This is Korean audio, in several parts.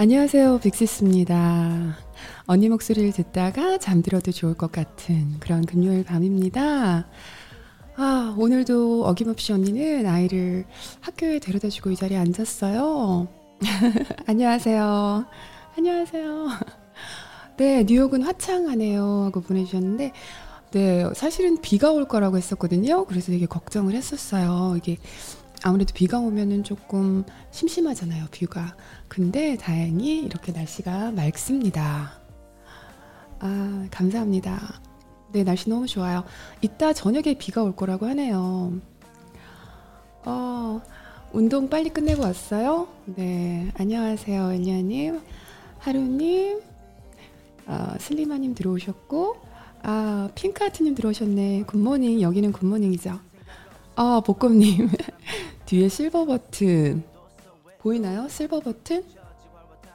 안녕하세요. 빅시스입니다. 언니 목소리를 듣다가 잠들어도 좋을 것 같은 그런 금요일 밤입니다. 아, 오늘도 어김없이 언니는 아이를 학교에 데려다 주고 이 자리에 앉았어요. 안녕하세요. 안녕하세요. 네, 뉴욕은 화창하네요. 하고 보내주셨는데, 네, 사실은 비가 올 거라고 했었거든요. 그래서 되게 걱정을 했었어요. 이게 아무래도 비가 오면은 조금 심심하잖아요, 뷰가. 근데 다행히 이렇게 날씨가 맑습니다. 아, 감사합니다. 네, 날씨 너무 좋아요. 이따 저녁에 비가 올 거라고 하네요. 어, 운동 빨리 끝내고 왔어요? 네, 안녕하세요, 엘리아님, 하루님, 어, 슬리마님 들어오셨고, 아, 핑크하트님 들어오셨네. Good morning, 여기는 good morning이죠. 아, 볶음님. 뒤에 실버 버튼. 보이나요? 실버 버튼?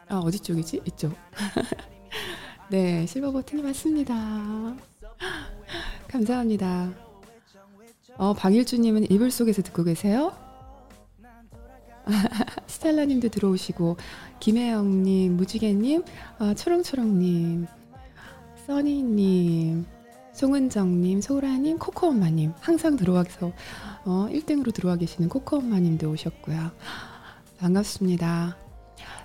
아, 어디 쪽이지? 이쪽. 네, 실버 버튼이 맞습니다. 감사합니다. 어, 방일주님은 이불 속에서 듣고 계세요? 스텔라님도 들어오시고, 김혜영님, 무지개님, 아, 초롱초롱님, 써니님, 송은정님, 소라님, 코코엄마님 항상 들어와서 어, 1등으로 들어와 계시는 코코엄마님도 오셨고요. 반갑습니다.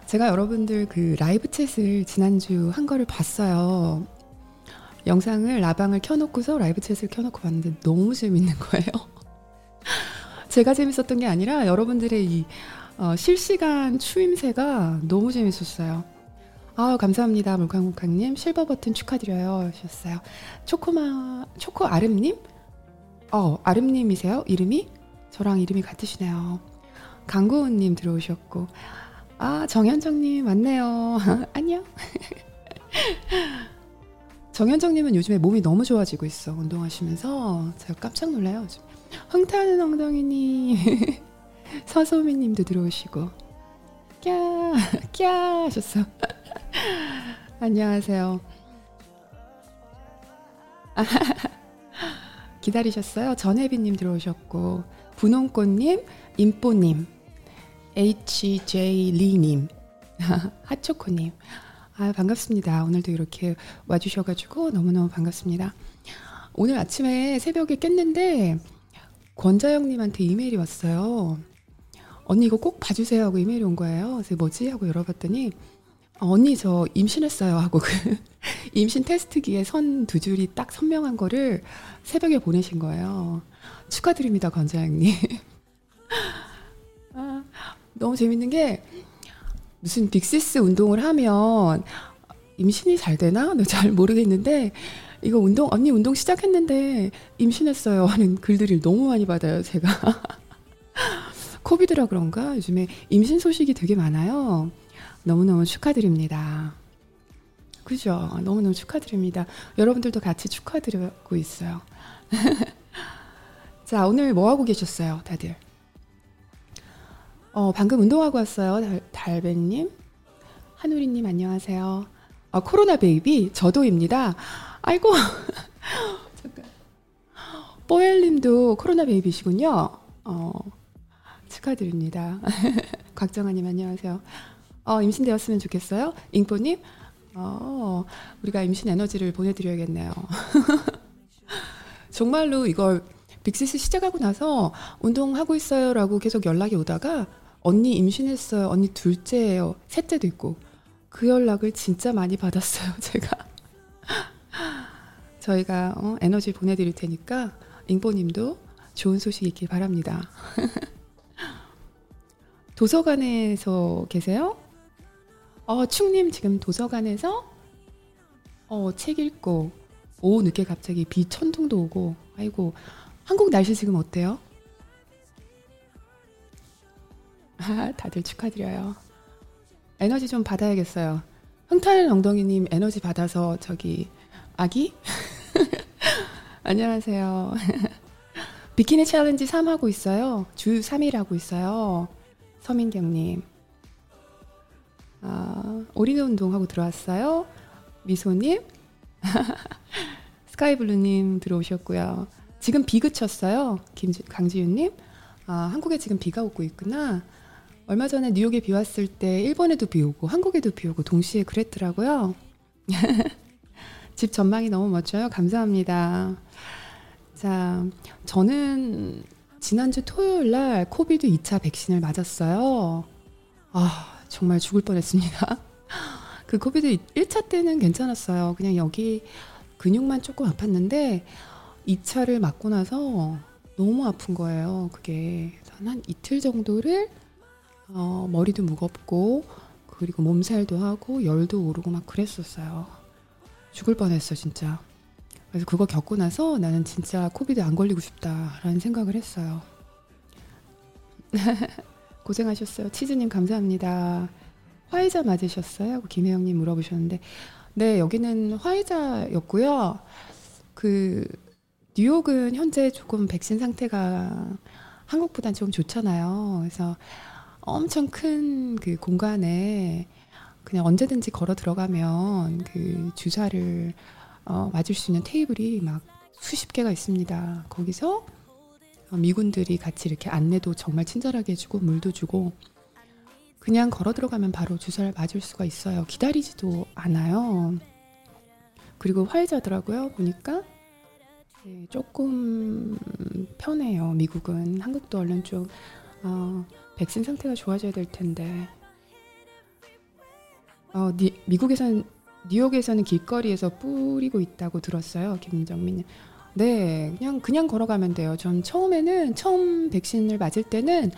제가 여러분들 그 라이브 챗을 지난주 한 거를 봤어요. 영상을 라방을 켜놓고서 라이브 챗을 켜놓고 봤는데 너무 재밌는 거예요. 제가 재밌었던 게 아니라 여러분들의 이 어, 실시간 추임새가 너무 재밌었어요. 아 감사합니다 물광국강님 실버 버튼 축하드려요 하셨어요. 초코마 초코 아름님 어 아름님이세요 이름이 저랑 이름이 같으시네요. 강구은님 들어오셨고 아 정현정님 맞네요 안녕. 정현정님은 요즘에 몸이 너무 좋아지고 있어 운동하시면서 제가 깜짝 놀라요. 흥타는 엉덩이님 서소미님도 들어오시고 꺄, 꺄 하셨어. 안녕하세요. 기다리셨어요? 전혜비님 들어오셨고, 분홍꽃님, 임뽀님, HJ 리님, 하초코님. 아, 반갑습니다. 오늘도 이렇게 와주셔가지고 너무너무 반갑습니다. 오늘 아침에 새벽에 깼는데, 권자영님한테 이메일이 왔어요. 언니 이거 꼭 봐주세요 하고 이메일이 온 거예요. 그래서 뭐지? 하고 열어봤더니, 어, 언니 저 임신했어요 하고 그 임신 테스트기에 선 두 줄이 딱 선명한 거를 새벽에 보내신 거예요. 축하드립니다, 권자영님. 아, 너무 재밌는 게 무슨 빅시스 운동을 하면 임신이 잘 되나? 잘 모르겠는데 이거 운동 언니 운동 시작했는데 임신했어요 하는 글들을 너무 많이 받아요, 제가. 코비드라 그런가? 요즘에 임신 소식이 되게 많아요. 너무너무 축하드립니다. 그죠? 너무너무 축하드립니다. 여러분들도 같이 축하드리고 있어요. 자, 오늘 뭐 하고 계셨어요, 다들? 어, 방금 운동하고 왔어요, 달, 달배님. 한우리님, 안녕하세요. 아, 코로나 baby? 저도입니다. 아이고. 잠깐. 뽀엘님도 코로나 baby시군요. 어, 축하드립니다. 곽정아님, 안녕하세요. 어, 임신되었으면 좋겠어요? 잉뽀님? 어, 우리가 임신 에너지를 보내드려야겠네요. 정말로 이걸 빅시스 시작하고 나서 운동하고 있어요라고 계속 연락이 오다가 언니 임신했어요. 언니 둘째예요. 셋째도 있고. 그 연락을 진짜 많이 받았어요. 제가. 저희가 어, 에너지 보내드릴 테니까 잉뽀님도 좋은 소식 있길 바랍니다. 도서관에서 계세요? 어, 충님 지금 도서관에서 어, 책 읽고 오후 늦게 갑자기 비 천둥도 오고 아이고 한국 날씨 지금 어때요? 아, 다들 축하드려요. 에너지 좀 받아야겠어요. 흥탈 엉덩이님 에너지 받아서 저기 아기? 안녕하세요. 비키니 챌린지 3 하고 있어요. 주 3일 하고 있어요. 서민경님. 아, 오리는 운동하고 들어왔어요. 미소님. 스카이블루님 들어오셨고요. 지금 비 그쳤어요. 김 강지윤님. 아, 한국에 지금 비가 오고 있구나. 얼마 전에 뉴욕에 비 왔을 때 일본에도 비 오고 한국에도 비 오고 동시에 그랬더라고요. 집 전망이 너무 멋져요. 감사합니다. 자, 저는 지난주 토요일 날 COVID 2차 백신을 맞았어요. 아, 정말 죽을 뻔했습니다. 그 COVID 1차 때는 괜찮았어요. 그냥 여기 근육만 조금 아팠는데 2차를 맞고 나서 너무 아픈 거예요. 그게 한 이틀 정도를 어, 머리도 무겁고 그리고 몸살도 하고 열도 오르고 막 그랬었어요. 죽을 뻔했어 진짜. 그래서 그거 겪고 나서 나는 진짜 COVID 안 걸리고 싶다라는 생각을 했어요. 고생하셨어요. 치즈님 감사합니다. 화이자 맞으셨어요? 김혜영님 물어보셨는데, 네 여기는 화이자였고요. 그 뉴욕은 현재 조금 백신 상태가 한국보단 좀 좋잖아요. 그래서 엄청 큰 그 공간에 그냥 언제든지 걸어 들어가면 그 주사를 어, 맞을 수 있는 테이블이 막 수십 개가 있습니다. 거기서 미군들이 같이 이렇게 안내도 정말 친절하게 해주고 물도 주고 그냥 걸어 들어가면 바로 주사를 맞을 수가 있어요. 기다리지도 않아요. 그리고 화이자더라고요. 보니까 네, 조금 편해요. 미국은 한국도 얼른 좀 어, 백신 상태가 좋아져야 될 텐데 어, 니, 미국에선 뉴욕에서는 길거리에서 뿌리고 있다고 들었어요. 김정민. 네, 그냥 그냥 걸어가면 돼요. 전 처음에는 처음 백신을 맞을 때는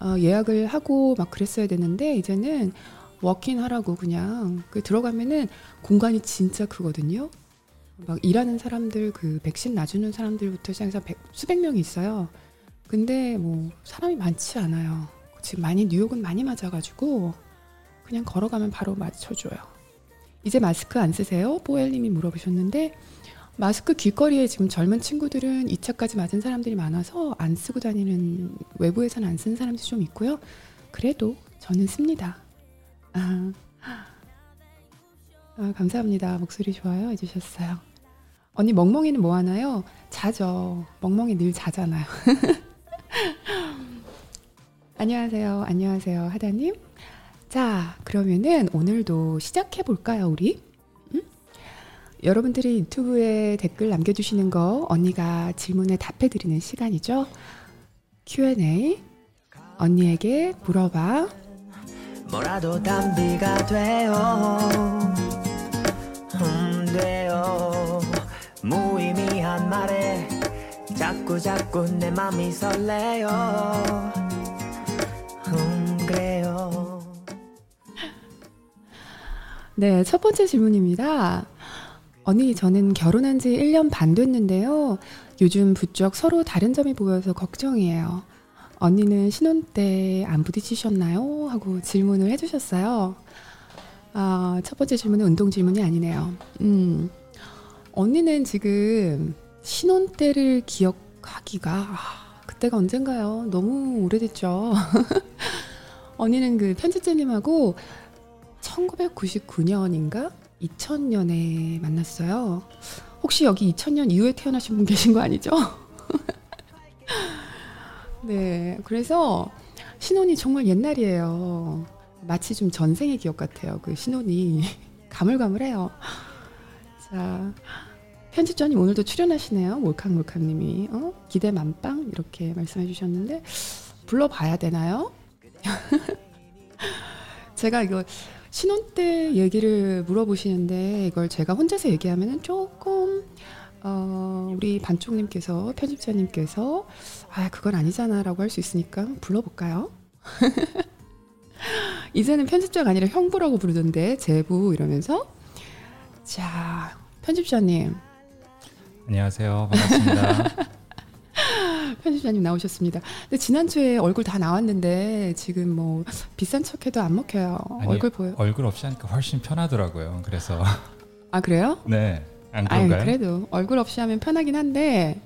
어, 예약을 하고 막 그랬어야 되는데 이제는 워킹 하라고 그냥 그 들어가면은 공간이 진짜 크거든요. 막 일하는 사람들 그 백신 놔주는 사람들부터 시작해서 백, 수백 명이 있어요. 근데 뭐 사람이 많지 않아요. 지금 많이 뉴욕은 많이 맞아가지고 그냥 걸어가면 바로 맞춰줘요. 이제 마스크 안 쓰세요? 뽀엘님이 물어보셨는데 마스크 길거리에 지금 젊은 친구들은 2차까지 맞은 사람들이 많아서 안 쓰고 다니는 외부에서는 안 쓰는 사람들이 좀 있고요. 그래도 저는 씁니다. 아, 아, 감사합니다. 목소리 좋아요 해주셨어요. 언니 멍멍이는 뭐 하나요? 자죠. 멍멍이 늘 자잖아요. 안녕하세요. 안녕하세요. 하다님. 자, 그러면은 오늘도 시작해 볼까요, 우리? 음? 여러분들이 유튜브에 댓글 남겨주시는 거 언니가 질문에 답해 드리는 시간이죠. Q&A. 언니에게 물어봐. 뭐라도 담비가 돼요. 음, 돼요. 무의미한 말에 자꾸 자꾸 내 맘이 설레요. 음, 그래요. 네, 첫 번째 질문입니다. 언니, 저는 결혼한 지 1년 반 됐는데요. 요즘 부쩍 서로 다른 점이 보여서 걱정이에요. 언니는 신혼 때 안 부딪히셨나요? 하고 질문을 해주셨어요. 아, 첫 번째 질문은 운동 질문이 아니네요. 음, 언니는 지금 신혼 때를 기억하기가, 아, 그때가 언젠가요? 너무 오래됐죠. 언니는 그 편집자님하고 1999년인가 2000년에 만났어요. 혹시 여기 2000년 이후에 태어나신 분 계신 거 아니죠? 네, 그래서 신혼이 정말 옛날이에요. 마치 좀 전생의 기억 같아요. 그 신혼이 가물가물해요. 자, 편집자님 오늘도 출연하시네요. 몰캉몰캉님이 어? 기대 만빵 이렇게 말씀해 주셨는데 불러봐야 되나요? 제가 이거 신혼 때 얘기를 물어보시는데 이걸 제가 혼자서 얘기하면은 조금 어, 우리 반쪽님께서 편집자님께서 아 그건 아니잖아라고 할 수 있으니까 불러볼까요? 이제는 편집자가 아니라 형부라고 부르던데 제부 이러면서 자 편집자님 안녕하세요 반갑습니다. 편집자님 나오셨습니다. 근데 지난주에 얼굴 다 나왔는데 지금 뭐 비싼 척해도 안 먹혀요. 아니, 얼굴 보여. 얼굴 없이 하니까 훨씬 편하더라고요. 그래서 아 그래요? 네. 안 그런가요? 아니, 그래도 얼굴 없이 하면 편하긴 한데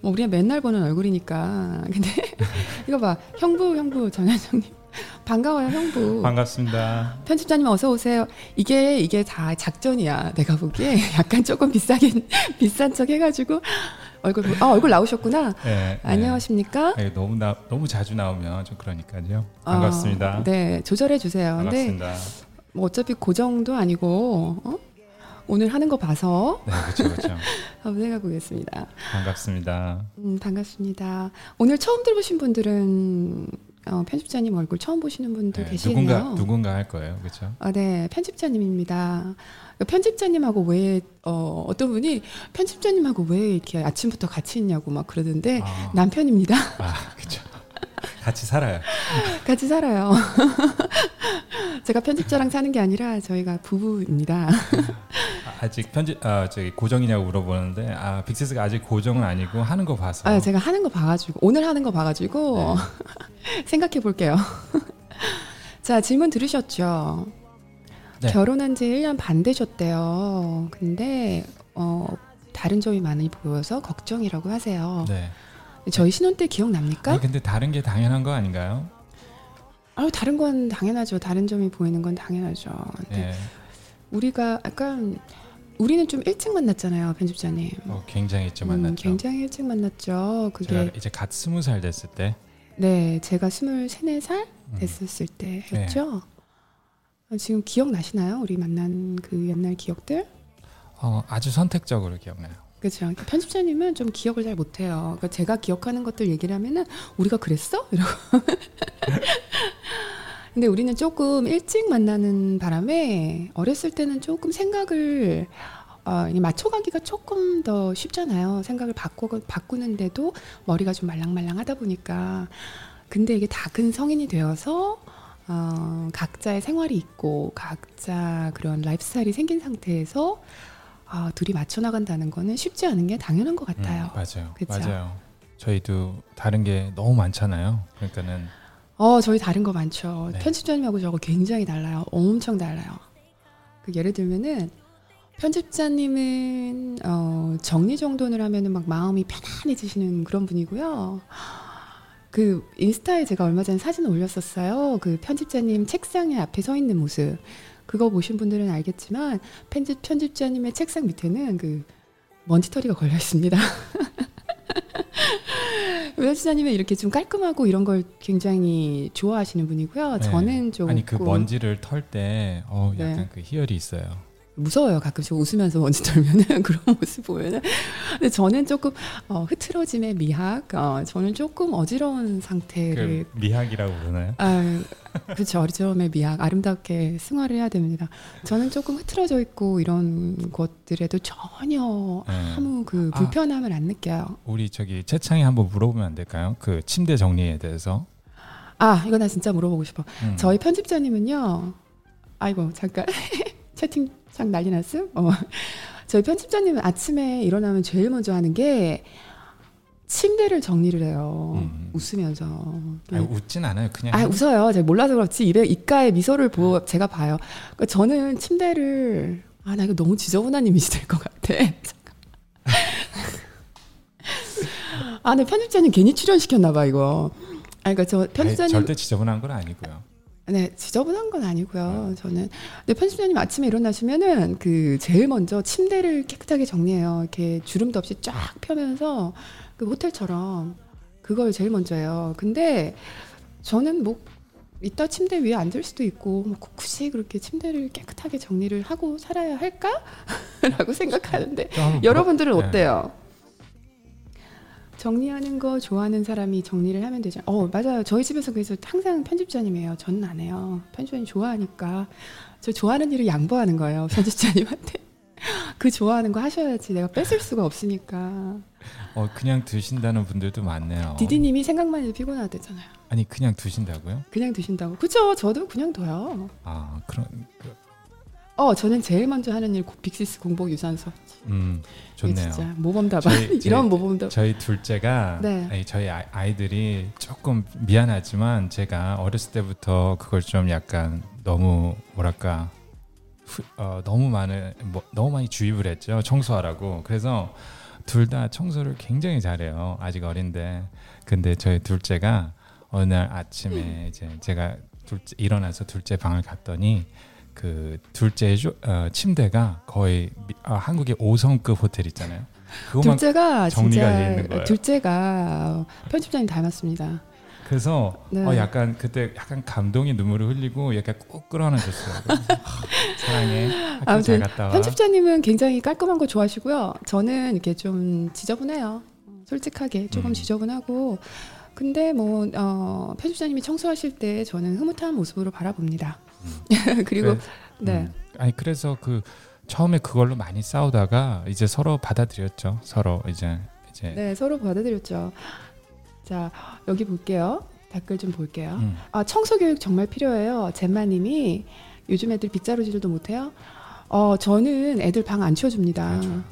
뭐 우리가 맨날 보는 얼굴이니까. 근데 이거 봐 형부 형부 전현정님. 반가워요 형부. 반갑습니다. 편집자님 어서 오세요. 이게 이게 다 작전이야. 내가 보기에 약간 조금 비싸긴 비싼 척 해가지고 얼굴 보- 아, 얼굴 나오셨구나. 네, 안녕하십니까? 네. 네, 너무 나 너무 자주 나오면 좀 그러니까요. 아, 반갑습니다. 네, 조절해 주세요. 반갑습니다. 뭐 어차피 고정도 아니고 어? 오늘 하는 거 봐서 네, 그렇죠, 그렇죠. 한번 생각해 보겠습니다. 반갑습니다. 음, 반갑습니다. 오늘 처음 들어보신 분들은 어, 편집자님 얼굴 처음 보시는 분들 네, 계시네요. 누군가 누군가 할 거예요, 그렇죠? 아, 네, 편집자님입니다. 편집자님하고 왜 어, 어떤 분이 편집자님하고 왜 이렇게 아침부터 같이 있냐고 막 그러던데 아, 남편입니다. 아 그렇죠. 같이 살아요. 같이 살아요. 제가 편집자랑 사는 게 아니라 저희가 부부입니다. 아, 아직 편집 아 저기 고정이냐고 물어보는데 아 빅세스가 아직 고정은 아니고 하는 거 봐서 아, 제가 하는 거 봐가지고 오늘 하는 거 봐가지고 생각해 볼게요. 자 질문 들으셨죠? 네. 결혼한 지 1년 반 되셨대요. 근데 어, 다른 점이 많이 보여서 걱정이라고 하세요. 네. 저희 신혼 때 기억납니까? 아니 근데 다른 게 당연한 거 아닌가요? 아, 다른 건 당연하죠. 다른 점이 보이는 건 당연하죠. 근데 네. 우리가 약간 우리는 좀 일찍 만났잖아요, 편집자님. 어, 굉장히 일찍 음, 만났죠. 굉장히 일찍 만났죠. 그게 이제 갓 스무 살 됐을 때 네, 제가 스물세 네 살 음, 됐었을 때였죠. 아, 지금 기억 나시나요? 우리 만난 그 옛날 기억들? 어, 아주 선택적으로 기억나요. 그렇죠. 편집자님은 좀 기억을 잘 못해요. 그러니까 제가 기억하는 것들 얘기를 하면은 우리가 그랬어? 이러고. 근데 우리는 조금 일찍 만나는 바람에 어렸을 때는 조금 생각을 어, 이 맞춰가기가 조금 더 쉽잖아요. 생각을 바꾸, 바꾸는데도 머리가 좀 말랑말랑하다 보니까. 근데 이게 다 큰 성인이 되어서 어, 각자의 생활이 있고 각자 그런 라이프스타일이 생긴 상태에서 아, 둘이 맞춰 나간다는 거는 쉽지 않은 게 당연한 것 같아요. 음, 맞아요. 그쵸? 맞아요. 저희도 다른 게 너무 많잖아요. 그러니까는 어, 저희 다른 거 많죠. 네. 편집자님하고 저거 굉장히 달라요. 엄청 달라요. 그 예를 들면은 편집자님은 어, 정리 정돈을 하면은 막 마음이 편안해지시는 그런 분이고요. 그 인스타에 제가 얼마 전에 사진을 올렸었어요. 그 편집자님 책상에 앞에 서 있는 모습. 그거 보신 분들은 알겠지만 편집 편집자님의 책상 밑에는 그 먼지털이가 걸려 있습니다. 편집자님은 이렇게 좀 깔끔하고 이런 걸 굉장히 좋아하시는 분이고요. 네. 저는 좀 아니 그 먼지를 털 때 어, 약간 네. 그 희열이 있어요. 무서워요. 가끔씩 웃으면서 먼지 털면은 그런 모습 보면은. 근데 저는 조금 어, 흐트러짐의 미학. 어, 저는 조금 어지러운 상태를 그 미학이라고 부르나요? 아, 그렇죠. 어리점의 미학. 아름답게 승화를 해야 됩니다. 저는 조금 흐트러져 있고 이런 것들에도 전혀 네. 아무 그 아. 불편함을 안 느껴요. 우리 저기 채창이 한번 물어보면 안 될까요? 그 침대 정리에 대해서. 아, 이거 나 진짜 물어보고 싶어. 음. 저희 편집자님은요. 아이고 잠깐 채팅 창 난리 났음. 어. 저희 편집자님은 아침에 일어나면 제일 먼저 하는 게 침대를 정리를 해요. 음. 웃으면서. 아니, 웃진 않아요. 그냥 아 웃어요. 제가 몰라서 그렇지 입에 입가에 미소를 보 제가 봐요. 그러니까 저는 침대를 아 나 이거 너무 지저분한 이미지 될 것 같아. 아, 네 편집자님 괜히 출연시켰나 봐 이거. 아, 그러니까 저 아니, 편집자님 절대 지저분한 건 아니고요. 네, 지저분한 건 아니고요. 저는 근데 편집자님 아침에 일어나시면은 그 제일 먼저 침대를 깨끗하게 정리해요. 이렇게 주름도 없이 쫙 펴면서 그 호텔처럼 그걸 제일 먼저 해요. 근데 저는 뭐 이따 침대 위에 앉을 수도 있고 뭐 굳이 그렇게 침대를 깨끗하게 정리를 하고 살아야 할까?라고 생각하는데 여러분들은 네. 어때요? 정리하는 거 좋아하는 사람이 정리를 하면 되죠. 어, 맞아요. 저희 집에서 그래서 항상 편집자님이에요. 저는 안 해요. 편집자님 좋아하니까. 저 좋아하는 일을 양보하는 거예요. 편집자님한테. 그 좋아하는 거 하셔야지. 내가 뺏을 수가 없으니까. 어, 그냥 드신다는 분들도 많네요. 디디님이 생각만 해도 피곤하대잖아요. 아니 그냥 두신다고요? 그냥 드신다고. 그죠? 저도 그냥 둬요. 아 그런 어, 저는 제일 먼저 하는 일 빅시스 공복 유산소. 음 좋네요. 진짜 모범 답안. 저희- 저희- 이런 모범 답. 저희 둘째가 네. 아니, 저희 아이- 아이들이 조금 미안하지만 제가 어렸을 때부터 그걸 좀 약간 너무 뭐랄까 후- 어, 너무 많은 뭐, 너무 많이 주입을 했죠 청소하라고 그래서 둘 다 청소를 굉장히 잘해요 아직 어린데 근데 저희 둘째가 어느 날 아침에 이제 제가 둘째 일어나서 둘째 방을 갔더니 그 둘째 조, 어, 침대가 거의 미- 아, 한국의 5성급 호텔 있잖아요 둘째가 진짜 있는 거예요. 둘째가 편집자님 닮았습니다. 그래서 네. 어 약간 그때 약간 감동의 눈물을 흘리고 약간 꼭 끌어안아줬어요. 하, 사랑해. 아무튼. 편집자님은 굉장히 깔끔한 거 좋아하시고요. 저는 이렇게 좀 지저분해요. 솔직하게 조금 음. 지저분하고. 근데 뭐 어, 편집자님이 청소하실 때 저는 흐뭇한 모습으로 바라봅니다. 그리고 그래- 네. 음. 아니 그래서 그 처음에 그걸로 많이 싸우다가 이제 서로 받아들였죠. 서로 이제 이제 네, 서로 받아들였죠. 자, 여기 볼게요. 댓글 좀 볼게요. 음. 아, 청소 교육 정말 필요해요. 잼마님이 요즘 애들 빗자루질도 못해요. 어, 저는 애들 방 안 치워줍니다. 맞아요.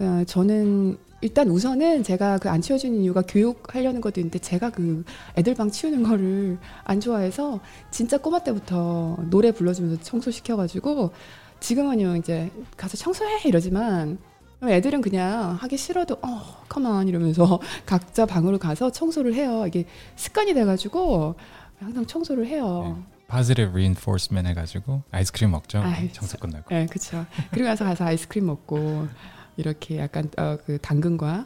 어, 저는 일단 우선은 제가 그 안 치워주는 이유가 교육하려는 것도 있는데 제가 그 애들 방 치우는 거를 안 좋아해서 진짜 꼬마 때부터 노래 불러주면서 청소시켜가지고 지금은요 이제 가서 청소해 이러지만 애들은 그냥 하기 싫어도 어 컴온 이러면서 각자 방으로 가서 청소를 해요 이게 습관이 돼가지고 항상 청소를 해요 positive reinforcement 해가지고 아이스크림 먹죠. 아이, 청소 끝나고. 네, 그렇죠. 그리고 나서 가서 아이스크림 먹고 이렇게 약간 어, 그 당근과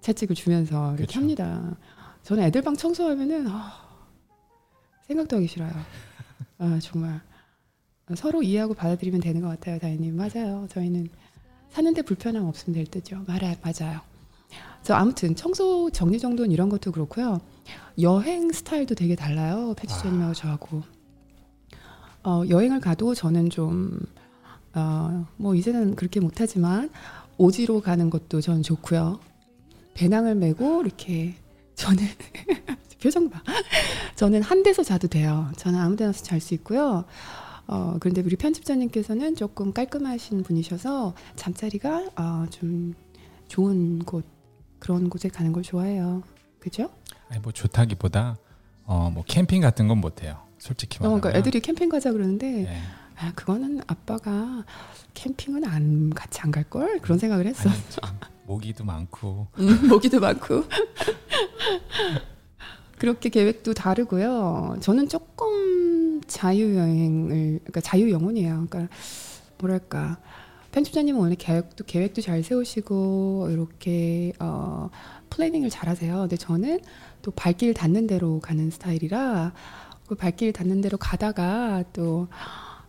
채찍을 주면서 이렇게 그쵸. 합니다. 저는 애들 방 청소하면은 아, 생각도 하기 싫어요. 아 정말 서로 이해하고 받아들이면 되는 것 같아요, 다혜님. 맞아요. 저희는 사는데 불편함 없으면 될 듯요. 말아 맞아요. 저 아무튼 청소 정리 정돈 이런 것도 그렇고요. 여행 스타일도 되게 달라요. 패치자님하고 저하고. 어, 여행을 가도 저는 좀, 어, 뭐 이제는 그렇게 못하지만 오지로 가는 것도 저는 좋고요. 배낭을 메고 이렇게 저는 표정 봐. 저는 한 데서 자도 돼요. 저는 아무 데나 잘수 있고요. 어, 그런데 우리 편집자님께서는 조금 깔끔하신 분이셔서 잠자리가 어, 좀 좋은 곳 그런 곳에 가는 걸 좋아해요. 그죠? 아니 뭐 좋다기보다 어 뭐 캠핑 같은 건 못해요. 솔직히 어, 말하면. 그러니까 애들이 캠핑 가자 그러는데 네. 아, 그거는 아빠가 캠핑은 안 같이 안 갈 걸 그런 생각을 했어. 아니, 모기도 많고 음, 모기도 많고. 그렇게 계획도 다르고요. 저는 조금 자유 여행을 그러니까 자유 영혼이에요. 그러니까 뭐랄까 편집자님은 원래 계획도 계획도 잘 세우시고 이렇게 어 플래닝을 잘하세요. 근데 저는 또 발길 닿는 대로 가는 스타일이라 그 발길 닿는 대로 가다가 또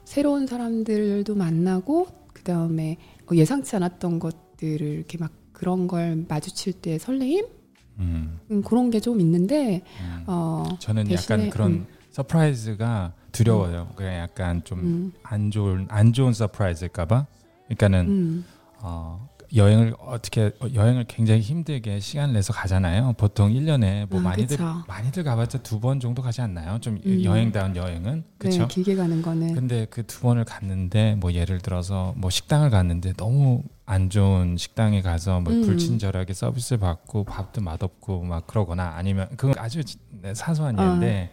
새로운 사람들도 만나고 그 다음에 예상치 않았던 것들을 이렇게 막 그런 걸 마주칠 때 설레임 음, 음, 그런 게 좀 있는데 음. 어 저는 대신에, 약간 그런 음. surprise가 두려워요. 그냥 약간 좀 음, 안 좋은 안 좋은 surprise일까봐. 그러니까는 음, 어, 여행을 어떻게 어, 여행을 굉장히 힘들게 시간 내서 가잖아요. 보통 1년에 뭐 아, 많이들 그쵸. 많이들 가봤자 두 번 정도 가지 않나요? 좀 음. 여행다운 여행은 그렇죠. 네, 길게 가는 거는 근데 그 두 번을 갔는데 뭐 예를 들어서 뭐 식당을 갔는데 너무 안 좋은 식당에 가서 뭐 음. 불친절하게 서비스 받고 밥도 맛없고 막 그러거나 아니면 그건 아주 지- 네, 사소한 아. 예인데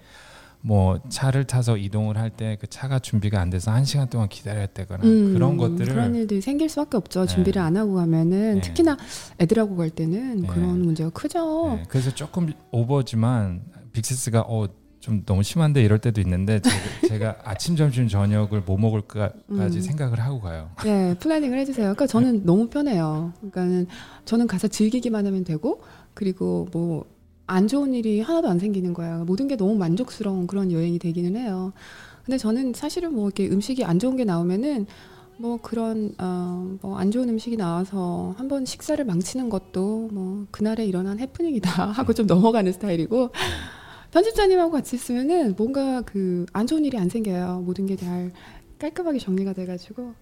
뭐 차를 타서 이동을 할 때 그 차가 준비가 안 돼서 한 시간 동안 기다려야 되거나 음, 그런 것들을 그런 일들이 생길 수밖에 없죠. 네. 준비를 안 하고 가면은 네. 특히나 애들하고 갈 때는 네. 그런 문제가 크죠. 네, 그래서 조금 오버지만 빅시스가 어 좀 너무 심한데 이럴 때도 있는데 제가, 제가 아침 점심 저녁을 뭐 먹을까까지 음. 생각을 하고 가요. 네, planning을 해주세요. 그러니까 저는 너무 편해요. 그러니까는 저는 가서 즐기기만 하면 되고 그리고 뭐 안 좋은 일이 하나도 안 생기는 거예요. 모든 게 너무 만족스러운 그런 여행이 되기는 해요. 근데 저는 사실은 뭐 이렇게 음식이 안 좋은 게 나오면은 뭐 그런 어 뭐 안 좋은 음식이 나와서 한번 식사를 망치는 것도 뭐 그날에 일어난 해프닝이다 하고 좀 넘어가는 스타일이고 편집자님하고 같이 있으면은 뭔가 그 안 좋은 일이 안 생겨요. 모든 게 잘 깔끔하게 정리가 돼가지고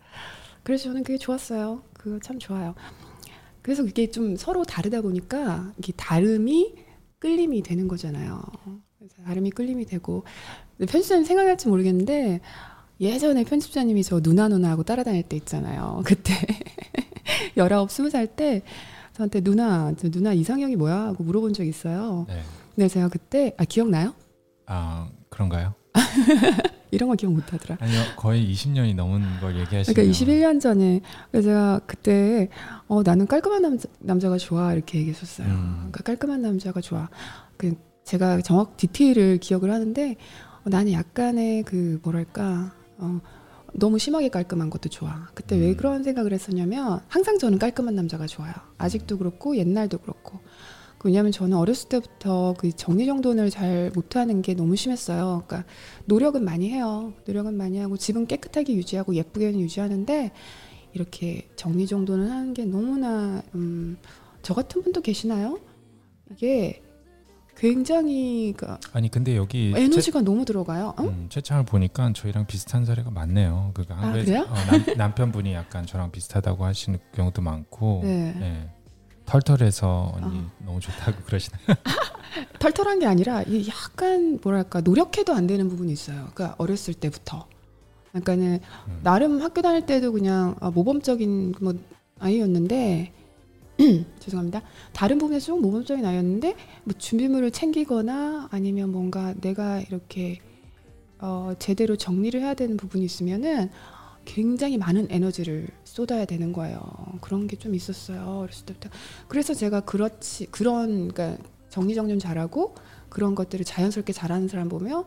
그래서 저는 그게 좋았어요. 그거 참 좋아요. 그래서 그게 좀 서로 다르다 보니까 이게 다름이 끌림이 되는 거잖아요. 다름이 끌림이 되고 편집자님 생각할지 모르겠는데 예전에 편집자님이 저 누나 누나 하고 따라다닐 때 있잖아요. 그때 열아홉 스무 살 때 저한테 누나 저 누나 이상형이 뭐야 하고 물어본 적 있어요. 네. 근데 제가 그때 아 기억나요? 아 그런가요? 이런 거 기억 못 하더라. 아니요 거의 20년이 넘은 걸 얘기하시네요. 그러니까 21년 전에 제가 그때 어 나는 깔끔한 남자, 남자가 좋아 이렇게 얘기했었어요. 음. 그러니까 깔끔한 남자가 좋아. 그 제가 정확 디테일을 기억을 하는데 어, 나는 약간의 그 뭐랄까 어 너무 심하게 깔끔한 것도 좋아. 그때 왜 음. 그런 생각을 했었냐면 항상 저는 깔끔한 남자가 좋아요. 아직도 그렇고 옛날도 그렇고. 그 왜냐하면 저는 어렸을 때부터 그 정리정돈을 잘 못하는 게 너무 심했어요. 그러니까 노력은 많이 해요. 노력은 많이 하고 집은 깨끗하게 유지하고 예쁘게는 유지하는데 이렇게 정리정돈을 하는 게 너무나 음, 저 같은 분도 계시나요? 이게 굉장히 그 아니 근데 여기 에너지가 너무 들어가요. 응? 음, 채창을 보니까 저희랑 비슷한 사례가 많네요. 그러니까 아, 그래요? 어, 남, 남편분이 약간 저랑 비슷하다고 하시는 경우도 많고, 네. 예. 털털해서 언니 어. 너무 좋다고 그러시나요? 털털한 게 아니라 이 약간 뭐랄까 노력해도 안 되는 부분이 있어요. 그러니까 어렸을 때부터. 그러니까는 음. 나름 학교 다닐 때도 그냥 아, 모범적인 뭐 아이였는데 죄송합니다. 다른 부분에서 좀 모범적인 아이였는데 뭐 준비물을 챙기거나 아니면 뭔가 내가 이렇게 어, 제대로 정리를 해야 되는 부분이 있으면은 굉장히 많은 에너지를 쏟아야 되는 거예요. 그런 게 좀 있었어요. 어렸을 때부터. 그래서 제가 그렇지 그런 그러니까 정리정돈 잘하고 그런 것들을 자연스럽게 잘하는 사람 보면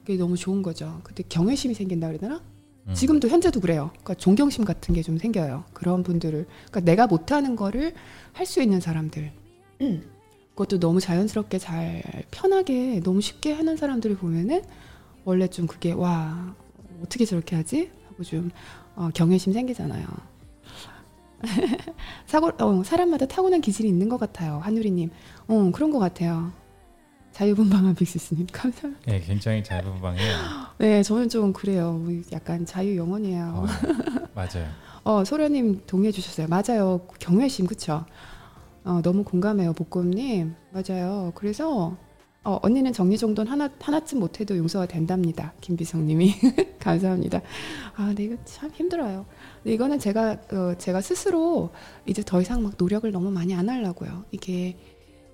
그게 너무 좋은 거죠. 그때 경외심이 생긴다 그러나? 음. 지금도 현재도 그래요. 그러니까 존경심 같은 게 좀 생겨요. 그런 분들을 그러니까 내가 못하는 거를 할 수 있는 사람들. 그것도 너무 자연스럽게 잘 편하게 너무 쉽게 하는 사람들을 보면은 원래 좀 그게 와 어떻게 저렇게 하지 하고 좀 어, 경외심 생기잖아요. 사고 어, 사람마다 타고난 기질이 있는 것 같아요. 한유리님, 어 그런 것 같아요. 자유분방한 빅시스님 감사합니다. 예, 굉장히 자유분방해요. 네, 저는 좀 그래요. 약간 자유 영혼이에요. 어, 맞아요. 어, 소련님 동의해 주셨어요. 맞아요. 경외심, 그쵸? 어, 너무 공감해요, 복곰님. 맞아요. 그래서, 어, 언니는 정리정돈 하나, 하나쯤 못해도 용서가 된답니다. 김비성님이. 감사합니다. 아, 근데 이거 참 힘들어요. 근데 이거는 제가, 어, 제가 스스로 이제 더 이상 막 노력을 너무 많이 안 하려고요. 이게,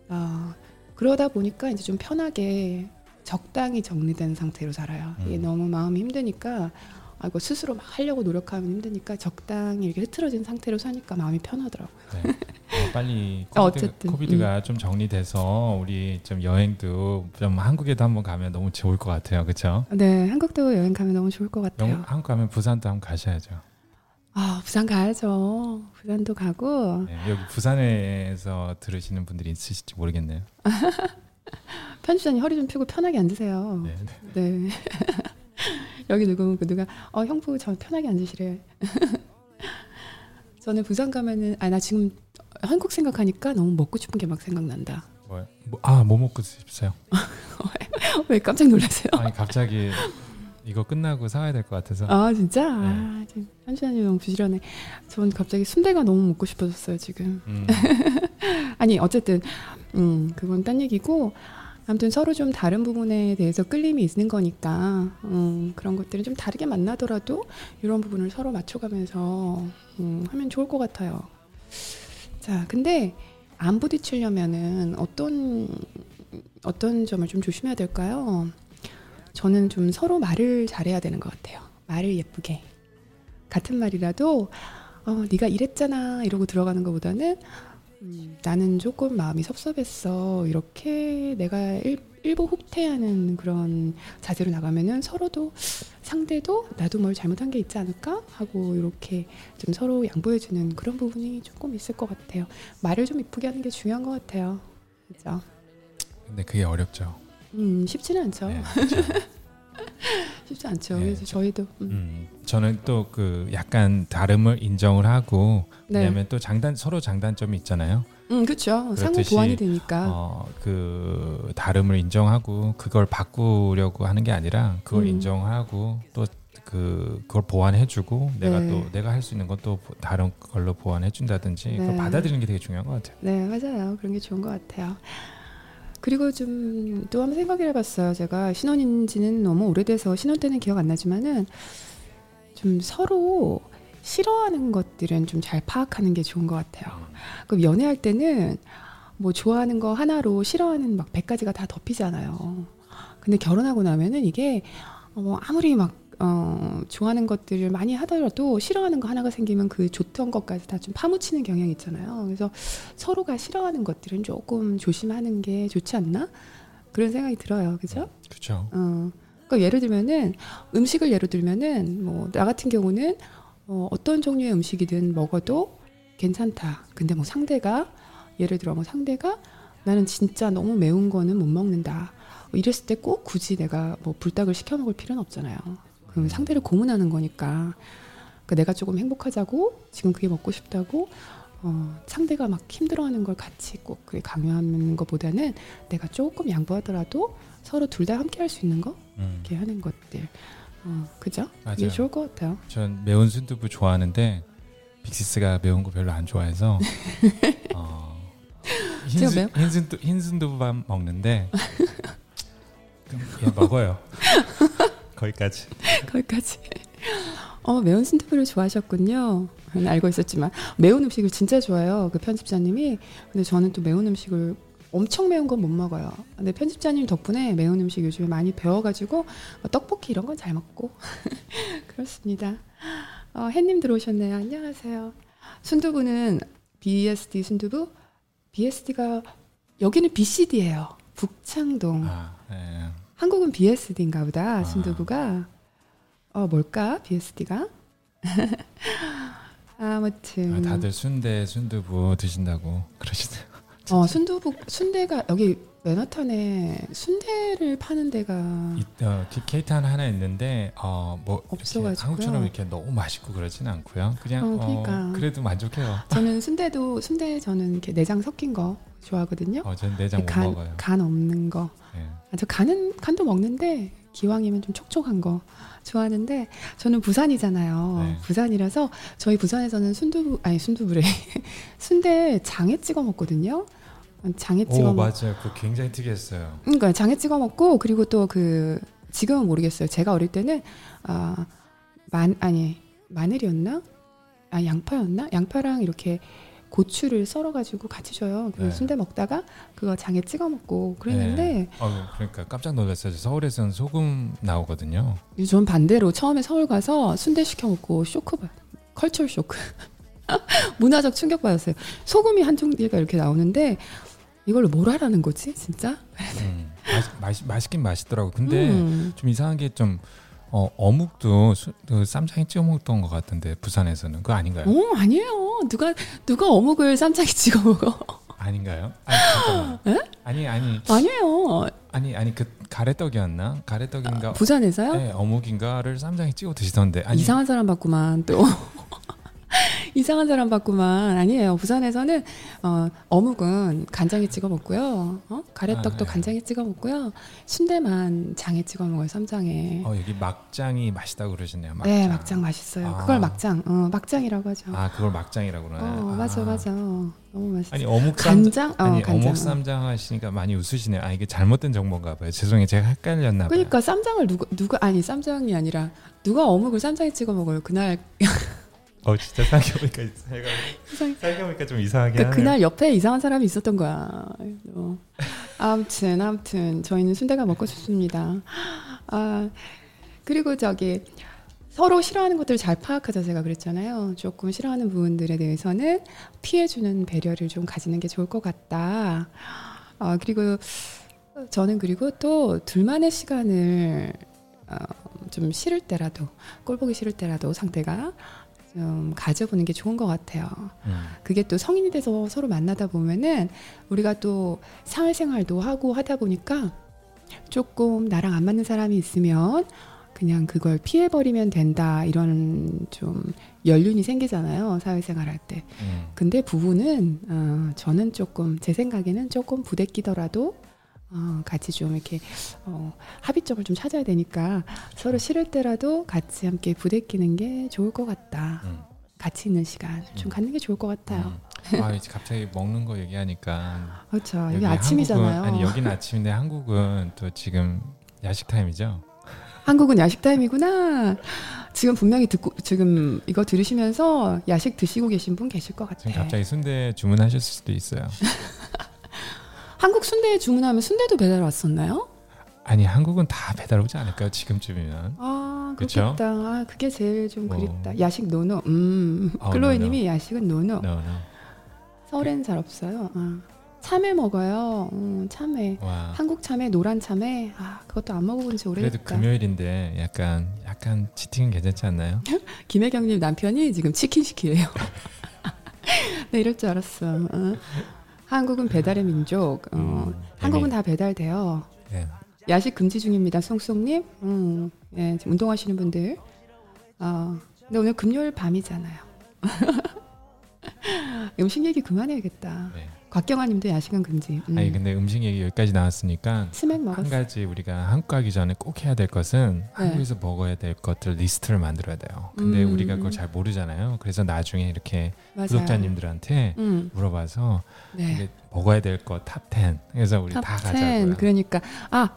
어, 그러다 보니까 이제 좀 편하게 적당히 정리된 상태로 살아요. 이게 음. 너무 마음이 힘드니까 아, 이거 스스로 막 하려고 노력하면 힘드니까 적당히 이렇게 흐트러진 상태로 사니까 마음이 편하더라고요. 네. 어, 빨리 어, 코비드, 어쨌든, 코비드가 좀 정리돼서 우리 좀 여행도 좀 한국에도 한번 가면 너무 좋을 것 같아요. 그렇죠? 네, 한국도 여행 가면 너무 좋을 것 같아요. 한국 가면 부산도 한번 가셔야죠. 아, 부산 가야죠. 부산도 가고 네, 여기 부산에서 들으시는 분들이 있으실지 모르겠네요. 편집자님 허리 좀 펴고 편하게 앉으세요. 네. 네. 여기 누구 그 누가 어 형부 저 편하게 앉으시래. 저는 부산 가면은 아 나 지금 한국 생각하니까 너무 먹고 싶은 게 막 생각난다. 뭐, 뭐, 아, 뭐 먹고 싶으세요? 왜 깜짝 놀라세요? 아니 갑자기 이거 끝나고 사와야 될 것 같아서. 아 진짜? 아, 지금 편집자님 너무 부지런해. 전 갑자기 순대가 너무 먹고 싶어졌어요 지금. 음, 아니 어쨌든 음 그건 딴 얘기고 아무튼 서로 좀 다른 부분에 대해서 끌림이 있는 거니까 음, 그런 것들은 좀 다르게 만나더라도 이런 부분을 서로 맞춰가면서 음, 하면 좋을 것 같아요. 자, 근데 안 부딪히려면은 어떤 어떤 점을 좀 조심해야 될까요? 저는 좀 서로 말을 잘해야 되는 것 같아요. 말을 예쁘게 같은 말이라도 어, 네가 이랬잖아 이러고 들어가는 것보다는 음, 나는 조금 마음이 섭섭했어. 이렇게 내가 일, 일부 후퇴하는 그런 자세로 나가면은 서로도 상대도 나도 뭘 잘못한 게 있지 않을까 하고 이렇게 좀 서로 양보해주는 그런 부분이 조금 있을 것 같아요. 말을 좀 이쁘게 하는 게 중요한 것 같아요. 그죠? 근데 그게 어렵죠. 음, 쉽지는 않죠. 네, 그렇죠. 쉽지 않죠. 네, 그래서 저희도 음, 음, 저는 또 그 약간 다름을 인정을 하고 네, 왜냐하면 또 장단 서로 장단점이 있잖아요. 음, 그렇죠. 상호 보완이 되니까. 어, 그 다름을 인정하고 그걸 바꾸려고 하는 게 아니라 그걸 음. 인정하고 또 그 그걸 보완해주고 내가 네. 또 내가 할 수 있는 것도 다른 걸로 보완해준다든지 그걸 네. 받아들이는 게 되게 중요한 것 같아요. 네, 맞아요. 그런 게 좋은 것 같아요. 그리고 좀 또 한번 생각을 해봤어요. 제가 신혼인지는 너무 오래돼서 신혼 때는 기억 안 나지만은 좀 서로 싫어하는 것들은 좀 잘 파악하는 게 좋은 것 같아요. 그럼 연애할 때는 뭐 좋아하는 거 하나로 싫어하는 막 100가지가 다 덮이잖아요. 근데 결혼하고 나면은 이게 어, 아무리 막 어, 좋아하는 것들을 많이 하더라도 싫어하는 거 하나가 생기면 그 좋던 것까지 다 좀 파묻히는 경향이 있잖아요. 그래서 서로가 싫어하는 것들은 조금 조심하는 게 좋지 않나? 그런 생각이 들어요. 그죠? 그렇죠. 어. 그러니까 예를 들면은 음식을 예로 들면은 뭐 나 같은 경우는 어, 어떤 종류의 음식이든 먹어도 괜찮다. 근데 뭐 상대가 예를 들어 뭐 상대가 나는 진짜 너무 매운 거는 못 먹는다. 뭐 이랬을 때 꼭 굳이 내가 뭐 불닭을 시켜 먹을 필요는 없잖아요. 그 상대를 고문하는 거니까. 그 내가 조금 행복하자고 지금 그게 먹고 싶다고 어, 상대가 막 힘들어하는 걸 같이 꼭 그게 강요하는 것보다는 내가 조금 양보하더라도 서로 둘 다 함께 할 수 있는 거 음. 이렇게 하는 것들. 어, 그죠? 맞아요. 이게 좋을 것 같아요. 전 매운 순두부 좋아하는데 빅시스가 매운 거 별로 안 좋아해서 어, 흰, 매운- 흰, 순두, 흰 순두부밥 먹는데 그럼 예, 먹어요. 거기까지. 거기까지. 어, 매운 순두부를 좋아하셨군요. 저는 알고 있었지만 매운 음식을 진짜 좋아해요. 그 편집자님이. 근데 저는 또 매운 음식을 엄청 매운 건 못 먹어요. 근데 편집자님 덕분에 매운 음식 요즘에 많이 배워가지고 뭐 떡볶이 이런 건 잘 먹고 그렇습니다. 어, 햇님 들어오셨네요. 안녕하세요. 순두부는 BSD 순두부? BSD가 여기는 BCD예요. 북창동. 아, 예. 한국은 BSD인가 보다 아. 순두부가 어 뭘까 BSD가 아무튼 아, 다들 순대 순두부 드신다고 그러시네요. 어 순두부 순대가 여기 맨하탄에 순대를 파는 데가 이, 어, 기- 케이탄 하나 있는데 어, 뭐 없어가지고요. 한국처럼 이렇게 너무 맛있고 그러진 않고요. 그냥 어, 어, 그러니까. 그래도 만족해요. 저는 순대도 순대 저는 이렇게 내장 섞인 거 좋아하거든요. 어, 전 내장 못 간, 먹어요. 간 없는 거. 예. 아, 저 간은 간도 먹는데 기왕이면 좀 촉촉한 거 좋아하는데 저는 부산이잖아요. 네. 부산이라서 저희 부산에서는 순두부 아니 순두부래 순대 장에 찍어 먹거든요. 장에 찍어 오 먹. 맞아요. 그 굉장히 특이했어요. 그러니까 장에 찍어 먹고 그리고 또 그 지금은 모르겠어요. 제가 어릴 때는 아만 아니 마늘이었나? 아 양파였나? 양파랑 이렇게 고추를 썰어가지고 같이 줘요. 그 네. 순대 먹다가 그거 장에 찍어 먹고 그랬는데 어, 그러니까 깜짝 놀랐어요. 서울에서는 소금 나오거든요. 전 반대로 처음에 서울 가서 순대 시켜 먹고 쇼크 받 컬처 쇼크 문화적 충격 받았어요. 소금이 한 종류가 이렇게 나오는데 이걸로 뭘 하라는 거지 진짜? 음, 맛, 맛, 맛있긴 맛있더라고. 근데 음. 좀 이상한 게 좀 어, 어묵도 수, 그 쌈장에 찍어 먹던 것 같은데 부산에서는 그거 아닌가요? 어 아니에요. 누가 누가 어묵을 쌈장에 찍어 먹어? 아닌가요? 아니. 아니 아니 아니에요. 아니 아니 그 가래떡이었나? 가래떡인가? 부산에서요? 네, 어묵인가를 쌈장에 찍어 드시던데. 아니 이상한 사람 봤구만 또. 이상한 사람 봤구만 아니에요. 부산에서는 어, 어묵은 간장에 찍어 먹고요. 어? 가래떡도 아, 네. 간장에 찍어 먹고요. 순대만 장에 찍어 먹어요. 쌈장에. 어, 여기 막장이 맛있다고 그러시네요. 막장. 네, 막장 맛있어요. 아. 그걸 막장, 어, 막장이라고 하죠. 아 그걸 막장이라고 그러나요? 어, 맞아, 아. 맞아. 너무 맛있어. 아니 어묵 간장, 어, 아니 간장. 어묵 쌈장 하시니까 많이 웃으시네요. 아 이게 잘못된 정보인가 봐요. 죄송해요. 제가 헷갈렸나 봐요. 그러니까 쌈장을 누가 누가 아니 쌈장이 아니라 누가 어묵을 쌈장에 찍어 먹어요. 그날 어 진짜 생각해보니까. 생각해보니까 좀 이상하게 그러니까. 그날 옆에 이상한 사람이 있었던 거야. 어. 아무튼 아무튼 저희는 순대가 먹고 싶습니다. 아 그리고 저기 서로 싫어하는 것들을 잘 파악하자 제가 그랬잖아요. 조금 싫어하는 부분들에 대해서는 피해주는 배려를 좀 가지는 게 좋을 것 같다. 아 그리고 저는 그리고 또 둘만의 시간을 어, 좀 싫을 때라도 꼴 보기 싫을 때라도 상대가 좀 가져보는 게 좋은 것 같아요. 음. 그게 또 성인이 돼서 서로 만나다 보면은 우리가 또 사회생활도 하고 하다 보니까 조금 나랑 안 맞는 사람이 있으면 그냥 그걸 피해버리면 된다 이런 좀 연륜이 생기잖아요 사회생활 할 때. 음. 근데 부부는 어, 저는 조금 제 생각에는 조금 부대끼더라도 어, 같이 좀 이렇게 어, 합의점을 좀 찾아야 되니까 서로 싫을 때라도 같이 함께 부대끼는 게 좋을 것 같다. 음. 같이 있는 시간 좀 음. 갖는 게 좋을 것 같아요. 음. 아 이제 갑자기 먹는 거 얘기하니까 그렇죠. 여기 이게 아침이잖아요. 한국은, 아니 여기는 아침인데 한국은 또 지금 야식 타임이죠. 한국은 야식 타임이구나. 지금 분명히 듣고 지금 이거 들으시면서 야식 드시고 계신 분 계실 것 같아. 지금 갑자기 순대 주문하실 수도 있어요. 한국 순대 주문하면 순대도 배달 왔었나요? 아니 한국은 다 배달 오지 않을까요? 지금쯤이면. 아? 그렇겠다. 아, 그게 제일 좀 뭐. 그립다. 야식 no no. 음. 어, 클로이님이 야식은 no no. No, no. 서울에는 잘 없어요. 아, 참외 먹어요. 음, 참외. 와. 한국 참외, 노란 참외. 아, 그것도 안 먹어본 지 오래됐다. 그래도 금요일인데 약간 약간 cheating은 괜찮지 않나요? 김혜경님 남편이 지금 치킨 시키래요. 네, 이럴 줄 알았어. 어. 한국은 배달의 민족. 어, 음, 한국은 다 배달돼요. 예. 야식 금지 중입니다, 송송님. 음, 예, 운동하시는 분들. 어, 근데 오늘 금요일 밤이잖아요. 음식 얘기 그만해야겠다. 네. 곽경아님도 야식은 금지. 음. 아니 근데 음식 얘기 여기까지 나왔으니까 한. 가지 우리가 한국 가기 전에 꼭 해야 될 것은 네. 한국에서 먹어야 될 것들 리스트를 만들어야 돼요. 근데 음. 우리가 그걸 잘 모르잖아요. 그래서 나중에 이렇게 맞아요. 구독자님들한테 음, 물어봐서 네. 먹어야 될 거 top 10. 그래서 우리 다 top 10. 가자고요. 그러니까 아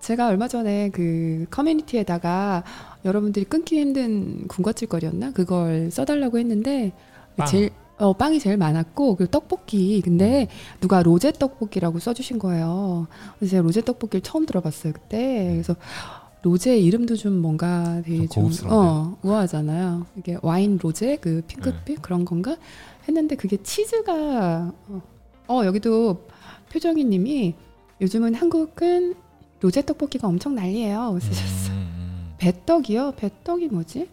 제가 얼마 전에 그 커뮤니티에다가 여러분들이 끊기 힘든 군것질거리였나 그걸 써달라고 했는데 빵. 제일 어 빵이 제일 많았고 그리고 떡볶이 근데 누가 로제 떡볶이라고 써주신 거예요. 그래서 제가 로제 떡볶이를 처음 들어봤어요 그때 그래서 로제 이름도 좀 뭔가 되게 좀 좀. 어, 우아하잖아요. 이게 와인 로제 그 핑크빛 그런 건가 했는데 그게 치즈가 어, 어, 여기도 표정이님이 요즘은 한국은 로제 떡볶이가 엄청 난리예요. 쓰셨어. 음, 음. 배떡이요? 배떡이 뭐지?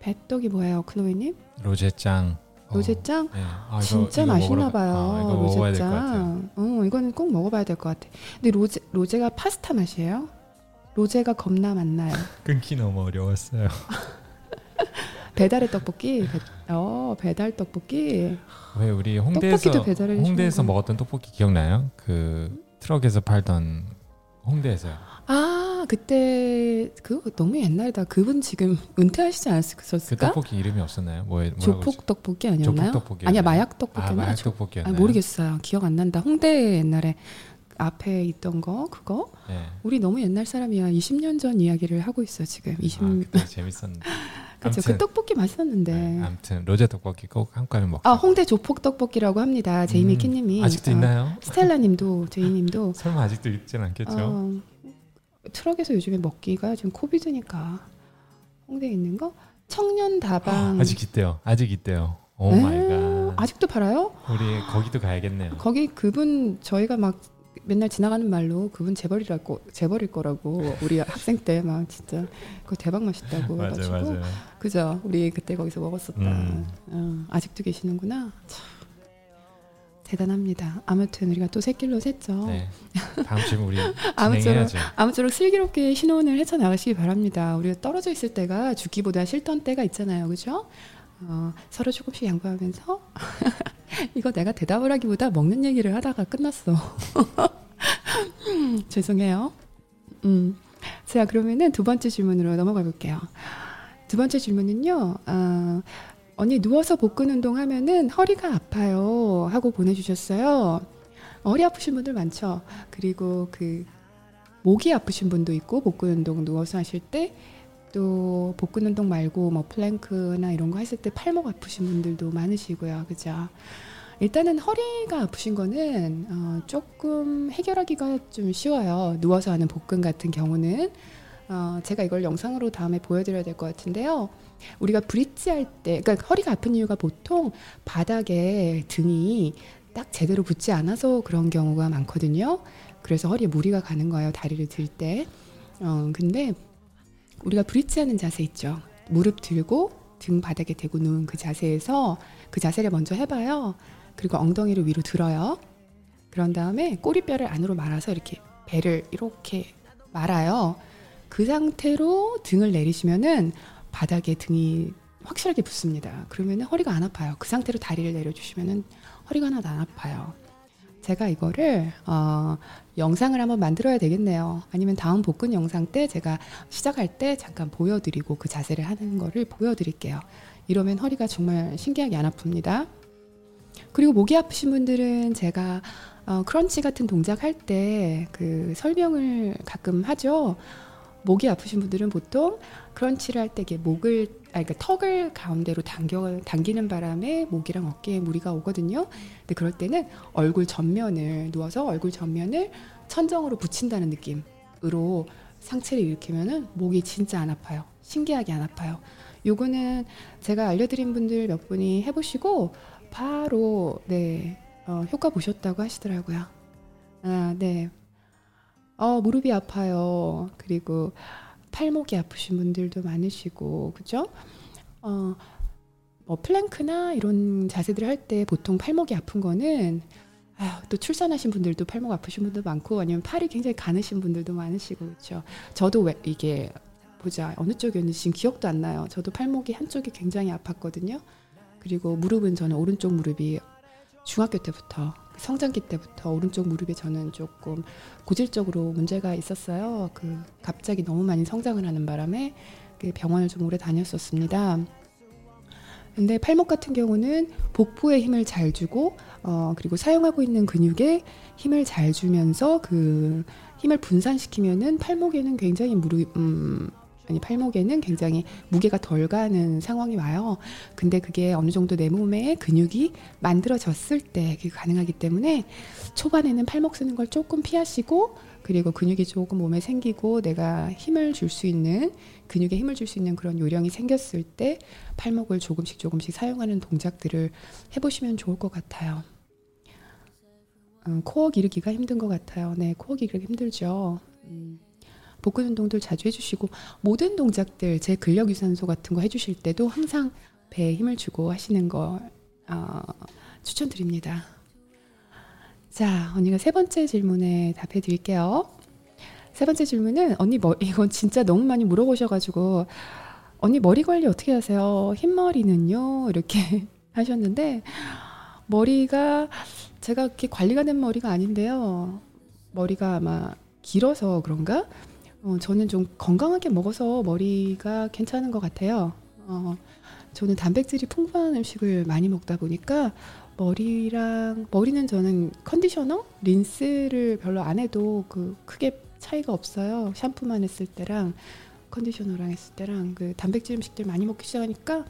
배떡이 뭐예요, 클로이님? 로제짱. 어, 로제짱? 네. 아, 진짜 이거 맛있나 봐요. 같아요. 로제짱. 어, 이거는 꼭 먹어봐야 될 것 같아. 근데 로제 로제가 파스타 맛이에요? 로제가 겁나 많나요? 끊기 너무 어려웠어요. 배달의 떡볶이. 배, 어, 배달 떡볶이. 왜 우리 홍대에서 홍대에서 거. 먹었던 떡볶이 기억나요? 그 트럭에서 팔던 홍대에서요. 아, 그때 그 너무 옛날이다. 그분 지금 은퇴하시지 그 않았을까? 떡볶이 이름이 없었나요? 뭐 조폭 떡볶이 아니었나요? 조폭 떡볶이. 아니야 마약 아 떡볶이였나? 마약 조- 떡볶이였나요? 아, 모르겠어요. 기억 안 난다. 홍대 옛날에 앞에 있던 거 그거 네. 우리 너무 옛날 사람이야. 20년 전 이야기를 하고 있어 지금. 20 아 그때 재밌었는데. 그렇죠. 그 떡볶이 맛있었는데. 네, 아무튼 로제 떡볶이 꼭 한 가지 먹자. 아 홍대 조폭 떡볶이라고 합니다. 제이미 음, 키님이 아직도 어, 있나요? 스텔라님도 제이님도 설마 아직도 있진 않겠죠? 어, 트럭에서 요즘에 먹기가 지금 COVID니까 홍대에 있는 거 청년 다방 아직 있대요. 아직 있대요. 오 네, my god. 아직도 팔아요? 우리 거기도 가야겠네요. 거기 그분 저희가 막 맨날 지나가는 말로 그분 재벌이라고 재벌일 거라고 우리 학생 때 막 진짜 그거 대박 맛있다고 맞아요, 해가지고 맞아요. 그죠? 우리 그때 거기서 먹었었다. 음. 어, 아직도 계시는구나. 참 대단합니다. 아무튼 우리가 또 새길로 샜죠. 네. 다음 주에 우리 아무쪼록. 아무쪼록 슬기롭게 신혼을 헤쳐나가시기 바랍니다. 우리가 떨어져 있을 때가 죽기보다 싫던 때가 있잖아요. 그죠? 어, 서로 조금씩 양보하면서 이거 내가 대답을 하기보다 먹는 얘기를 하다가 끝났어. 죄송해요. 음. 자, 그러면은 두 번째 질문으로 넘어가 볼게요. 두 번째 질문은요. 아, 언니 누워서 복근 운동 하면은 허리가 아파요 하고 보내주셨어요. 허리 아프신 분들 많죠. 그리고 그 목이 아프신 분도 있고 복근 운동 누워서 하실 때 또 복근 운동 말고 뭐 plank나 이런 거 했을 때 팔목 아프신 분들도 많으시고요. 그죠? 일단은 허리가 아프신 거는 어, 조금 해결하기가 좀 쉬워요. 누워서 하는 복근 같은 경우는 어, 제가 이걸 영상으로 다음에 보여드려야 될 것 같은데요. 우리가 브릿지 할 때, 그러니까 허리가 아픈 이유가 보통 바닥에 등이 딱 제대로 붙지 않아서 그런 경우가 많거든요. 그래서 허리에 무리가 가는 거예요. 다리를 들 때. 어, 근데 우리가 브릿지 하는 자세 있죠. 무릎 들고 등 바닥에 대고 누운 그 자세에서 그 자세를 먼저 해봐요. 그리고 엉덩이를 위로 들어요. 그런 다음에 꼬리뼈를 안으로 말아서 이렇게 배를 이렇게 말아요. 그 상태로 등을 내리시면은 바닥에 등이 확실하게 붙습니다. 그러면 허리가 안 아파요. 그 상태로 다리를 내려주시면은 허리가 하나도 안 아파요. 제가 이거를 어, 영상을 한번 만들어야 되겠네요. 아니면 다음 복근 영상 때 제가 시작할 때 잠깐 보여드리고 그 자세를 하는 거를 보여드릴게요. 이러면 허리가 정말 신기하게 안 아픕니다. 그리고 목이 아프신 분들은 제가 어, 크런치 같은 동작 할 때 그 설명을 가끔 하죠. 목이 아프신 분들은 보통 크런치를 할 때 목을 아 그러니까 턱을 가운데로 당겨 당기는 바람에 목이랑 어깨에 무리가 오거든요. 근데 그럴 때는 얼굴 전면을 누워서 얼굴 전면을 천정으로 붙인다는 느낌으로 상체를 일으키면은 목이 진짜 안 아파요. 신기하게 안 아파요. 요거는 제가 알려드린 분들 몇 분이 해보시고 바로 네 어, 효과 보셨다고 하시더라고요. 아, 네. 어, 무릎이 아파요. 그리고 팔목이 아프신 분들도 많으시고, 그죠? 어, 뭐 plank나 이런 자세들을 할 때 보통 팔목이 아픈 거는 아유, 또 출산하신 분들도 팔목 아프신 분도 많고 아니면 팔이 굉장히 가느신 분들도 많으시고 그렇죠. 저도 왜 이게 보자 어느 쪽이었는지 지금 기억도 안 나요. 저도 팔목이 한쪽이 굉장히 아팠거든요. 그리고 무릎은 저는 오른쪽 무릎이 중학교 때부터 성장기 때부터 오른쪽 무릎에 저는 조금 고질적으로 문제가 있었어요. 그 갑자기 너무 많이 성장을 하는 바람에 그 병원을 좀 오래 다녔었습니다. 근데 팔목 같은 경우는 복부에 힘을 잘 주고 어 그리고 사용하고 있는 근육에 힘을 잘 주면서 그 힘을 분산시키면은 팔목에는 굉장히 무릎 음 아니 팔목에는 굉장히 무게가 덜 가는 상황이 와요. 근데 그게 어느 정도 내 몸에 근육이 만들어졌을 때 그게 가능하기 때문에 초반에는 팔목 쓰는 걸 조금 피하시고 그리고 근육이 조금 몸에 생기고 내가 힘을 줄 수 있는 근육에 힘을 줄 수 있는 그런 요령이 생겼을 때 팔목을 조금씩 조금씩 사용하는 동작들을 해보시면 좋을 것 같아요. 음, 코어 기르기가 힘든 것 같아요. 네, 코어 기르기 힘들죠. 음, 복근 운동들 자주 해주시고 모든 동작들 제 근력 유산소 같은 거 해주실 때도 항상 배에 힘을 주고 하시는 거 어, 추천드립니다. 자, 언니가 세 번째 질문에 답해 드릴게요. 세 번째 질문은 언니 머 이건 진짜 너무 많이 물어보셔가지고 언니 머리 관리 어떻게 하세요? 흰머리는요? 이렇게 하셨는데 머리가 제가 그렇게 관리가 된 머리가 아닌데요. 머리가 아마 길어서 그런가? 어, 저는 좀 건강하게 먹어서 머리가 괜찮은 것 같아요. 어, 저는 단백질이 풍부한 음식을 많이 먹다 보니까 머리랑 머리는 저는 컨디셔너, 린스를 별로 안 해도 그 크게 차이가 없어요. 샴푸만 했을 때랑 컨디셔너랑 했을 때랑 그 단백질 음식들 많이 먹기 시작하니까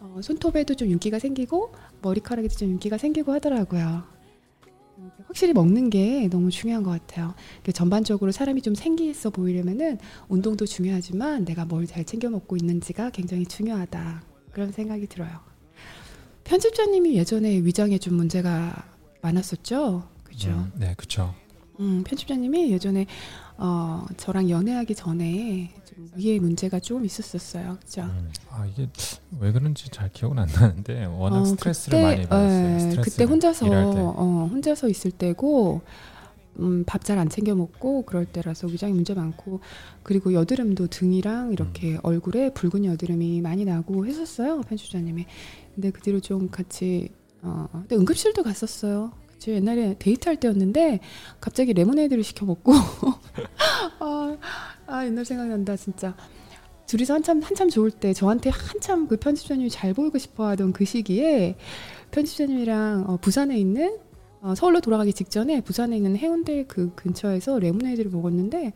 어, 손톱에도 좀 윤기가 생기고 머리카락에도 좀 윤기가 생기고 하더라고요. 확실히 먹는 게 너무 중요한 것 같아요. 전반적으로 사람이 좀 생기 있어 보이려면은 운동도 중요하지만 내가 뭘 잘 챙겨 먹고 있는지가 굉장히 중요하다. 그런 생각이 들어요. 편집자님이 예전에 위장에 좀 문제가 많았었죠. 그죠? 음, 네, 그렇죠. 음, 편집자님이 예전에 어, 저랑 연애하기 전에 좀 위에 문제가 조금 있었었어요. 그죠? 음, 아, 이게 왜 그런지 잘 기억은 안 나는데 워낙 어, 스트레스를 그때, 많이 받았어요. 에, 그때 혼자서 어, 혼자서 있을 때고 음, 밥 잘 안 챙겨 먹고 그럴 때라서 위장에 문제 많고 그리고 여드름도 등이랑 이렇게 음. 얼굴에 붉은 여드름이 많이 나고 했었어요 편집자님이 근데 그 뒤로 좀 같이 어 근데 응급실도 갔었어요 제 옛날에 데이트할 때였는데 갑자기 레모네이드를 시켜 먹고 아, 아 옛날 생각난다 진짜. 둘이서 한참 한참 좋을 때 저한테 한참 그 편집자님이 잘 보이고 싶어하던 그 시기에 편집자님이랑 어, 부산에 있는 어, 서울로 돌아가기 직전에 부산에 있는 해운대 그 근처에서 레모네이드를 먹었는데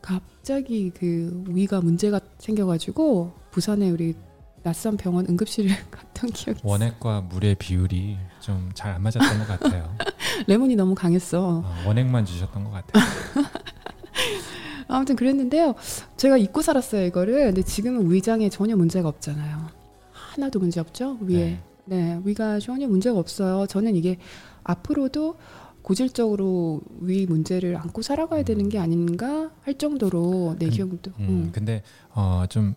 갑자기 그 위가 문제가 생겨가지고 부산에 우리 낯선 병원 응급실을 갔던 기억이 원액과 물의 비율이 좀 잘 안 맞았던 것 같아요. 레몬이 너무 강했어. 어, 원액만 주셨던 것 같아요. 아무튼 그랬는데요. 제가 잊고 살았어요 이거를. 근데 지금은 위장에 전혀 문제가 없잖아요. 하나도 문제 없죠 위에. 네. 네, 위가 전혀 문제가 없어요. 저는 이게 앞으로도 고질적으로 위 문제를 안고 살아가야 되는 게 아닌가 할 정도로 내 기억도. 음, 음. 근데 어 좀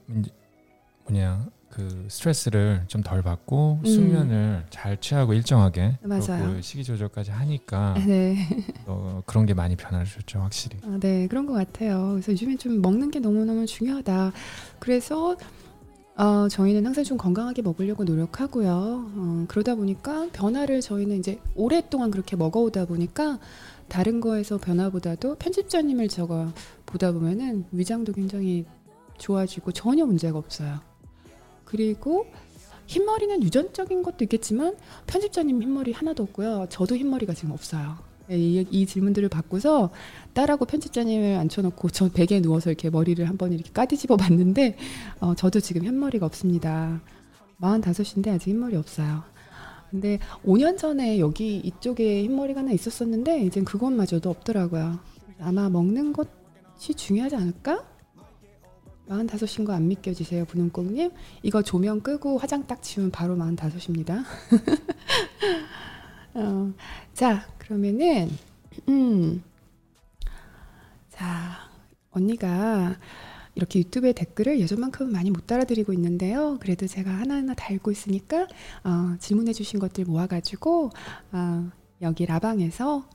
뭐냐 그 스트레스를 좀 덜 받고 음. 수면을 잘 취하고 일정하게 맞아요. 식이 조절까지 하니까 네. 어, 그런 게 많이 변화를 줬죠 확실히. 아, 네 그런 것 같아요. 그래서 요즘에 좀 먹는 게 너무 너무 중요하다. 그래서 어, 저희는 항상 좀 건강하게 먹으려고 노력하고요. 어, 그러다 보니까 변화를 저희는 이제 오랫동안 그렇게 먹어오다 보니까 다른 거에서 변화보다도 편집자님을 저거 보다 보면은 위장도 굉장히 좋아지고 전혀 문제가 없어요. 그리고 흰머리는 유전적인 것도 있겠지만 편집자님 흰머리 하나도 없고요. 저도 흰머리가 지금 없어요. 예, 이, 이, 질문들을 받고서 딸하고 편집자님을 앉혀놓고 저 베개에 누워서 이렇게 머리를 한번 이렇게 까디집어 봤는데 어, 저도 지금 흰머리가 없습니다. 45인데 아직 흰머리 없어요. 근데 5년 전에 여기 이쪽에 흰머리가 하나 있었었는데 이젠 그것마저도 없더라고요. 아마 먹는 것이 중요하지 않을까? 45인 거 안 믿겨지세요, 분홍콩님? 이거 조명 끄고 화장 딱 지우면 바로 45입니다. 어, 자, 그러면은, 음, 자, 언니가 이렇게 유튜브에 댓글을 예전만큼은 많이 못 따라드리고 있는데요. 그래도 제가 하나하나 다 읽고 있으니까 어, 질문해 주신 것들 모아가지고 어, 여기 라방에서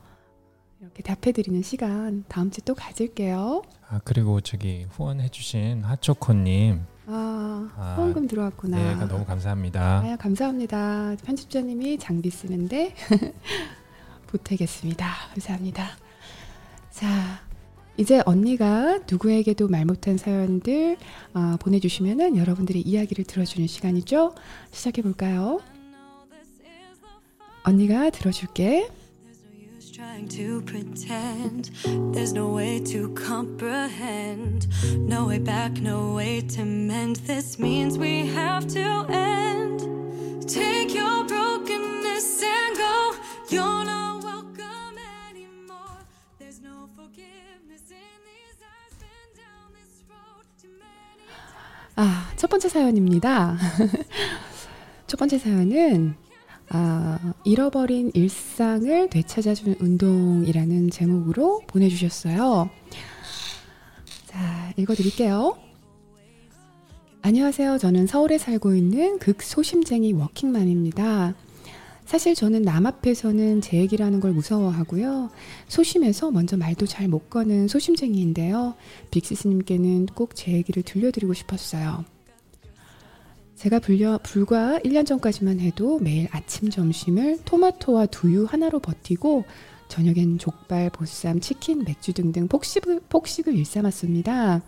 이렇게 답해드리는 시간 다음 주에 또 가질게요. 아 그리고 저기 후원해주신 하초코님 아, 아 후원금 들어왔구나. 네, 너무 감사합니다. 아, 감사합니다. 편집자님이 장비 쓰는데 보태겠습니다. 감사합니다. 자, 이제 언니가 누구에게도 말 못한 사연들 어, 보내주시면은 여러분들의 이야기를 들어주는 시간이죠. 시작해 볼까요? 언니가 들어줄게. Trying to pretend there's no way to comprehend no way back no way to mend this means we have to end take your brokenness and go you're not welcome anymore there's no forgiveness in these eyes been down this road too many 아, 첫 번째 사연입니다. 첫 번째 사연은 아, 잃어버린 일상을 되찾아주는 운동이라는 제목으로 보내주셨어요. 자, 읽어드릴게요. 안녕하세요. 저는 서울에 살고 있는 극소심쟁이 워킹맘입니다. 사실 저는 남 앞에서는 제 얘기를 하는 걸 무서워하고요. 소심해서 먼저 말도 잘 못 거는 소심쟁이인데요. 빅시스님께는 꼭 제 얘기를 들려드리고 싶었어요. 제가 불려, 불과 1년 전까지만 해도 매일 아침 점심을 토마토와 두유 하나로 버티고 저녁엔 족발, 보쌈, 치킨, 맥주 등등 폭식을, 폭식을 일삼았습니다.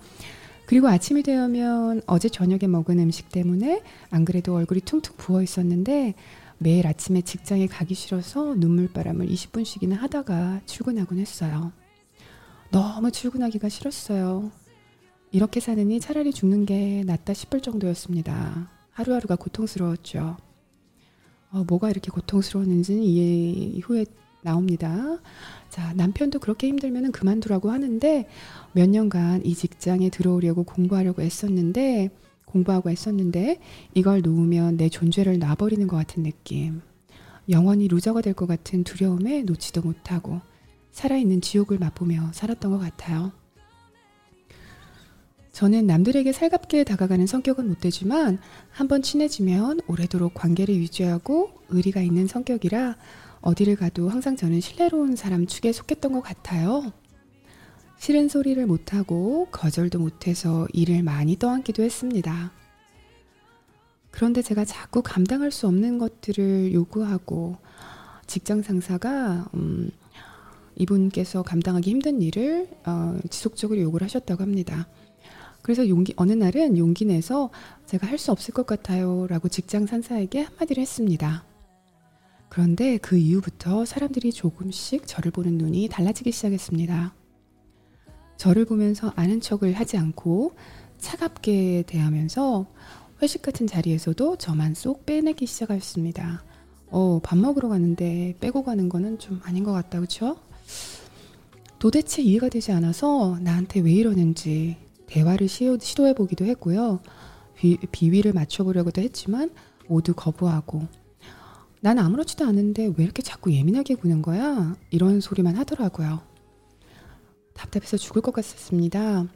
그리고 아침이 되면 어제 저녁에 먹은 음식 때문에 안 그래도 얼굴이 퉁퉁 부어 있었는데 매일 아침에 직장에 가기 싫어서 눈물바람을 20분씩이나 하다가 출근하곤 했어요. 너무 출근하기가 싫었어요. 이렇게 사느니 차라리 죽는 게 낫다 싶을 정도였습니다. 하루하루가 고통스러웠죠. 어, 뭐가 이렇게 고통스러웠는지는 이해 후에 나옵니다. 자, 남편도 그렇게 힘들면 그만두라고 하는데 몇 년간 이 직장에 들어오려고 공부하려고 애썼는데 공부하고 애썼는데 이걸 놓으면 내 존재를 놔버리는 것 같은 느낌. 영원히 루저가 될 것 같은 두려움에 놓지도 못하고 살아있는 지옥을 맛보며 살았던 것 같아요. 저는 남들에게 살갑게 다가가는 성격은 못 되지만 한번 친해지면 오래도록 관계를 유지하고 의리가 있는 성격이라 어디를 가도 항상 저는 신뢰로운 사람 축에 속했던 것 같아요. 싫은 소리를 못하고 거절도 못해서 일을 많이 떠안기도 했습니다. 그런데 제가 자꾸 감당할 수 없는 것들을 요구하고 직장 상사가 음, 이분께서 감당하기 힘든 일을 어, 지속적으로 요구를 하셨다고 합니다. 그래서 용기 어느 날은 용기 내서 제가 할 수 없을 것 같아요라고 직장 상사에게 한마디를 했습니다. 그런데 그 이후부터 사람들이 조금씩 저를 보는 눈이 달라지기 시작했습니다. 저를 보면서 아는 척을 하지 않고 차갑게 대하면서 회식 같은 자리에서도 저만 쏙 빼내기 시작했습니다. 어, 밥 먹으러 가는데 빼고 가는 거는 좀 아닌 것 같다, 그쵸? 도대체 이해가 되지 않아서 나한테 왜 이러는지 대화를 시도해 보기도 했고요. 비, 비위를 맞춰보려고도 했지만 모두 거부하고 난 아무렇지도 않은데 왜 이렇게 자꾸 예민하게 구는 거야? 이런 소리만 하더라고요. 답답해서 죽을 것 같았습니다.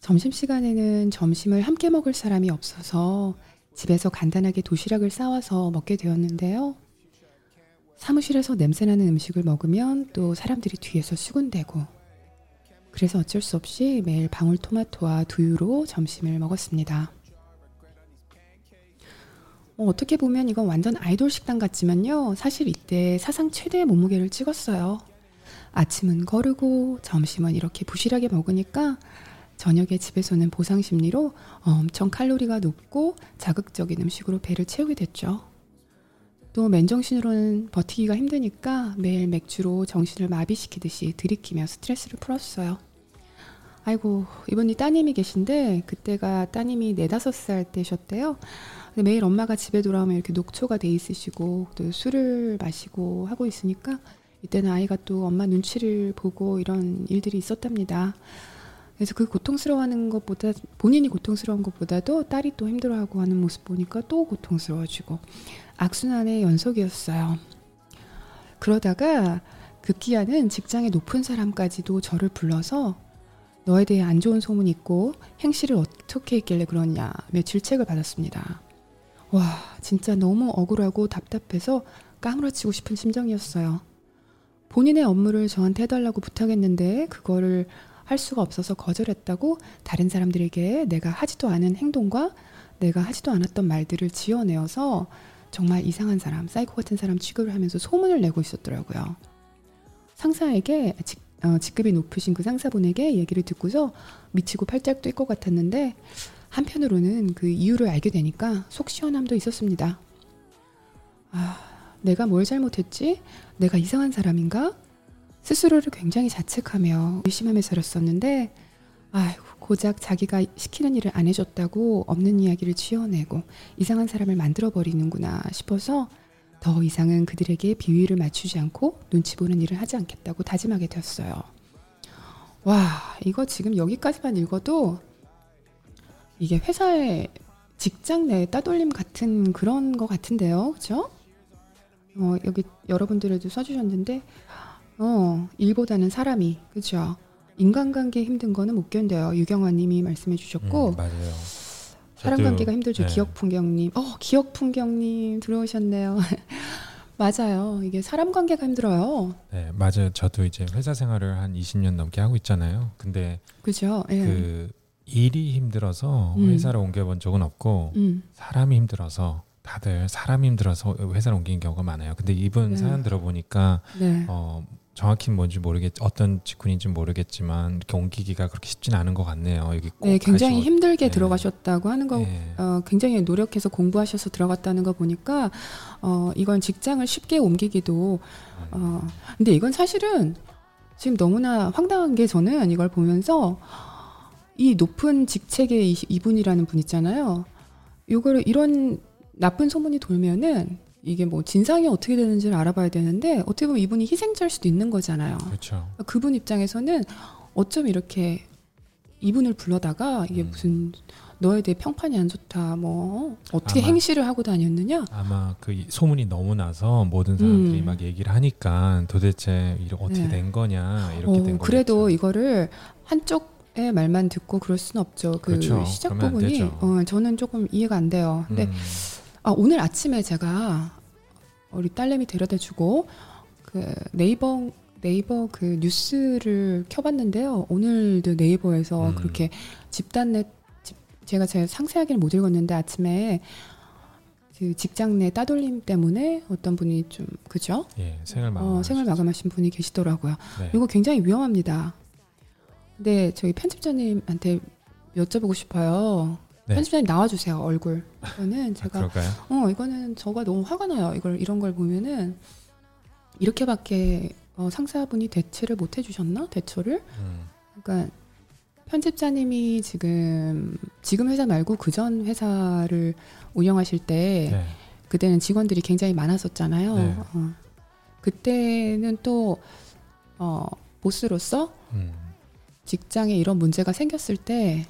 점심시간에는 점심을 함께 먹을 사람이 없어서 집에서 간단하게 도시락을 싸와서 먹게 되었는데요. 사무실에서 냄새나는 음식을 먹으면 또 사람들이 뒤에서 수군대고 그래서 어쩔 수 없이 매일 방울토마토와 두유로 점심을 먹었습니다. 어, 떻게 보면 이건 완전 아이돌 식당 같지만요. 사실 이때 사상 최대의 몸무게를 찍었어요. 아침은 거르고 점심은 이렇게 부실하게 먹으니까 저녁에 집에서는 보상 심리로 엄청 칼로리가 높고 자극적인 음식으로 배를 채우게 됐죠. 또 맨정신으로는 버티기가 힘드니까 매일 맥주로 정신을 마비시키듯이 들이키며 스트레스를 풀었어요. 아이고, 이분이 따님이 계신데, 그때가 따님이 네다섯 살 때셨대요. 매일 엄마가 집에 돌아오면 이렇게 녹초가 돼 있으시고, 또 술을 마시고 하고 있으니까, 이때는 아이가 또 엄마 눈치를 보고 이런 일들이 있었답니다. 그래서 그 고통스러워하는 것보다 본인이 고통스러운 것보다도 딸이 또 힘들어하고 하는 모습 보니까 또 고통스러워지고 악순환의 연속이었어요. 그러다가 급기야는 직장의 높은 사람까지도 저를 불러서 너에 대해 안 좋은 소문이 있고 행실을 어떻게 했길래 그러냐며 질책을 받았습니다. 와, 진짜 너무 억울하고 답답해서 까무러치고 싶은 심정이었어요. 본인의 업무를 저한테 해달라고 부탁했는데 그거를 할 수가 없어서 거절했다고 다른 사람들에게 내가 하지도 않은 행동과 내가 하지도 않았던 말들을 지어내어서 정말 이상한 사람, 사이코 같은 사람 취급을 하면서 소문을 내고 있었더라고요. 상사에게 직, 어, 직급이 높으신 그 상사분에게 얘기를 듣고서 미치고 팔짝 뛸 것 같았는데 한편으로는 그 이유를 알게 되니까 속 시원함도 있었습니다. 아, 내가 뭘 잘못했지? 내가 이상한 사람인가? 스스로를 굉장히 자책하며 의심하며 살았었는데, 아이고, 고작 자기가 시키는 일을 안 해줬다고 없는 이야기를 지어내고 이상한 사람을 만들어 버리는구나 싶어서 더 이상은 그들에게 비위를 맞추지 않고 눈치 보는 일을 하지 않겠다고 다짐하게 되었어요. 와, 이거 지금 여기까지만 읽어도 이게 회사의 직장 내 따돌림 같은 그런 것 같은데요. 그죠? 어, 여기 여러분들에도 써주셨는데, 어, 일보다는 사람이, 그죠? 인간관계 힘든 거는 못 견뎌요. 유경환 님이 말씀해 주셨고, 음, 맞아요. 사람 관계가 힘들죠. 네. 기억 풍경님. 어, 기억 풍경님 들어오셨네요. 맞아요. 이게 사람 관계가 힘들어요. 네, 맞아요. 저도 이제 회사 생활을 한 20년 넘게 하고 있잖아요. 근데 그죠? 예. 그 일이 힘들어서 음. 회사를 옮겨본 적은 없고 음, 사람이 힘들어서 다들 사람이 힘들어서 회사를 옮기는 경우가 많아요. 근데 이분 네. 사연 들어보니까 네. 어, 정확히 뭔지 모르겠 어떤 직군인지 모르겠지만 이렇게 옮기기가 그렇게 쉽지는 않은 것 같네요. 여기 꼭 네, 굉장히 힘들게 네. 들어가셨다고 하는 거, 네. 어, 굉장히 노력해서 공부하셔서 들어갔다는 거 보니까, 어, 이건 직장을 쉽게 옮기기도, 어, 근데 이건 사실은 지금 너무나 황당한 게 저는 이걸 보면서 이 높은 직책의 이- 이분이라는 분 있잖아요. 요거를 이런 나쁜 소문이 돌면은 이게 뭐 진상이 어떻게 되는지를 알아봐야 되는데 어떻게 보면 이분이 희생자일 수도 있는 거잖아요. 그렇죠. 그분 입장에서는 어쩜 이렇게 이분을 불러다가 이게 음. 무슨 너에 대해 평판이 안 좋다 뭐 어떻게 아마- 행실을 하고 다녔느냐 아마 그 이- 소문이 너무 나서 모든 사람들이 음. 막 얘기를 하니까 도대체 이렇게 어떻게 네. 된 거냐 이렇게 어, 된 거죠. 그래도 이거를 한쪽의 말만 듣고 그럴 수는 없죠 그 그렇죠. 시작 부분이. 어, 저는 조금 이해가 안 돼요 근데 음, 아, 오늘 아침에 제가 우리 딸내미 데려다 주고 그 네이버 네이버 그 뉴스를 켜봤는데요. 오늘도 네이버에서 음. 그렇게 집단 내 집- 제가 제가 상세하게는 못 읽었는데 아침에 그 직장 내 따돌림 때문에 어떤 분이 좀 그죠? 예, 생을 마감. 어, 생을 마감하신 분이 계시더라고요. 네. 이거 굉장히 위험합니다. 근데 저희 편집자님한테 여쭤보고 싶어요. 네. 편집자님 나와주세요 얼굴. 이거는 아, 제가 그럴까요? 어 이거는 저가 너무 화가 나요. 이걸 이런 걸 보면은 이렇게밖에 어, 상사분이 대체를 못 해주셨나 대처를? 음, 그러니까 편집자님이 지금 지금 회사 말고 그 전 회사를 운영하실 때 네. 그때는 직원들이 굉장히 많았었잖아요. 네. 어. 그때는 또 어, 보스로서 음, 직장에 이런 문제가 생겼을 때.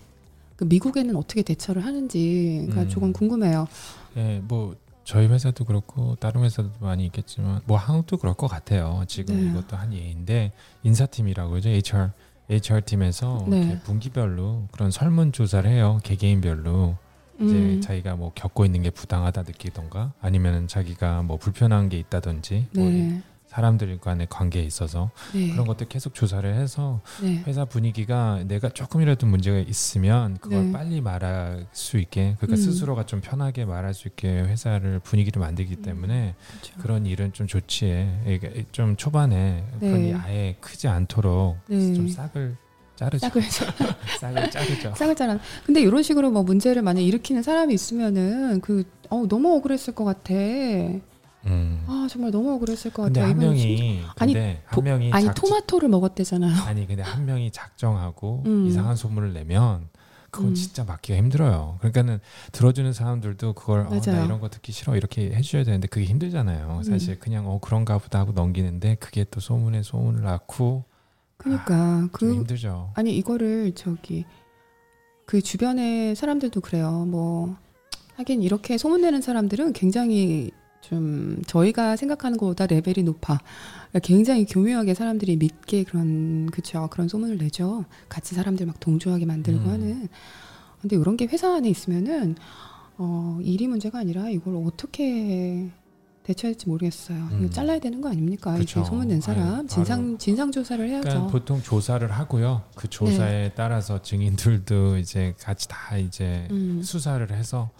그 미국에는 어떻게 대처를 하는지가 음. 조금 궁금해요. 예, 뭐 저희 회사도 그렇고 다른 회사도 많이 있겠지만 뭐 한국도 그럴 것 같아요. 지금 네. 이것도 한 예인데 인사팀이라고 그러죠. HR HR 팀에서 네. 분기별로 그런 설문 조사를 해요. 개개인별로 이제 음. 자기가 뭐 겪고 있는 게 부당하다 느끼던가 아니면 자기가 뭐 불편한 게 있다든지 뭐 네. 사람들 간의 관계에 있어서 네. 그런 것들 계속 조사를 해서 네. 회사 분위기가 내가 조금이라도 문제가 있으면 그걸 네. 빨리 말할 수 있게 그러니까 음. 스스로가 좀 편하게 말할 수 있게 회사를 분위기를 만들기 때문에 그렇죠. 그런 일은 좀 좋지에 좀 초반에 네. 그런 일이 아예 크지 않도록 네. 좀 싹을 자르죠. 싹을 싹을 자르죠. 싹을. 근데 이런 식으로 뭐 문제를 만약 일으키는 사람이 있으면은 그 어, 너무 억울했을 것 같아. 음. 아 정말 너무 억울했을 것 근데 같아. 한 명이 아니, 한 명이 아니 작- 토마토를 먹었대잖아요. 아니 근데 한 명이 작정하고 음. 이상한 소문을 내면 그건 음. 진짜 막기가 힘들어요. 그러니까는 들어주는 사람들도 그걸 어, 나. 이런 거 듣기 싫어 이렇게 해줘야 되는데 그게 힘들잖아요. 음. 사실 그냥 어 그런가 보다 하고 넘기는데 그게 또 소문에 소문을 낳고 그러니까 좀그 힘들죠. 아니 이거를 저기 그 주변의 사람들도 그래요. 뭐 하긴 이렇게 소문내는 사람들은 굉장히 좀 저희가 생각하는 것보다 레벨이 높아. 굉장히 교묘하게 사람들이 믿게 그런 그쵸 그런 소문을 내죠. 같이 사람들 막 동조하게 만들고 음. 하는. 근데 이런 게 회사 안에 있으면은 어 일이 문제가 아니라 이걸 어떻게 대처할지 모르겠어요. 이거 음. 잘라야 되는 거 아닙니까? 그쵸. 이게 소문 낸 사람 진상 진상 조사를 해야죠. 그러니까 보통 조사를 하고요. 그 조사에 네. 따라서 증인들도 이제 같이 다 이제 음. 수사를 해서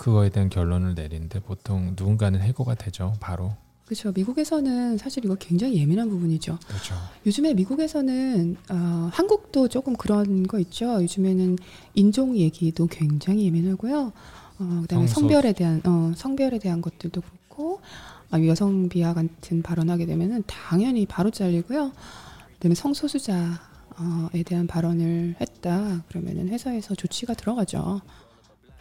그거에 대한 결론을 내리는데 보통 누군가는 해고가 되죠. 바로. 그렇죠. 미국에서는 사실 이거 굉장히 예민한 부분이죠. 그렇죠. 요즘에 미국에서는 어, 한국도 조금 그런 거 있죠. 요즘에는 인종 얘기도 굉장히 예민하고요. 어, 그다음에 성소- 성별에 대한 어, 성별에 대한 것들도 그렇고 아, 여성 비하 같은 발언하게 되면은 당연히 바로 잘리고요. 그다음에 성소수자 에 대한 발언을 했다 그러면은 회사에서 조치가 들어가죠.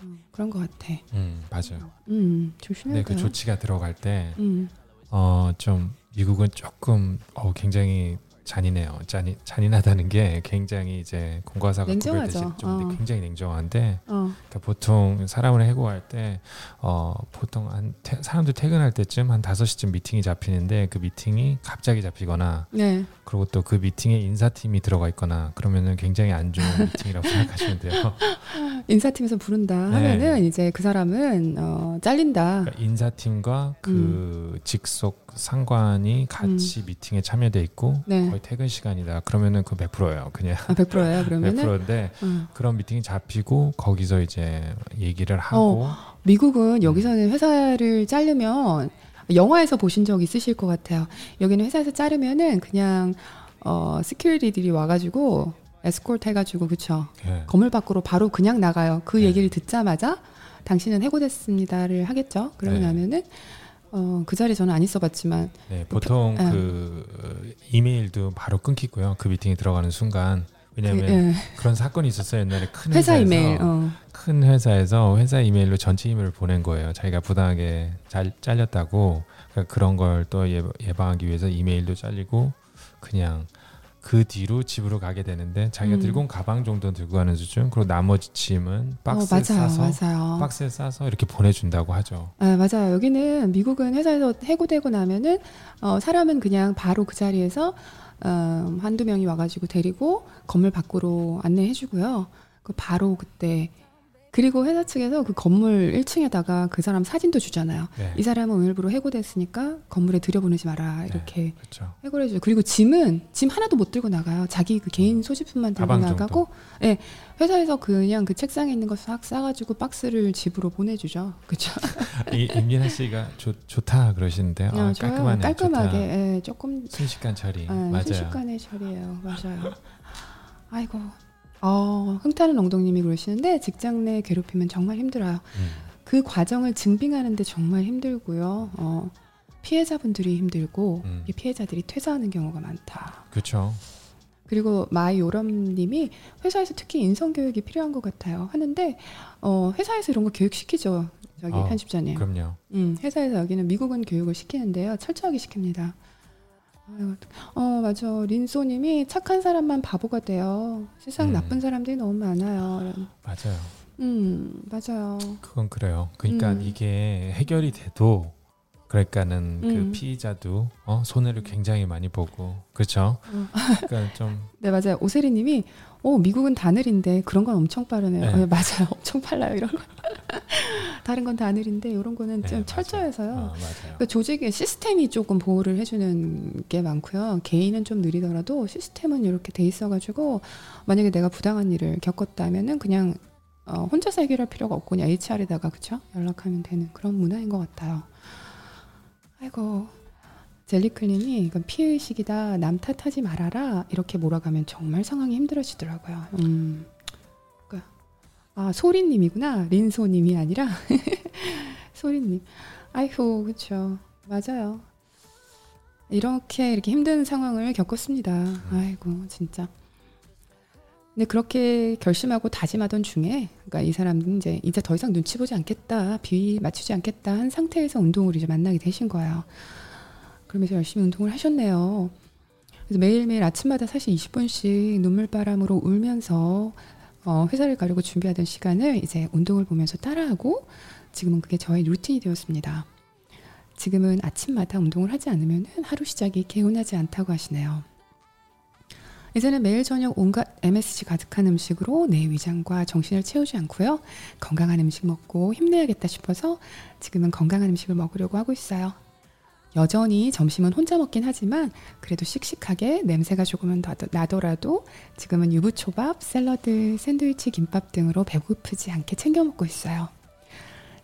어, 그런 것 같아. 음, 맞아요. 음, 조심해야 근데 그 돼요. 조치가 들어갈 때 음, 어, 좀 미국은 조금 어, 굉장히 잔인해요. 잔인 잔인하다는 게 굉장히 이제 공과사가. 구별되지 좀 어. 굉장히 냉정한데 어, 그러니까 보통 사람을 해고할 때 어, 보통 한 퇴- 사람들 퇴근할 때쯤 한 5시쯤 미팅이 잡히는데 그 미팅이 갑자기 잡히거나 네. 그리고 또 그 미팅에 인사팀이 들어가 있거나 그러면은 굉장히 안 좋은 미팅이라고 생각하시면 돼요. 인사팀에서 부른다 네. 하면은 이제 그 사람은 어, 잘린다. 그러니까 인사팀과 그 음. 직속 상관이 같이 미팅에 참여돼 있고 네. 거의 퇴근 시간이다. 그러면은 그 100%예요. 그냥 아, 100%예요. 그러면은 100%인데 어. 그런 미팅이 잡히고 거기서 이제 얘기를 하고 미국은 여기서는 회사를 자르면 영화에서 보신 적 있으실 것 같아요. 여기는 회사에서 자르면은 그냥 어 시큐리티들이 와가지고 에스코트 해가지고 그쵸 예. 건물 밖으로 바로 그냥 나가요. 그 네. 얘기를 듣자마자 당신은 해고됐습니다를 하겠죠. 그러고 네. 나면은 어, 그 자리에 저는 안 있어봤지만 네, 보통 예. 그 어, 이메일도 바로 끊기고요. 그 미팅에 들어가는 순간 왜냐하면 그, 예, 그런 사건이 있었어요 옛날에 큰 회사 회사에서 이메일 어. 큰 회사에서 회사 이메일로 전체 이메일을 보낸 거예요. 자기가 부당하게 잘, 잘렸다고 그러니까 그런 걸 또 예방하기 위해서 이메일도 잘리고 그냥 그 뒤로 집으로 가게 되는데 자기가 음. 들고 온 가방 정도 들고 가는 수준 그리고 나머지 짐은 박스에 어, 맞아요, 싸서 맞아요. 박스에 싸서 이렇게 보내준다고 하죠. 아, 맞아요. 여기는 미국은 회사에서 해고되고 나면은 어, 사람은 그냥 바로 그 자리에서 어, 한두 명이 와가지고 데리고 건물 밖으로 안내해 주고요. 그 바로 그때 그리고 회사 측에서 그 건물 1층에다가 그 사람 사진도 주잖아요. 네, 이 사람은 일부러 해고됐으니까 건물에 들여보내지 마라 이렇게 그렇죠. 해고를 해줘요. 그리고 짐은 짐 하나도 못 들고 나가요. 자기 그 개인 소지품만 들고 나가고, 예, 회사에서 그냥 그 책상에 있는 거싹 싸가지고 박스를 집으로 보내주죠. 그렇죠. 이 임진아 씨가 좋, 좋다 그러시는데요. 아, 좋아요. 깔끔하네. 깔끔하게. 예, 조금 순식간 처리. 예, 맞아요. 순식간의 처리예요. 맞아요. 아이고, 어, 흥타는 엉덩님이 그러시는데 직장 내 괴롭히면 정말 힘들어요. 음, 그 과정을 증빙하는데 정말 힘들고요. 어, 피해자분들이 힘들고 음. 이 피해자들이 퇴사하는 경우가 많다. 그렇죠. 그리고 마이오럼님이 회사에서 특히 인성 교육이 필요한 것 같아요. 하는데 어, 회사에서 이런 거 교육 시키죠. 저기 어, 편집자님. 그럼요. 음, 회사에서 여기는 미국은 교육을 시키는데요. 철저하게 시킵니다. 어 맞아. 린소님이 착한 사람만 바보가 돼요. 세상 음. 나쁜 사람들이 너무 많아요. 맞아요. 음 맞아요. 그건 그래요. 그러니까 음. 이게 해결이 돼도 그러니까는 그 음. 피의자도 어, 손해를 굉장히 많이 보고 그렇죠. 어. 그러니까 좀 네 맞아요. 오세리님이 어 미국은 다 느린데 그런 건 엄청 빠르네요. 네. 어, 맞아요. 엄청 빨라요 이런 거. 다른 건 다 느린데 이런 거는 네, 좀 맞아요. 철저해서요. 어, 맞아요. 그 조직의 시스템이 조금 보호를 해주는 게 많고요. 개인은 좀 느리더라도 시스템은 이렇게 돼 있어가지고 만약에 내가 부당한 일을 겪었다면은 그냥 어, 혼자서 해결할 필요가 없고 그냥 HR에다가 그쵸 연락하면 되는 그런 문화인 것 같아요. 아이고 젤리클님이 이건 피해 의식이다 남 탓하지 말아라 이렇게 몰아가면 정말 상황이 힘들어지더라고요. 음. 그러니까 아 소리님이구나 린소님이 아니라 소리님. 아이고 그렇죠 맞아요. 이렇게 이렇게 힘든 상황을 겪었습니다. 아이고 진짜. 근데 그렇게 결심하고 다짐하던 중에, 그러니까 이 사람은 이제 이제 더 이상 눈치 보지 않겠다, 비위 맞추지 않겠다 한 상태에서 운동을 이제 만나게 되신 거예요. 그러면서 열심히 운동을 하셨네요. 그래서 매일매일 아침마다 사실 20분씩 눈물바람으로 울면서 어, 회사를 가려고 준비하던 시간을 이제 운동을 보면서 따라하고 지금은 그게 저의 루틴이 되었습니다. 지금은 아침마다 운동을 하지 않으면 하루 시작이 개운하지 않다고 하시네요. 이제는 매일 저녁 온갖 MSG 가득한 음식으로 내 위장과 정신을 채우지 않고요. 건강한 음식 먹고 힘내야겠다 싶어서 지금은 건강한 음식을 먹으려고 하고 있어요. 여전히 점심은 혼자 먹긴 하지만 그래도 씩씩하게 냄새가 조금은 나더라도 지금은 유부초밥, 샐러드, 샌드위치, 김밥 등으로 배고프지 않게 챙겨 먹고 있어요.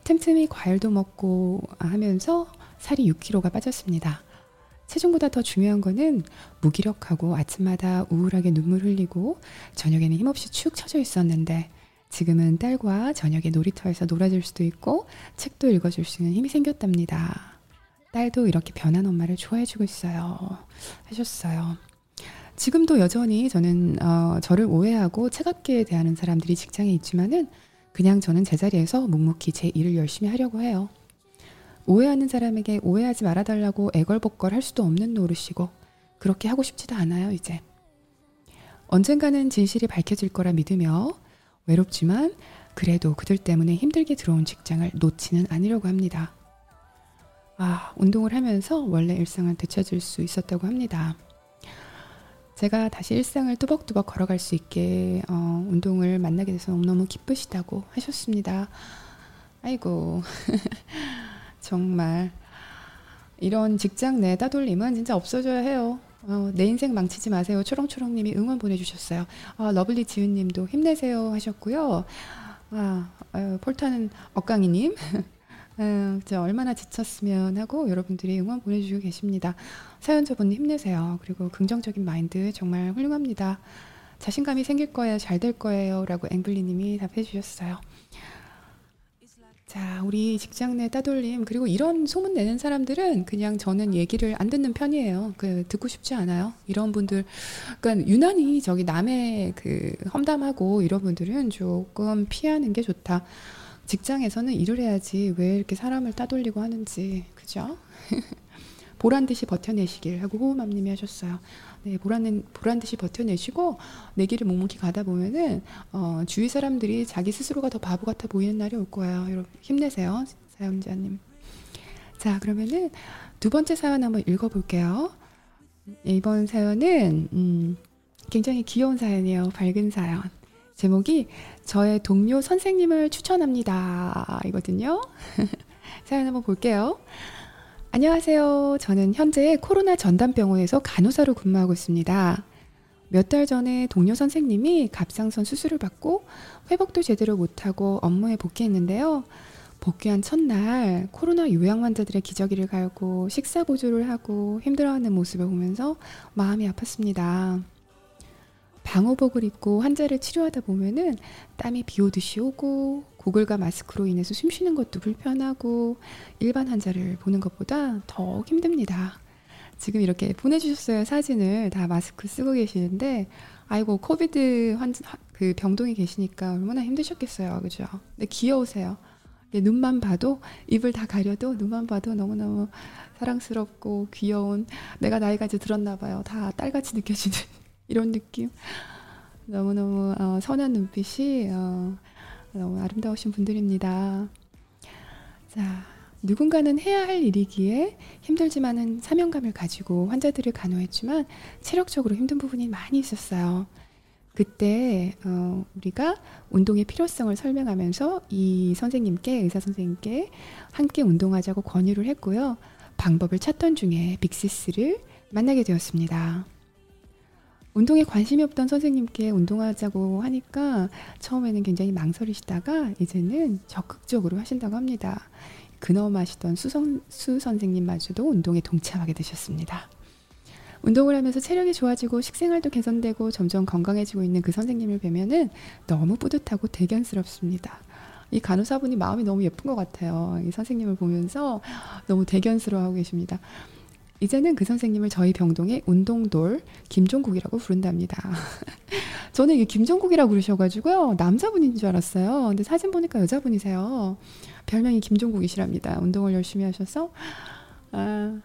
틈틈이 과일도 먹고 하면서 살이 6kg가 빠졌습니다. 체중보다 더 중요한 거는 무기력하고 아침마다 우울하게 눈물 흘리고 저녁에는 힘없이 축 처져 있었는데 지금은 딸과 저녁에 놀이터에서 놀아줄 수도 있고 책도 읽어줄 수 있는 힘이 생겼답니다. 딸도 이렇게 변한 엄마를 좋아해주고 있어요. 하셨어요. 지금도 여전히 저는 어, 저를 오해하고 차갑게 대하는 사람들이 직장에 있지만은 그냥 저는 제자리에서 묵묵히 제 일을 열심히 하려고 해요. 오해하는 사람에게 오해하지 말아달라고 애걸복걸 할 수도 없는 노릇이고 그렇게 하고 싶지도 않아요, 이제. 언젠가는 진실이 밝혀질 거라 믿으며 외롭지만 그래도 그들 때문에 힘들게 들어온 직장을 놓지는 않으려고 합니다. 아, 운동을 하면서 원래 일상을 되찾을 수 있었다고 합니다. 제가 다시 일상을 뚜벅뚜벅 걸어갈 수 있게 어, 운동을 만나게 돼서 너무너무 기쁘시다고 하셨습니다. 아이고. 정말 이런 직장 내 따돌림은 진짜 없어져야 해요. 어, 내 인생 망치지 마세요. 초롱초롱님이 응원 보내주셨어요. 아, 러블리 지은님도 힘내세요 하셨고요. 아, 어, 폴타는 억강이님. 어, 저 얼마나 지쳤으면 하고 여러분들이 응원 보내주고 계십니다. 사연자분 힘내세요. 그리고 긍정적인 마인드 정말 훌륭합니다. 자신감이 생길 거예요. 잘 될 거예요. 라고 앵블리님이 답해 주셨어요. 자, 우리 직장 내 따돌림 그리고 이런 소문 내는 사람들은 그냥 저는 얘기를 안 듣는 편이에요. 그 듣고 싶지 않아요. 이런 분들, 그러니까 유난히 저기 남의 그 험담하고 이런 분들은 조금 피하는 게 좋다. 직장에서는 일을 해야지 왜 이렇게 사람을 따돌리고 하는지 그죠? 보란 듯이 버텨내시길 하고 호흡맘님이 하셨어요. 네, 보란, 보란 듯이 버텨내시고 내 길을 묵묵히 가다 보면은 어, 주위 사람들이 자기 스스로가 더 바보 같아 보이는 날이 올 거예요. 여러분 힘내세요, 사연자님. 자, 그러면은 두 번째 사연 한번 읽어볼게요. 이번 사연은 음, 굉장히 귀여운 사연이에요. 밝은 사연. 제목이 저의 동료 선생님을 추천합니다. 이거든요. 사연 한번 볼게요. 안녕하세요. 저는 현재 코로나 전담병원에서 간호사로 근무하고 있습니다. 몇 달 전에 동료 선생님이 갑상선 수술을 받고 회복도 제대로 못하고 업무에 복귀했는데요. 복귀한 첫날 코로나 요양 환자들의 기저귀를 갈고 식사 보조를 하고 힘들어하는 모습을 보면서 마음이 아팠습니다. 방호복을 입고 환자를 치료하다 보면은 땀이 비 오듯이 오고 고글과 마스크로 인해서 숨 쉬는 것도 불편하고 일반 환자를 보는 것보다 더 힘듭니다. 지금 이렇게 보내주셨어요 사진을 다 마스크 쓰고 계시는데 아이고 코비드 환자 그 병동에 계시니까 얼마나 힘드셨겠어요, 그죠? 근데 귀여우세요. 눈만 봐도 입을 다 가려도 눈만 봐도 너무너무 사랑스럽고 귀여운 내가 나이가 이제 들었나 봐요. 다 딸같이 느껴지는 이런 느낌. 너무너무 어, 선한 눈빛이 어, 너무 아름다우신 분들입니다. 자, 누군가는 해야 할 일이기에 힘들지만은 사명감을 가지고 환자들을 간호했지만 체력적으로 힘든 부분이 많이 있었어요. 그때 어, 우리가 운동의 필요성을 설명하면서 이 선생님께 의사 선생님께 함께 운동하자고 권유를 했고요. 방법을 찾던 중에 빅시스를 만나게 되었습니다. 운동에 관심이 없던 선생님께 운동하자고 하니까 처음에는 굉장히 망설이시다가 이제는 적극적으로 하신다고 합니다. 근엄하시던 수선, 수 선생님마저도 운동에 동참하게 되셨습니다. 운동을 하면서 체력이 좋아지고 식생활도 개선되고 점점 건강해지고 있는 그 선생님을 뵈면은 너무 뿌듯하고 대견스럽습니다. 이 간호사분이 마음이 너무 예쁜 것 같아요. 이 선생님을 보면서 너무 대견스러워하고 계십니다. 이제는 그 선생님을 저희 병동의 운동돌 김종국이라고 부른답니다. 저는 이게 김종국이라고 부르셔가지고요. 남자분인 줄 알았어요. 근데 사진 보니까 여자분이세요. 별명이 김종국이시랍니다. 운동을 열심히 하셔서. 아,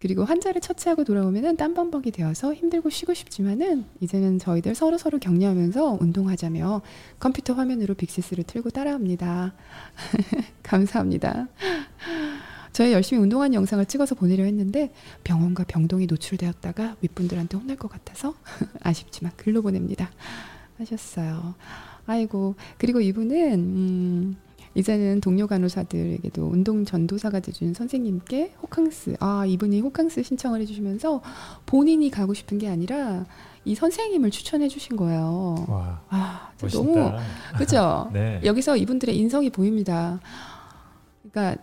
그리고 환자를 처치하고 돌아오면은 땀범벅이 되어서 힘들고 쉬고 싶지만은 이제는 저희들 서로 서로 격려하면서 운동하자며 컴퓨터 화면으로 빅시스를 틀고 따라합니다. 감사합니다. 저희 열심히 운동한 영상을 찍어서 보내려 했는데 병원과 병동이 노출되었다가 윗분들한테 혼날 것 같아서 아쉽지만 글로 보냅니다. 하셨어요. 아이고 그리고 이분은 음, 이제는 동료 간호사들에게도 운동 전도사가 돼준 선생님께 호캉스 아 이분이 호캉스 신청을 해주시면서 본인이 가고 싶은 게 아니라 이 선생님을 추천해 주신 거예요. 와, 아. 너무 그죠? 네. 여기서 이분들의 인성이 보입니다. 그러니까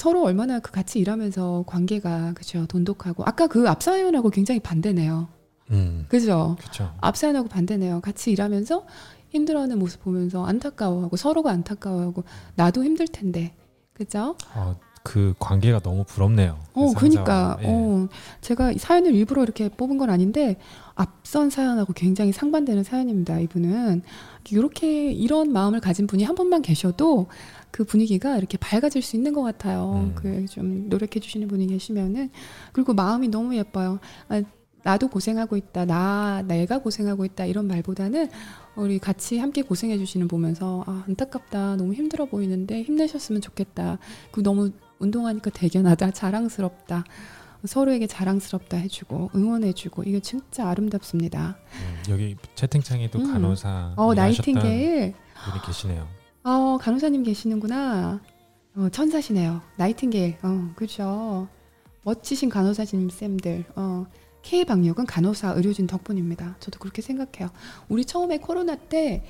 서로 얼마나 그 같이 일하면서 관계가 그죠 돈독하고 아까 그 앞 사연하고 굉장히 반대네요. 음, 그죠? 그렇죠. 앞사연하고 반대네요. 같이 일하면서 힘들어하는 모습 보면서 안타까워하고 서로가 안타까워하고 나도 힘들 텐데 그죠? 어, 그 관계가 너무 부럽네요. 그 어, 상사와. 예. 어, 제가 이 사연을 일부러 이렇게 뽑은 건 아닌데 앞선 사연하고 굉장히 상반되는 사연입니다. 이분은 이렇게 이런 마음을 가진 분이 한 분만 계셔도 그 분위기가 이렇게 밝아질 수 있는 것 같아요. 음. 그좀 노력해 주시는 분이 계시면은 그리고 마음이 너무 예뻐요. 아, 나도 고생하고 있다. 나 내가 고생하고 있다. 이런 말보다는 우리 같이 함께 고생해 주시는 보면서 아, 안타깝다. 너무 힘들어 보이는데 힘내셨으면 좋겠다. 그 너무 운동하니까 대견하다. 자랑스럽다. 서로에게 자랑스럽다 해주고 응원해주고 이게 진짜 아름답습니다. 음, 여기 채팅창에도 음. 간호사 어 나이팅게일, 분이 계시네요. 어 간호사님 계시는구나. 어 천사시네요. 나이팅게일, 어 그죠. 멋지신 간호사님 쌤들. 어 K 방역은 간호사 의료진 덕분입니다. 저도 그렇게 생각해요. 우리 처음에 코로나 때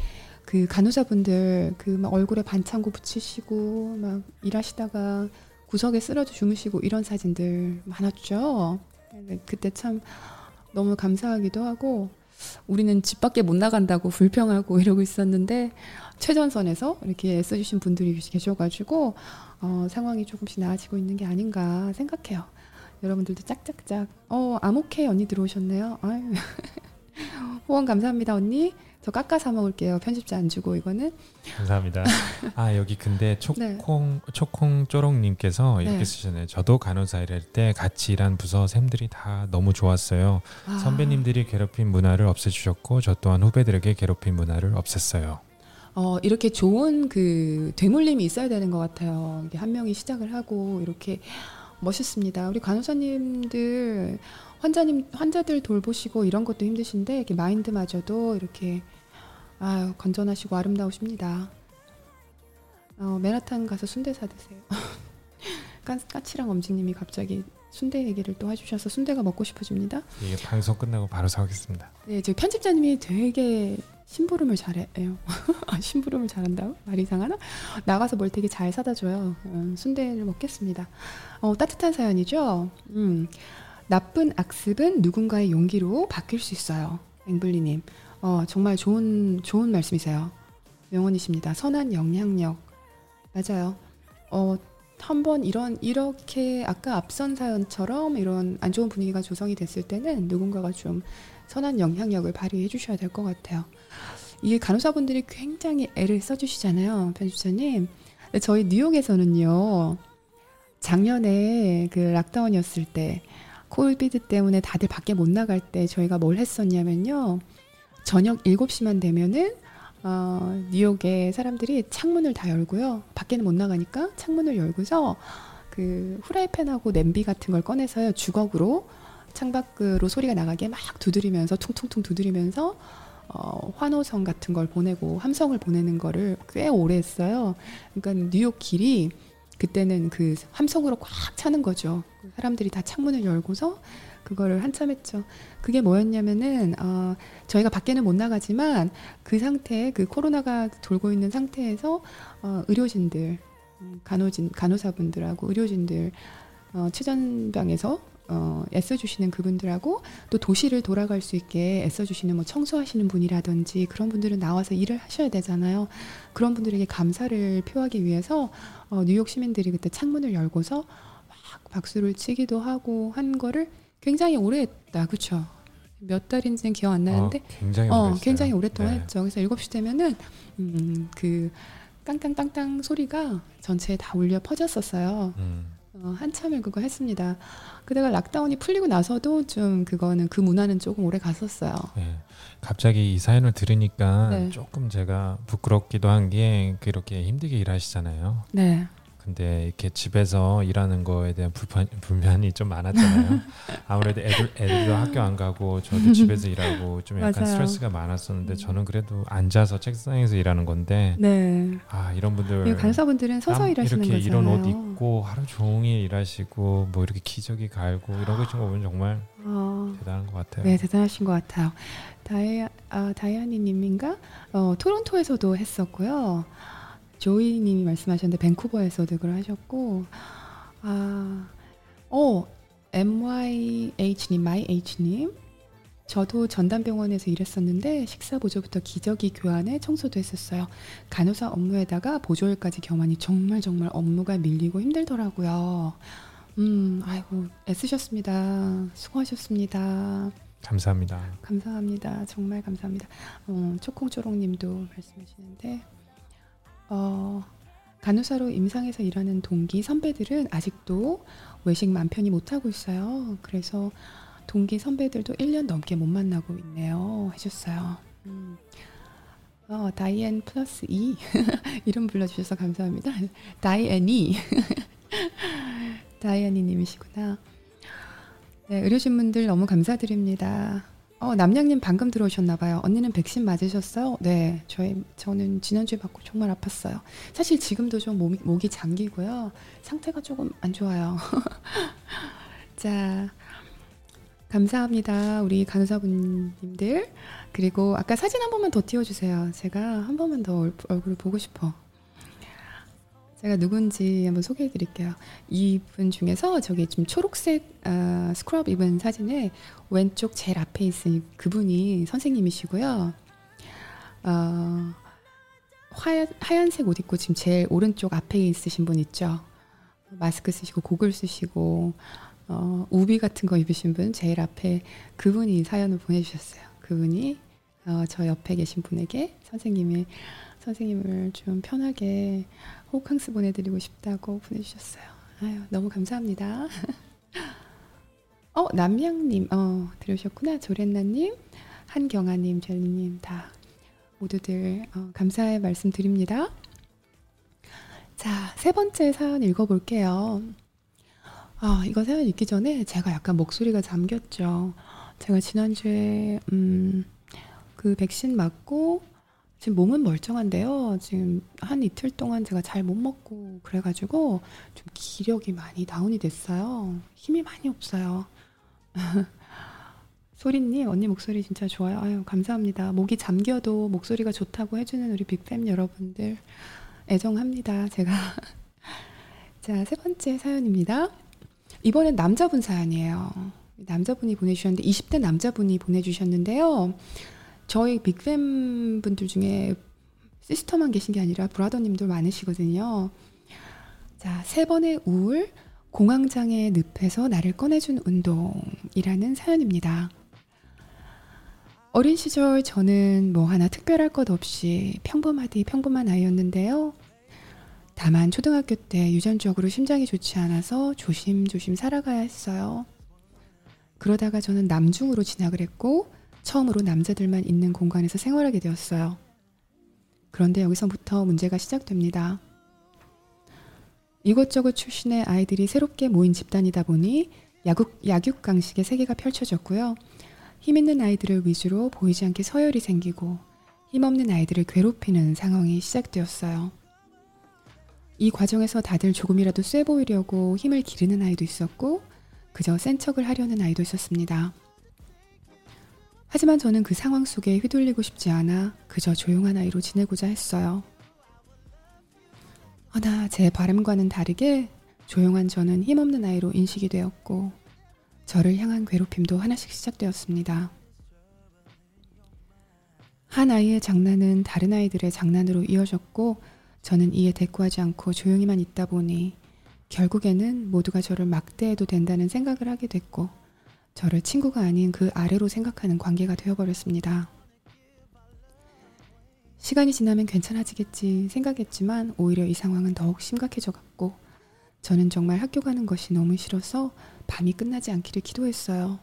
그 간호사분들 그 막 얼굴에 반창고 붙이시고 막 일하시다가 구석에 쓰러져 주무시고 이런 사진들 많았죠. 근데 그때 참 너무 감사하기도 하고 우리는 집 밖에 못 나간다고 불평하고 이러고 있었는데 최전선에서 이렇게 애써주신 분들이 계셔가지고 어, 상황이 조금씩 나아지고 있는 게 아닌가 생각해요. 여러분들도 짝짝짝. 어, 아모케 언니 들어오셨네요. 아유. 후원 감사합니다, 언니. 저 깎아 사 먹을게요. 편집자 안 주고 이거는. 감사합니다. 아 여기 근데 네. 초콩 초콩 쪼롱님께서 이렇게 네. 쓰셨네요. 저도 간호사 일할 때 같이 일한 부서 쌤들이 다 너무 좋았어요. 아, 선배님들이 괴롭힌 문화를 없애주셨고 저 또한 후배들에게 괴롭힌 문화를 없앴어요. 어, 이렇게 좋은 그 되물림이 있어야 되는 것 같아요. 한 명이 시작을 하고 이렇게 멋있습니다. 우리 간호사님들 환자님 환자들 돌보시고 이런 것도 힘드신데 이렇게 마인드마저도 이렇게 아유 건전하시고 아름다우십니다. 어, 맨하탄 가서 순대 사 드세요. 까, 까치랑 엄지님이 갑자기 순대 얘기를 또 해주셔서 순대가 먹고 싶어집니다. 이 방송 끝나고 바로 사오겠습니다. 네, 저희 편집자님이 되게 심부름을 잘해요. 아, 심부름을 잘한다고? 말이 이상하나? 나가서 뭘 되게 잘 사다 줘요. 음, 순대를 먹겠습니다. 어, 따뜻한 사연이죠? 음, 나쁜 악습은 누군가의 용기로 바뀔 수 있어요. 앵블리님. 어, 정말 좋은, 좋은 말씀이세요. 명언이십니다. 선한 영향력. 맞아요. 어, 한번 이런, 이렇게 아까 앞선 사연처럼 이런 안 좋은 분위기가 조성이 됐을 때는 누군가가 좀 선한 영향력을 발휘해 주셔야 될 것 같아요. 이게 간호사분들이 굉장히 애를 써주시잖아요, 편집자님. 저희 뉴욕에서는요, 작년에 그 락다운이었을 때, 코비드 때문에 다들 밖에 못 나갈 때 저희가 뭘 했었냐면요, 저녁 7시만 되면은, 어, 뉴욕에 사람들이 창문을 다 열고요, 밖에는 못 나가니까 창문을 열고서 그 후라이팬하고 냄비 같은 걸 꺼내서요, 주걱으로 창밖으로 소리가 나가게 막 두드리면서 퉁퉁퉁 두드리면서 어, 환호성 같은 걸 보내고 함성을 보내는 거를 꽤 오래 했어요. 그러니까 뉴욕 길이 그때는 그 함성으로 꽉 차는 거죠. 사람들이 다 창문을 열고서 그거를 한참 했죠. 그게 뭐였냐면은 어, 저희가 밖에는 못 나가지만 그 상태, 그 코로나가 돌고 있는 상태에서 어, 의료진들, 음, 간호진, 간호사분들하고 의료진들 어, 최전방에서 어, 애써주시는 그분들하고 또 도시를 돌아갈 수 있게 애써주시는 뭐 청소하시는 분이라든지 그런 분들은 나와서 일을 하셔야 되잖아요. 그런 분들에게 감사를 표하기 위해서 어, 뉴욕 시민들이 그때 창문을 열고서 막 박수를 치기도 하고 한 거를 굉장히 오래 했다. 그쵸? 몇 달인지는 기억 안 나는데 어, 굉장히 어. 굉장히 오랫동안 네. 했죠. 그래서 7시 되면은 음, 그 땅땅땅땅 소리가 전체에 다 울려 퍼졌었어요. 음, 어, 한참을 그거 했습니다. 그다가 락다운이 풀리고 나서도 좀 그거는 그 문화는 조금 오래 갔었어요. 네. 갑자기 이 사연을 들으니까 네. 조금 제가 부끄럽기도 한 게 그렇게 힘들게 일하시잖아요. 네. 근데 이렇게 집에서 일하는 거에 대한 불편 불만이 좀 많았잖아요. 아무래도 애들 애들도 학교 안 가고 저도 집에서 일하고 좀 약간. 스트레스가 많았었는데 저는 그래도 앉아서 책상에서 일하는 건데 네. 아 이런 분들 이 간호사분들은 서서 땀 일하시는 이렇게 거잖아요. 이런 옷 입고 하루 종일 일하시고 뭐 이렇게 기저귀 갈고 이런 거 보면 정말 어, 대단한 것 같아요. 네, 대단하신 것 같아요. 다이, 아, 다이아니님인가? 어, 토론토에서도 했었고요. 조이님이 말씀하셨는데 밴쿠버에서도 그걸 하셨고, 아, 어, MYH님, MyH님. 저도 전담병원에서 일했었는데 식사 보조부터 기저귀 교환에 청소도 했었어요. 간호사 업무에다가 보조일까지 겸하니 정말 정말 업무가 밀리고 힘들더라고요. 음, 아이고 애쓰셨습니다. 수고하셨습니다. 감사합니다. 감사합니다. 정말 감사합니다. 어, 초콩초롱님도 말씀하시는데 어, 간호사로 임상에서 일하는 동기 선배들은 아직도 외식 맘 편히 못 하고 있어요. 그래서 동기 선배들도 1년 넘게 못 만나고 있네요. 해줬어요. 음. 어, 다이앤 플러스 2 이름 불러주셔서 감사합니다. 다이앤이 다이애니님이시구나. 네, 의료진분들 너무 감사드립니다. 어, 남양님 방금 들어오셨나 봐요. 언니는 백신 맞으셨어요? 네, 저희 저는 지난주에 맞고 정말 아팠어요. 사실 지금도 좀 몸이, 목이 잠기고요. 상태가 조금 안 좋아요. 자, 감사합니다. 우리 간호사분님들. 그리고 아까 사진 한 번만 더 띄워주세요. 제가 한 번만 더 얼- 얼굴을 보고 싶어. 제가 누군지 한번 소개해 드릴게요. 이분 중에서 저기 좀 초록색 어, 스크럽 입은 사진에 왼쪽 제일 앞에 있으니 그분이 선생님이시고요. 어, 하얀, 하얀색 옷 입고 지금 제일 오른쪽 앞에 있으신 분 있죠. 마스크 쓰시고 고글 쓰시고 어, 우비 같은 거 입으신 분 제일 앞에 그분이 사연을 보내주셨어요. 그분이 어, 저 옆에 계신 분에게 선생님이 선생님을 좀 편하게 호캉스 보내드리고 싶다고 보내주셨어요. 아유 너무 감사합니다. 어 남양님 어 들으셨구나 조렌나님 한경아님 젤리님 다 모두들 어, 감사의 말씀 드립니다. 자 세 번째 사연 읽어볼게요. 아 이거 사연 읽기 전에 제가 약간 목소리가 잠겼죠. 제가 지난주에 음, 그 백신 맞고 지금 몸은 멀쩡한데요. 지금 한 이틀 동안 제가 잘 못 먹고 그래가지고 좀 기력이 많이 다운이 됐어요. 힘이 많이 없어요. 소리님 언니 목소리 진짜 좋아요. 아유 감사합니다. 목이 잠겨도 목소리가 좋다고 해주는 우리 빅팸 여러분들 애정합니다. 제가 자 세 번째 사연입니다. 이번엔 남자분 사연이에요. 남자분이 보내주셨는데 20대 남자분이 보내주셨는데요. 저희 빅팸 분들 중에 시스터만 계신 게 아니라 브라더님도 많으시거든요. 자, 세 번의 우울, 공황장애 늪에서 나를 꺼내준 운동이라는 사연입니다. 어린 시절 저는 뭐 하나 특별할 것 없이 평범하디 평범한 아이였는데요. 다만 초등학교 때 유전적으로 심장이 좋지 않아서 조심조심 살아가야 했어요. 그러다가 저는 남중으로 진학을 했고 처음으로 남자들만 있는 공간에서 생활하게 되었어요. 그런데 여기서부터 문제가 시작됩니다. 이곳저곳 출신의 아이들이 새롭게 모인 집단이다 보니 야국, 약육강식의 세계가 펼쳐졌고요. 힘 있는 아이들을 위주로 보이지 않게 서열이 생기고 힘없는 아이들을 괴롭히는 상황이 시작되었어요. 이 과정에서 다들 조금이라도 쎄 보이려고 힘을 기르는 아이도 있었고 그저 센 척을 하려는 아이도 있었습니다. 하지만 저는 그 상황 속에 휘둘리고 싶지 않아 그저 조용한 아이로 지내고자 했어요. 허나 제 바람과는 다르게 조용한 저는 힘없는 아이로 인식이 되었고 저를 향한 괴롭힘도 하나씩 시작되었습니다. 한 아이의 장난은 다른 아이들의 장난으로 이어졌고 저는 이에 대꾸하지 않고 조용히만 있다 보니 결국에는 모두가 저를 막대해도 된다는 생각을 하게 됐고 저를 친구가 아닌 그 아래로 생각하는 관계가 되어버렸습니다. 시간이 지나면 괜찮아지겠지 생각했지만 오히려 이 상황은 더욱 심각해져 갔고 저는 정말 학교 가는 것이 너무 싫어서 밤이 끝나지 않기를 기도했어요.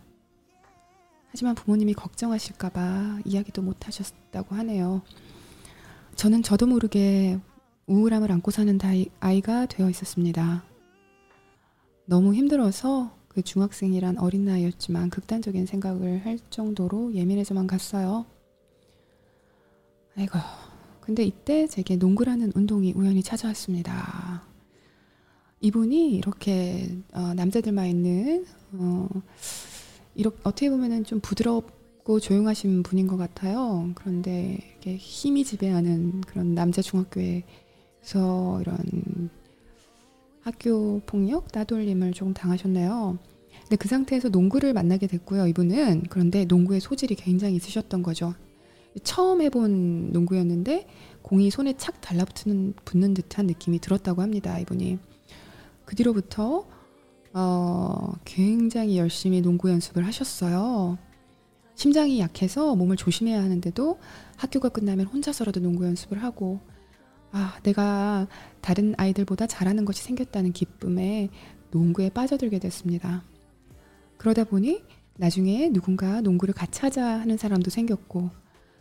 하지만 부모님이 걱정하실까봐 이야기도 못 하셨다고 하네요. 저는 저도 모르게 우울함을 안고 사는 아이가 되어 있었습니다. 너무 힘들어서 그 중학생이란 어린 나이였지만 극단적인 생각을 할 정도로 예민해져만 갔어요. 아이고, 근데 이때 제게 농구라는 운동이 우연히 찾아왔습니다. 이분이 이렇게 어, 남자들만 있는 어, 이렇게 어떻게 보면은 좀 부드럽고 조용하신 분인 것 같아요. 그런데 이렇게 힘이 지배하는 그런 남자 중학교에서 이런 학교 폭력, 따돌림을 조금 당하셨네요. 근데 그 상태에서 농구를 만나게 됐고요. 이분은 그런데 농구의 소질이 굉장히 있으셨던 거죠. 처음 해본 농구였는데 공이 손에 착 달라붙는 붙는 듯한 느낌이 들었다고 합니다. 이분이. 그 뒤로부터 어, 굉장히 열심히 농구 연습을 하셨어요. 심장이 약해서 몸을 조심해야 하는데도 학교가 끝나면 혼자서라도 농구 연습을 하고 아, 내가 다른 아이들보다 잘하는 것이 생겼다는 기쁨에 농구에 빠져들게 됐습니다. 그러다 보니 나중에 누군가 농구를 같이 하자 하는 사람도 생겼고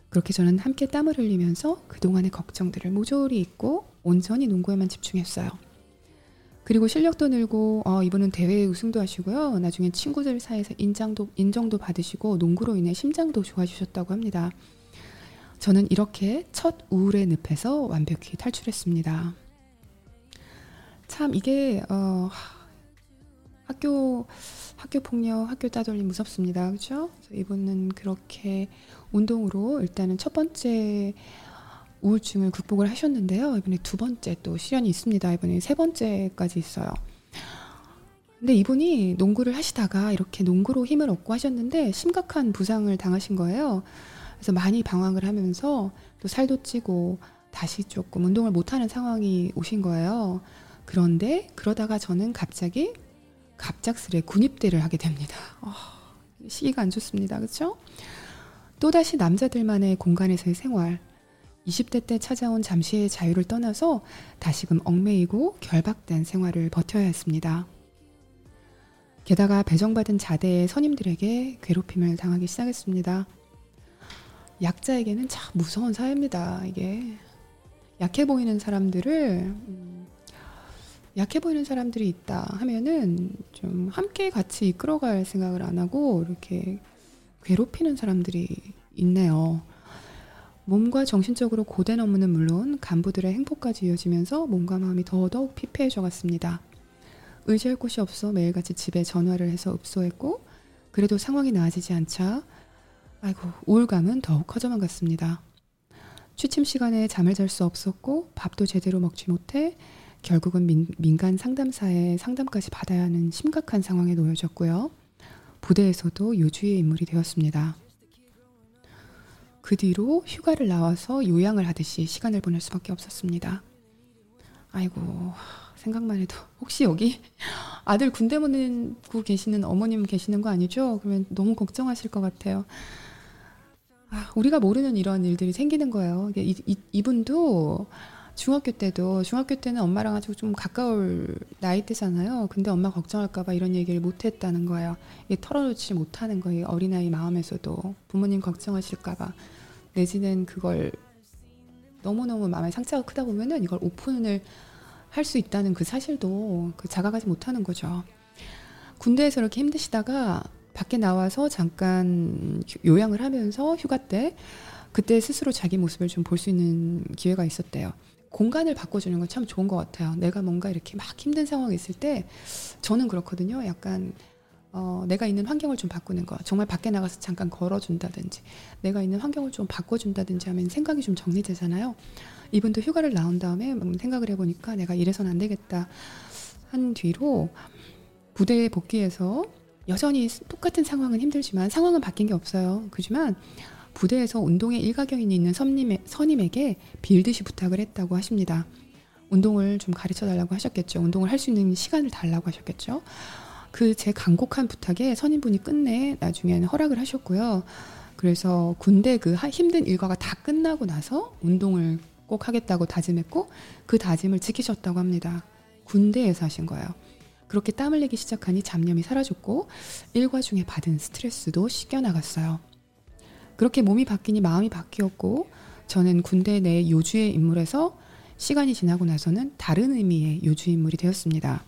그렇게 저는 함께 땀을 흘리면서 그동안의 걱정들을 모조리 잊고 온전히 농구에만 집중했어요. 그리고 실력도 늘고 어, 이분은 대회 우승도 하시고요. 나중에 친구들 사이에서 인장도 인정도 받으시고 농구로 인해 심장도 좋아지셨다고 합니다. 저는 이렇게 첫 우울의 늪에서 완벽히 탈출했습니다. 참 이게 어, 학교 학교 폭력, 학교 따돌림 무섭습니다. 그렇죠? 이분은 그렇게 운동으로 일단은 첫 번째 우울증을 극복을 하셨는데요. 이번에 두 번째 또 시련이 있습니다. 이번에 세 번째까지 있어요. 근데 이분이 농구를 하시다가 이렇게 농구로 힘을 얻고 하셨는데 심각한 부상을 당하신 거예요. 그래서 많이 방황을 하면서 또 살도 찌고 다시 조금 운동을 못하는 상황이 오신 거예요. 그런데 그러다가 저는 갑자기 갑작스레 군입대를 하게 됩니다. 어, 시기가 안 좋습니다. 그렇죠? 또다시 남자들만의 공간에서의 생활, 20대 때 찾아온 잠시의 자유를 떠나서 다시금 얽매이고 결박된 생활을 버텨야 했습니다. 게다가 배정받은 자대의 선임들에게 괴롭힘을 당하기 시작했습니다. 약자에게는 참 무서운 사회입니다. 이게 약해 보이는 사람들을 음, 약해 보이는 사람들이 있다 하면은 좀 함께 같이 이끌어갈 생각을 안 하고 이렇게 괴롭히는 사람들이 있네요. 몸과 정신적으로 고된 업무는 물론 간부들의 행복까지 이어지면서 몸과 마음이 더더욱 피폐해져 갔습니다. 의지할 곳이 없어 매일같이 집에 전화를 해서 읍소했고 그래도 상황이 나아지지 않자 아이고 우울감은 더욱 커져만 갔습니다. 취침 시간에 잠을 잘 수 없었고 밥도 제대로 먹지 못해 결국은 민, 민간 상담사의 상담까지 받아야 하는 심각한 상황에 놓여졌고요. 부대에서도 요주의 인물이 되었습니다. 그 뒤로 휴가를 나와서 요양을 하듯이 시간을 보낼 수밖에 없었습니다. 아이고 생각만 해도 혹시 여기 아들 군대 보내고 계시는 어머님 계시는 거 아니죠? 그러면 너무 걱정하실 것 같아요. 아, 우리가 모르는 이런 일들이 생기는 거예요. 이, 이, 이분도 중학교 때도 중학교 때는 엄마랑 아주 좀 가까울 나이대잖아요. 근데 엄마 걱정할까봐 이런 얘기를 못했다는 거예요. 이게 털어놓지 못하는 거예요. 어린아이 마음에서도 부모님 걱정하실까봐 내지는 그걸 너무너무 마음에 상처가 크다 보면은 이걸 오픈을 할 수 있다는 그 사실도 그 자각하지 못하는 거죠. 군대에서 이렇게 힘드시다가 밖에 나와서 잠깐 요양을 하면서 휴가 때 그때 스스로 자기 모습을 좀 볼 수 있는 기회가 있었대요. 공간을 바꿔주는 건 참 좋은 것 같아요. 내가 뭔가 이렇게 막 힘든 상황이 있을 때 저는 그렇거든요. 약간 어, 내가 있는 환경을 좀 바꾸는 거. 정말 밖에 나가서 잠깐 걸어준다든지, 내가 있는 환경을 좀 바꿔준다든지 하면 생각이 좀 정리되잖아요. 이분도 휴가를 나온 다음에 생각을 해보니까 내가 이래선 안 되겠다 한 뒤로 부대에 복귀해서 여전히 똑같은 상황은 힘들지만 상황은 바뀐 게 없어요. 그지만 부대에서 운동에 일가견이 있는 선임에, 선임에게 빌듯이 부탁을 했다고 하십니다. 운동을 좀 가르쳐 달라고 하셨겠죠. 운동을 할 수 있는 시간을 달라고 하셨겠죠. 그 제 간곡한 부탁에 선임분이 끝내 나중에는 허락을 하셨고요. 그래서 군대 그 힘든 일과가 다 끝나고 나서 운동을 꼭 하겠다고 다짐했고 그 다짐을 지키셨다고 합니다. 군대에서 하신 거예요. 그렇게 땀 흘리기 시작하니 잡념이 사라졌고 일과 중에 받은 스트레스도 씻겨 나갔어요. 그렇게 몸이 바뀌니 마음이 바뀌었고 저는 군대 내 요주의 인물에서 시간이 지나고 나서는 다른 의미의 요주 인물이 되었습니다.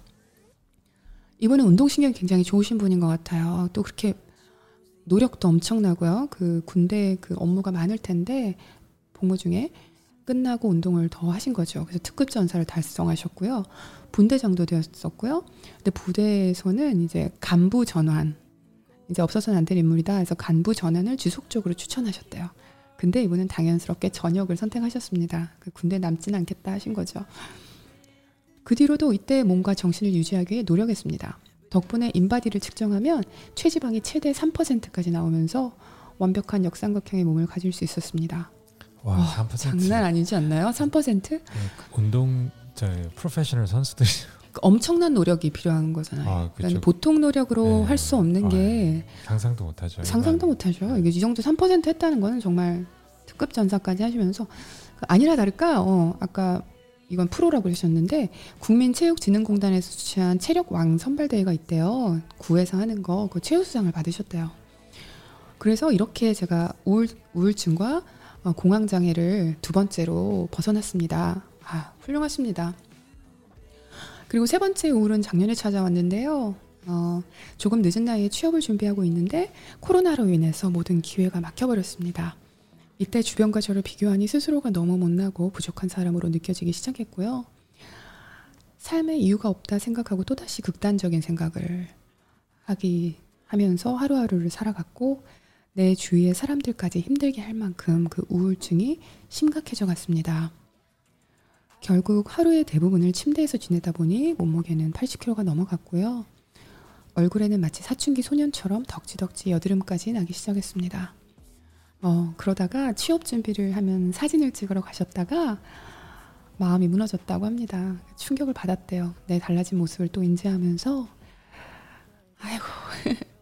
이분은 운동신경이 굉장히 좋으신 분인 것 같아요. 또 그렇게 노력도 엄청나고요. 그 군대 그 업무가 많을 텐데 복무 중에 끝나고 운동을 더 하신 거죠. 그래서 특급 전사를 달성하셨고요. 분대장도 되었었고요. 근데 부대에서는 이제 간부 전환 이제 없어서는 안 될 인물이다. 그래서 간부 전환을 지속적으로 추천하셨대요. 근데 이분은 당연스럽게 전역을 선택하셨습니다. 그 군대 남지는 않겠다 하신 거죠. 그 뒤로도 이때 몸과 정신을 유지하기 위해 노력했습니다. 덕분에 인바디를 측정하면 체지방이 최대 3%까지 나오면서 완벽한 역삼각형의 몸을 가질 수 있었습니다. 와, 와, 3%. 장난 아니지 않나요? 3%? 네, 운동 저 프로페셔널 선수들이 그 엄청난 노력이 필요한 거잖아요. 아, 그러니까. 보통 노력으로 네. 할수 없는 아, 게 상상도 못하죠. 상상도. 못하죠. 이게 이 정도 3% 했다는 거는 정말 특급 전사까지 하시면서 그 아니라 다를까 어, 아까 이건 프로라고 그러셨는데 국민체육진흥공단에서 주최한 체력왕 선발대회가 있대요. 구에서 하는 거 그 최우수상을 받으셨대요. 그래서 이렇게 제가 우울, 우울증과 어, 공황 장애를 두 번째로 벗어났습니다. 아, 훌륭하십니다. 그리고 세 번째 우울은 작년에 찾아왔는데요. 어, 조금 늦은 나이에 취업을 준비하고 있는데 코로나로 인해서 모든 기회가 막혀버렸습니다. 이때 주변과 저를 비교하니 스스로가 너무 못나고 부족한 사람으로 느껴지기 시작했고요. 삶에 이유가 없다 생각하고 또다시 극단적인 생각을 하기 하면서 하루하루를 살아갔고 내 주위의 사람들까지 힘들게 할 만큼 그 우울증이 심각해져 갔습니다. 결국 하루의 대부분을 침대에서 지내다 보니 몸무게는 80kg가 넘어갔고요. 얼굴에는 마치 사춘기 소년처럼 덕지덕지 여드름까지 나기 시작했습니다. 어, 그러다가 취업 준비를 하면 사진을 찍으러 가셨다가 마음이 무너졌다고 합니다. 충격을 받았대요. 내 달라진 모습을 또 인지하면서 아이고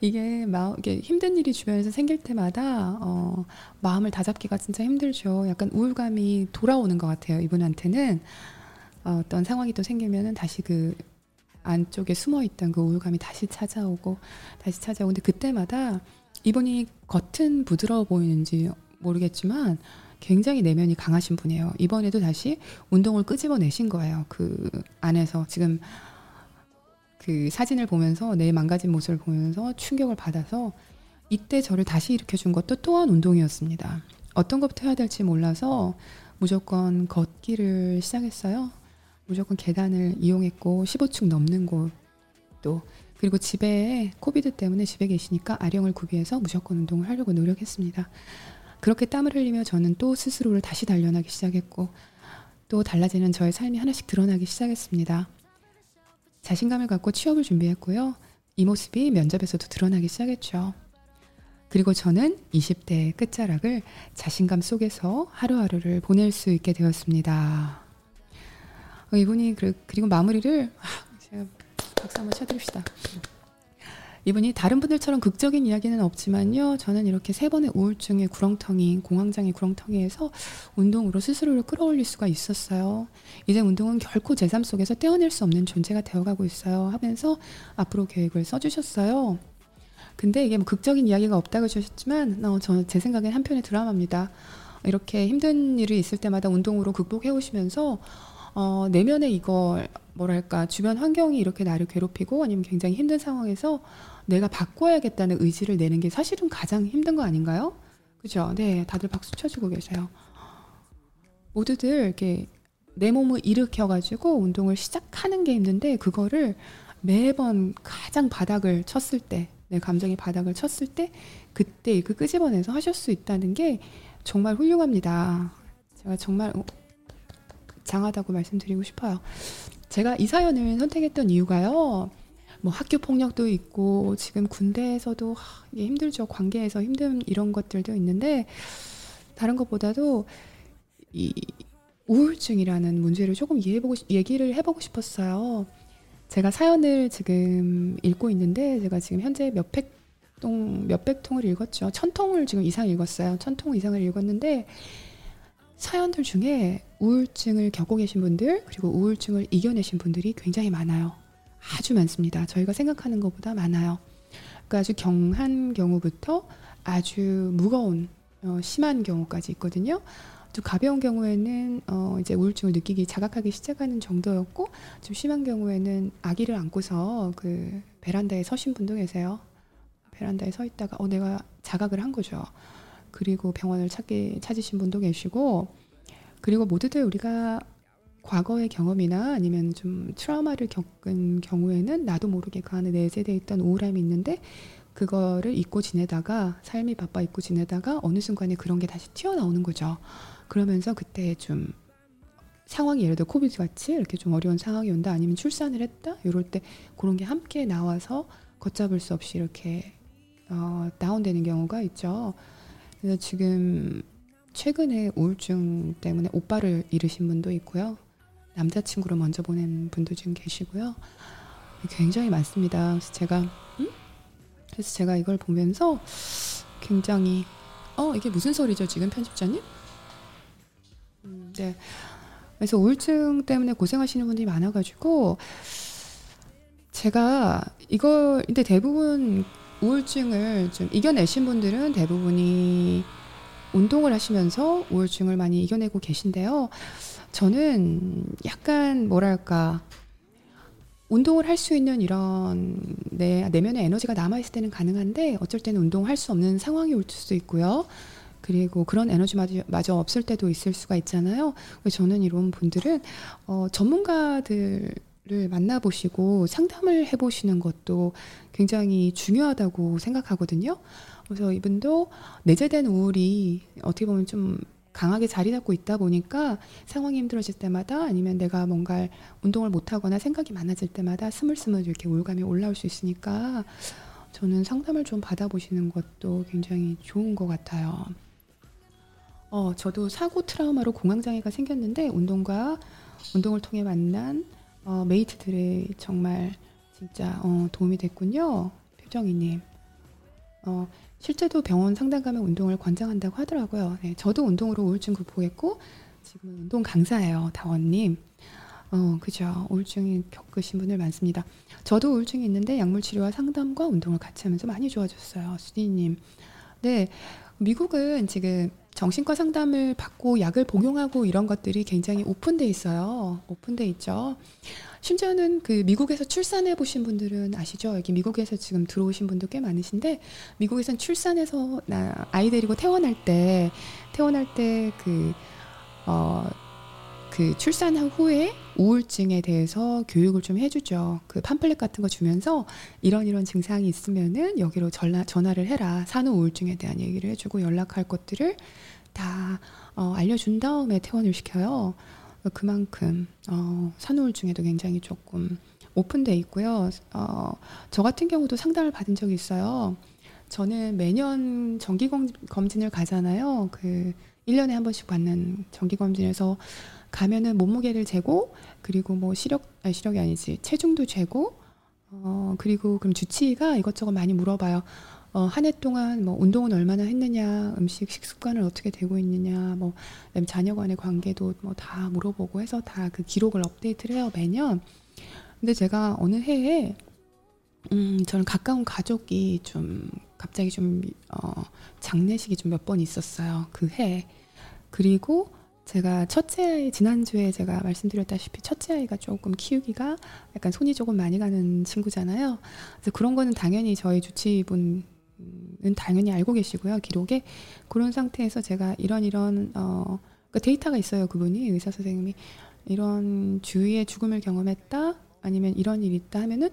이게 마음 이게 힘든 일이 주변에서 생길 때마다 어, 마음을 다잡기가 진짜 힘들죠. 약간 우울감이 돌아오는 것 같아요. 이분한테는 어, 어떤 상황이 또 생기면은 다시 그 안쪽에 숨어 있던 그 우울감이 다시 찾아오고 다시 찾아오고 근데 그때마다 이분이 겉은 부드러워 보이는지 모르겠지만 굉장히 내면이 강하신 분이에요. 이번에도 다시 운동을 끄집어내신 거예요. 그 안에서 지금 그 사진을 보면서 내 망가진 모습을 보면서 충격을 받아서 이때 저를 다시 일으켜 준 것도 또한 운동이었습니다. 어떤 것부터 해야 될지 몰라서 무조건 걷기를 시작했어요. 무조건 계단을 이용했고 15층 넘는 곳도 그리고 집에 코비드 때문에 집에 계시니까 아령을 구비해서 무조건 운동을 하려고 노력했습니다. 그렇게 땀을 흘리며 저는 또 스스로를 다시 단련하기 시작했고 또 달라지는 저의 삶이 하나씩 드러나기 시작했습니다. 자신감을 갖고 취업을 준비했고요. 이 모습이 면접에서도 드러나기 시작했죠. 그리고 저는 20대의 끝자락을 자신감 속에서 하루하루를 보낼 수 있게 되었습니다. 어, 이분이 그, 그리고 마무리를 아, 제가 박수 한번 쳐드립시다. 이분이 다른 분들처럼 극적인 이야기는 없지만요. 저는 이렇게 세 번의 우울증의 구렁텅이, 공황장애 구렁텅이에서 운동으로 스스로를 끌어올릴 수가 있었어요. 이제 운동은 결코 제 삶 속에서 떼어낼 수 없는 존재가 되어가고 있어요. 하면서 앞으로 계획을 써주셨어요. 근데 이게 뭐 극적인 이야기가 없다고 주셨지만, 어, 저는 제 생각엔 한편의 드라마입니다. 이렇게 힘든 일이 있을 때마다 운동으로 극복해 오시면서 어, 내면에 이걸 뭐랄까 주변 환경이 이렇게 나를 괴롭히고 아니면 굉장히 힘든 상황에서 내가 바꿔야겠다는 의지를 내는 게 사실은 가장 힘든 거 아닌가요? 그죠? 네, 다들 박수 쳐주고 계세요. 모두들 이렇게 내 몸을 일으켜가지고 운동을 시작하는 게 힘든데 그거를 매번 가장 바닥을 쳤을 때, 내 감정이 바닥을 쳤을 때 그때 그 끄집어내서 하실 수 있다는 게 정말 훌륭합니다. 제가 정말 장하다고 말씀드리고 싶어요. 제가 이 사연을 선택했던 이유가요. 뭐 학교 폭력도 있고 지금 군대에서도 하, 이게 힘들죠. 관계에서 힘든 이런 것들도 있는데 다른 것보다도 이 우울증이라는 문제를 조금 이해해보고 얘기를 해보고 싶었어요. 제가 사연을 지금 읽고 있는데 제가 지금 현재 몇백 통 몇백 통을 읽었죠. 천 통을 지금 이상 읽었어요. 천 통 이상을 읽었는데 사연들 중에 우울증을 겪고 계신 분들 그리고 우울증을 이겨내신 분들이 굉장히 많아요. 아주 많습니다. 저희가 생각하는 것보다 많아요. 그러니까 아주 경한 경우부터 아주 무거운 어, 심한 경우까지 있거든요. 좀 가벼운 경우에는 어, 이제 우울증을 느끼기 자각하기 시작하는 정도였고 좀 심한 경우에는 아기를 안고서 그 베란다에 서신 분도 계세요. 베란다에 서 있다가 어 내가 자각을 한 거죠. 그리고 병원을 찾기 찾으신 분도 계시고 그리고 모두들 우리가 과거의 경험이나 아니면 좀 트라우마를 겪은 경우에는 나도 모르게 그 안에 내재되어 있던 우울함이 있는데 그거를 잊고 지내다가 삶이 바빠 잊고 지내다가 어느 순간에 그런 게 다시 튀어나오는 거죠. 그러면서 그때 좀 상황이 예를 들어 코비드 같이 이렇게 좀 어려운 상황이 온다 아니면 출산을 했다 이럴 때 그런 게 함께 나와서 걷잡을 수 없이 이렇게 어, 다운되는 경우가 있죠. 그래서 지금 최근에 우울증 때문에 오빠를 잃으신 분도 있고요. 남자친구를 먼저 보낸 분도 지금 계시고요. 굉장히 많습니다. 그래서 제가 음? 그래서 제가 이걸 보면서 굉장히 어 이게 무슨 소리죠 지금 편집자님? 음, 네. 그래서 우울증 때문에 고생하시는 분들이 많아가지고 제가 이거 근데 대부분 우울증을 좀 이겨내신 분들은 대부분이 운동을 하시면서 우울증을 많이 이겨내고 계신데요. 저는 약간 뭐랄까 운동을 할 수 있는 이런 내 내면의 에너지가 남아 있을 때는 가능한데 어쩔 때는 운동을 할수 없는 상황이 올 수도 있고요. 그리고 그런 에너지마저 없을 때도 있을 수가 있잖아요. 저는 이런 분들은 어, 전문가들을 만나보시고 상담을 해보시는 것도 굉장히 중요하다고 생각하거든요. 그래서 이분도 내재된 우울이 어떻게 보면 좀 강하게 자리 잡고 있다 보니까 상황이 힘들어질 때마다 아니면 내가 뭔가 운동을 못하거나 생각이 많아질 때마다 스물스물 이렇게 우울감이 올라올 수 있으니까 저는 상담을 좀 받아보시는 것도 굉장히 좋은 것 같아요. 어, 저도 사고 트라우마로 공황장애가 생겼는데 운동과 운동을 통해 만난 어, 메이트들의 정말 진짜 어, 도움이 됐군요. 표정이님. 어, 실제도 병원 상담 가면 운동을 권장한다고 하더라고요. 네, 저도 운동으로 우울증 극복했고 지금은 운동 강사예요, 다원님. 어, 그죠. 우울증이 겪으신 분들 많습니다. 저도 우울증이 있는데 약물 치료와 상담과 운동을 같이 하면서 많이 좋아졌어요, 수디님. 네, 미국은 지금 정신과 상담을 받고 약을 복용하고 이런 것들이 굉장히 오픈돼 있어요. 오픈돼 있죠. 심지어는 그 미국에서 출산해 보신 분들은 아시죠? 여기 미국에서 지금 들어오신 분도 꽤 많으신데 미국에선 출산해서 나 아이 데리고 태어날 때 태어날 때그 어, 그 출산 후에 우울증에 대해서 교육을 좀 해주죠. 그 팜플렛 같은 거 주면서 이런 이런 증상이 있으면은 여기로 전화, 전화를 해라. 산후 우울증에 대한 얘기를 해주고 연락할 것들을 다 어, 알려준 다음에 퇴원을 시켜요. 그만큼 어, 산후 우울증에도 굉장히 조금 오픈돼 있고요. 어, 저 같은 경우도 상담을 받은 적이 있어요. 저는 매년 정기 검진을 가잖아요. 그 1년에 한 번씩 받는 정기 검진에서 가면은 몸무게를 재고 그리고 뭐 시력 아니 시력이 아니지 체중도 재고 어 그리고 그럼 주치의가 이것저것 많이 물어봐요. 어, 한 해 동안 뭐 운동은 얼마나 했느냐, 음식 식습관을 어떻게 되고 있느냐, 뭐 자녀 간의 관계도 뭐 다 물어보고 해서 다 그 기록을 업데이트를 해요 매년. 근데 제가 어느 해에 음 저는 가까운 가족이 좀 갑자기 좀 어, 장례식이 좀 몇 번 있었어요 그 해. 그리고 제가 첫째 아이 지난주에 제가 말씀드렸다시피 첫째 아이가 조금 키우기가 약간 손이 조금 많이 가는 친구잖아요. 그래서 그런 거는 당연히 저희 주치의분 은 당연히 알고 계시고요 기록에. 그런 상태에서 제가 이런 이런 어 그러니까 데이터가 있어요 그분이. 의사 선생님이 이런 주위의 죽음을 경험했다 아니면 이런 일이 있다 하면은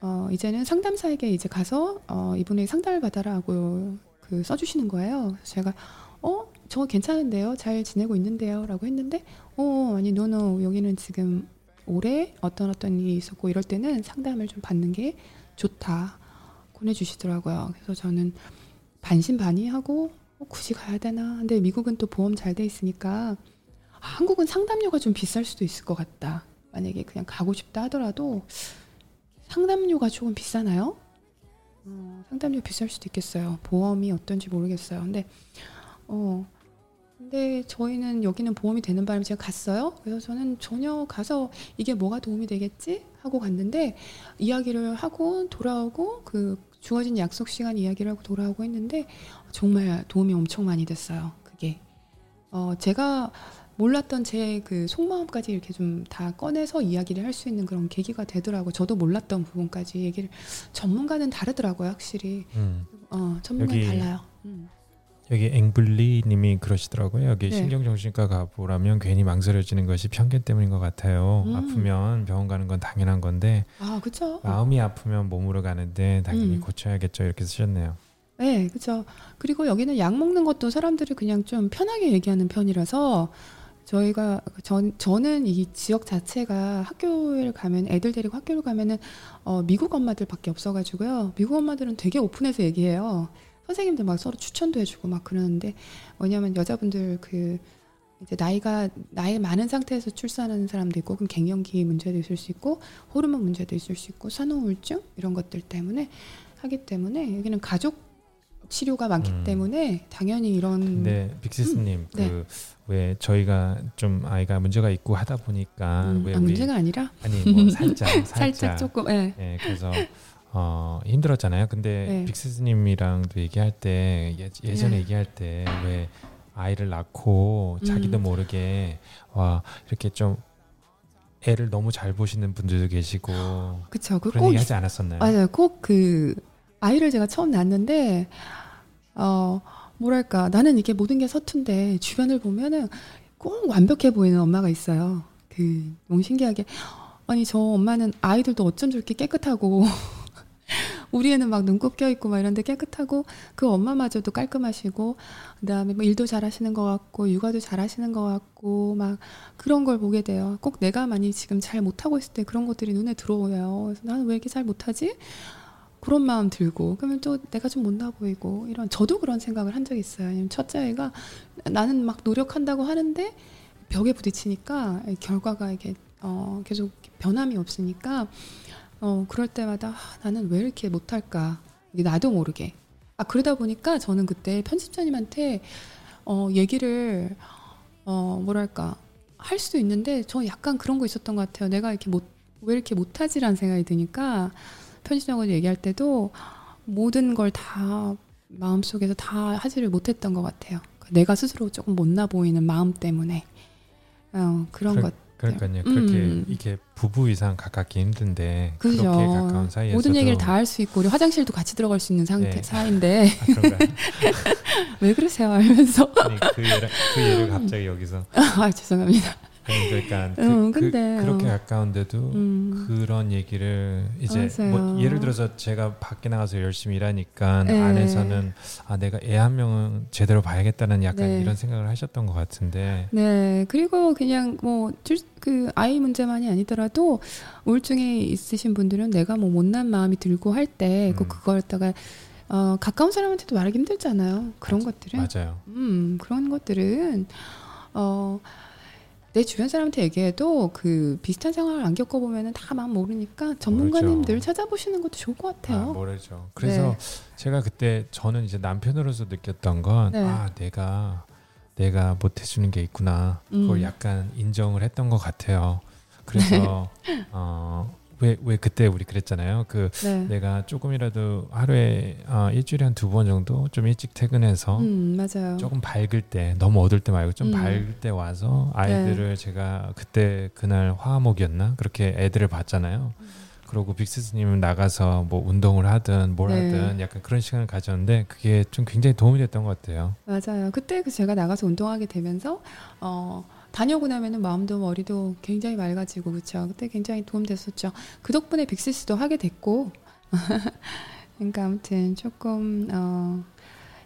어 이제는 상담사에게 이제 가서 어 이분의 상담을 받아라고 그 써주시는 거예요. 제가 어 저 괜찮은데요 잘 지내고 있는데요 라고 했는데 어 아니 노노 여기는 지금 올해 어떤 어떤 일이 있었고 이럴 때는 상담을 좀 받는 게 좋다 보내주시더라고요. 그래서 저는 반신반의하고 어, 굳이 가야 되나? 근데 미국은 또 보험 잘 돼 있으니까 아, 한국은 상담료가 좀 비쌀 수도 있을 것 같다. 만약에 그냥 가고 싶다 하더라도 상담료가 조금 비싸나요? 어, 상담료 비쌀 수도 있겠어요. 보험이 어떤지 모르겠어요. 근데 어 근데 저희는 여기는 보험이 되는 바람에 제가 갔어요. 그래서 저는 전혀 가서 이게 뭐가 도움이 되겠지 하고 갔는데 이야기를 하고 돌아오고 그 주어진 약속 시간 이야기를 하고 돌아오고 했는데 정말 도움이 엄청 많이 됐어요. 그게 어 제가 몰랐던 제 그 속마음까지 이렇게 좀 다 꺼내서 이야기를 할 수 있는 그런 계기가 되더라고. 저도 몰랐던 부분까지 얘기를 전문가는 다르더라고요, 확실히. 음. 어, 전문가 달라요. 음. 여기 앵블리 님이 그러시더라고요. 여기 네. 신경정신과 가보라면 괜히 망설여지는 것이 편견 때문인 것 같아요. 음. 아프면 병원 가는 건 당연한 건데 아, 그렇죠. 마음이 아프면 몸으로 가는데 당연히 음. 고쳐야겠죠. 이렇게 쓰셨네요. 네, 그렇죠. 그리고 여기는 약 먹는 것도 사람들이 그냥 좀 편하게 얘기하는 편이라서 저희가 전 저는 이 지역 자체가 학교를 가면 애들 데리고 학교를 가면은 어, 미국 엄마들밖에 없어가지고요. 미국 엄마들은 되게 오픈해서 얘기해요. 선생님들 막 서로 추천도 해주고 막 그러는데 왜냐하면 여자분들 그 이제 나이가 나이 많은 상태에서 출산하는 사람도 있고 그럼 갱년기 문제도 있을 수 있고 호르몬 문제도 있을 수 있고 산후우울증 이런 것들 때문에 하기 때문에 여기는 가족 치료가 많기 음. 때문에 당연히 이런 근데 빅시스님 네. 그왜 저희가 좀 아이가 문제가 있고 하다 보니까 음, 왜 아, 우리 문제가 아니라 아니 뭐 살짝 살짝, 살짝 조금 예. 예, 그래서 어, 힘들었잖아요. 근데 네. 빅스님이랑도 얘기할 때 예, 예전에 네. 얘기할 때 왜 아이를 낳고 자기도 음. 모르게 와 이렇게 좀 애를 너무 잘 보시는 분들도 계시고 그쵸 그런 그꼭 얘기 하지 않았었나요? 맞아요 꼭 그 아이를 제가 처음 낳았는데 어 뭐랄까 나는 이게 모든 게 서툰데 주변을 보면은 꼭 완벽해 보이는 엄마가 있어요 그 너무 신기하게 아니 저 엄마는 아이들도 어쩜 저렇게 깨끗하고 우리 애는 막 눈곱 껴있고 막 이런데 깨끗하고 그 엄마마저도 깔끔하시고 그다음에 뭐 일도 잘하시는 것 같고 육아도 잘하시는 것 같고 막 그런 걸 보게 돼요. 꼭 내가 많이 지금 잘 못하고 있을 때 그런 것들이 눈에 들어와요. 그래서 나는 왜 이렇게 잘 못하지? 그런 마음 들고 그러면 또 내가 좀 못나 보이고 이런 저도 그런 생각을 한 적이 있어요. 첫째 아이가 나는 막 노력한다고 하는데 벽에 부딪히니까 결과가 이게 어 계속 변함이 없으니까 어 그럴 때마다 아, 나는 왜 이렇게 못할까 이게 나도 모르게 아 그러다 보니까 저는 그때 편집자님한테 어 얘기를 어 뭐랄까 할 수도 있는데 저 약간 그런 거 있었던 것 같아요. 내가 이렇게 못 왜 이렇게 못하지라는 생각이 드니까 편집장하고 얘기할 때도 모든 걸 다 마음속에서 다 하지를 못했던 것 같아요. 내가 스스로 조금 못나 보이는 마음 때문에 어, 그런 그래- 것 그러니까요. 그렇게 음. 이게 부부 이상 가깝기 힘든데 그죠. 그렇게 가까운 사이에서 모든 얘기를 다 할 수 있고 우리 화장실도 같이 들어갈 수 있는 상태 네. 사이인데 아? 왜 그러세요? 아니 그 예를 그 예를 갑자기 여기서 아 죄송합니다. 그러니까 그, 음, 그, 근데, 그 렇게 어. 가까운데도 음. 그런 얘기를 이제 맞아요. 뭐 예를 들어서 제가 밖에 나가서 열심히 일하니까 네. 안에서는 아 내가 애 한 명은 제대로 봐야겠다는 약간 네. 이런 생각을 하셨던 것 같은데 네, 그리고 그냥 뭐 그 아이 문제만이 아니더라도 우울증이 있으신 분들은 내가 뭐 못난 마음이 들고 할때꼭 음. 그걸 갖다가 어, 가까운 사람한테도 말하기 힘들잖아요. 그런 것들은 맞아요. 음, 그런 것들은 어, 내 주변 사람한테 얘기해도 그 비슷한 상황을 안 겪어보면은 다 마음 모르니까 전문가님들 모르죠. 찾아보시는 것도 좋을 것 아, 같아요. 모르죠. 그래서 제가 그때 저는 이제 남편으로서 느꼈던 건 네. 아 내가 내가 못 해주는 게 있구나. 그걸 음. 약간 인정을 했던 것 같아요. 그래서 어, 왜, 왜 그때 우리 그랬잖아요. 그 네. 내가 조금이라도 하루에 어, 일주일에 한 두 번 정도 좀 일찍 퇴근해서 음, 맞아요. 조금 밝을 때 너무 어둘 때 말고 좀 음. 밝을 때 와서 아이들을 제가 그때 그날 화목이었나 그렇게 애들을 봤잖아요. 그리고 빅스님은 나가서 뭐 운동을 하든 뭘 네. 하든 약간 그런 시간을 가졌는데 그게 좀 굉장히 도움이 됐던 것 같아요. 맞아요. 그때 그 제가 나가서 운동하게 되면서 어 다녀오고 나면은 마음도 머리도 굉장히 맑아지고 그렇죠. 그때 굉장히 도움 됐었죠. 그 덕분에 빅시스도 하게 됐고 그러니까 아무튼 조금 어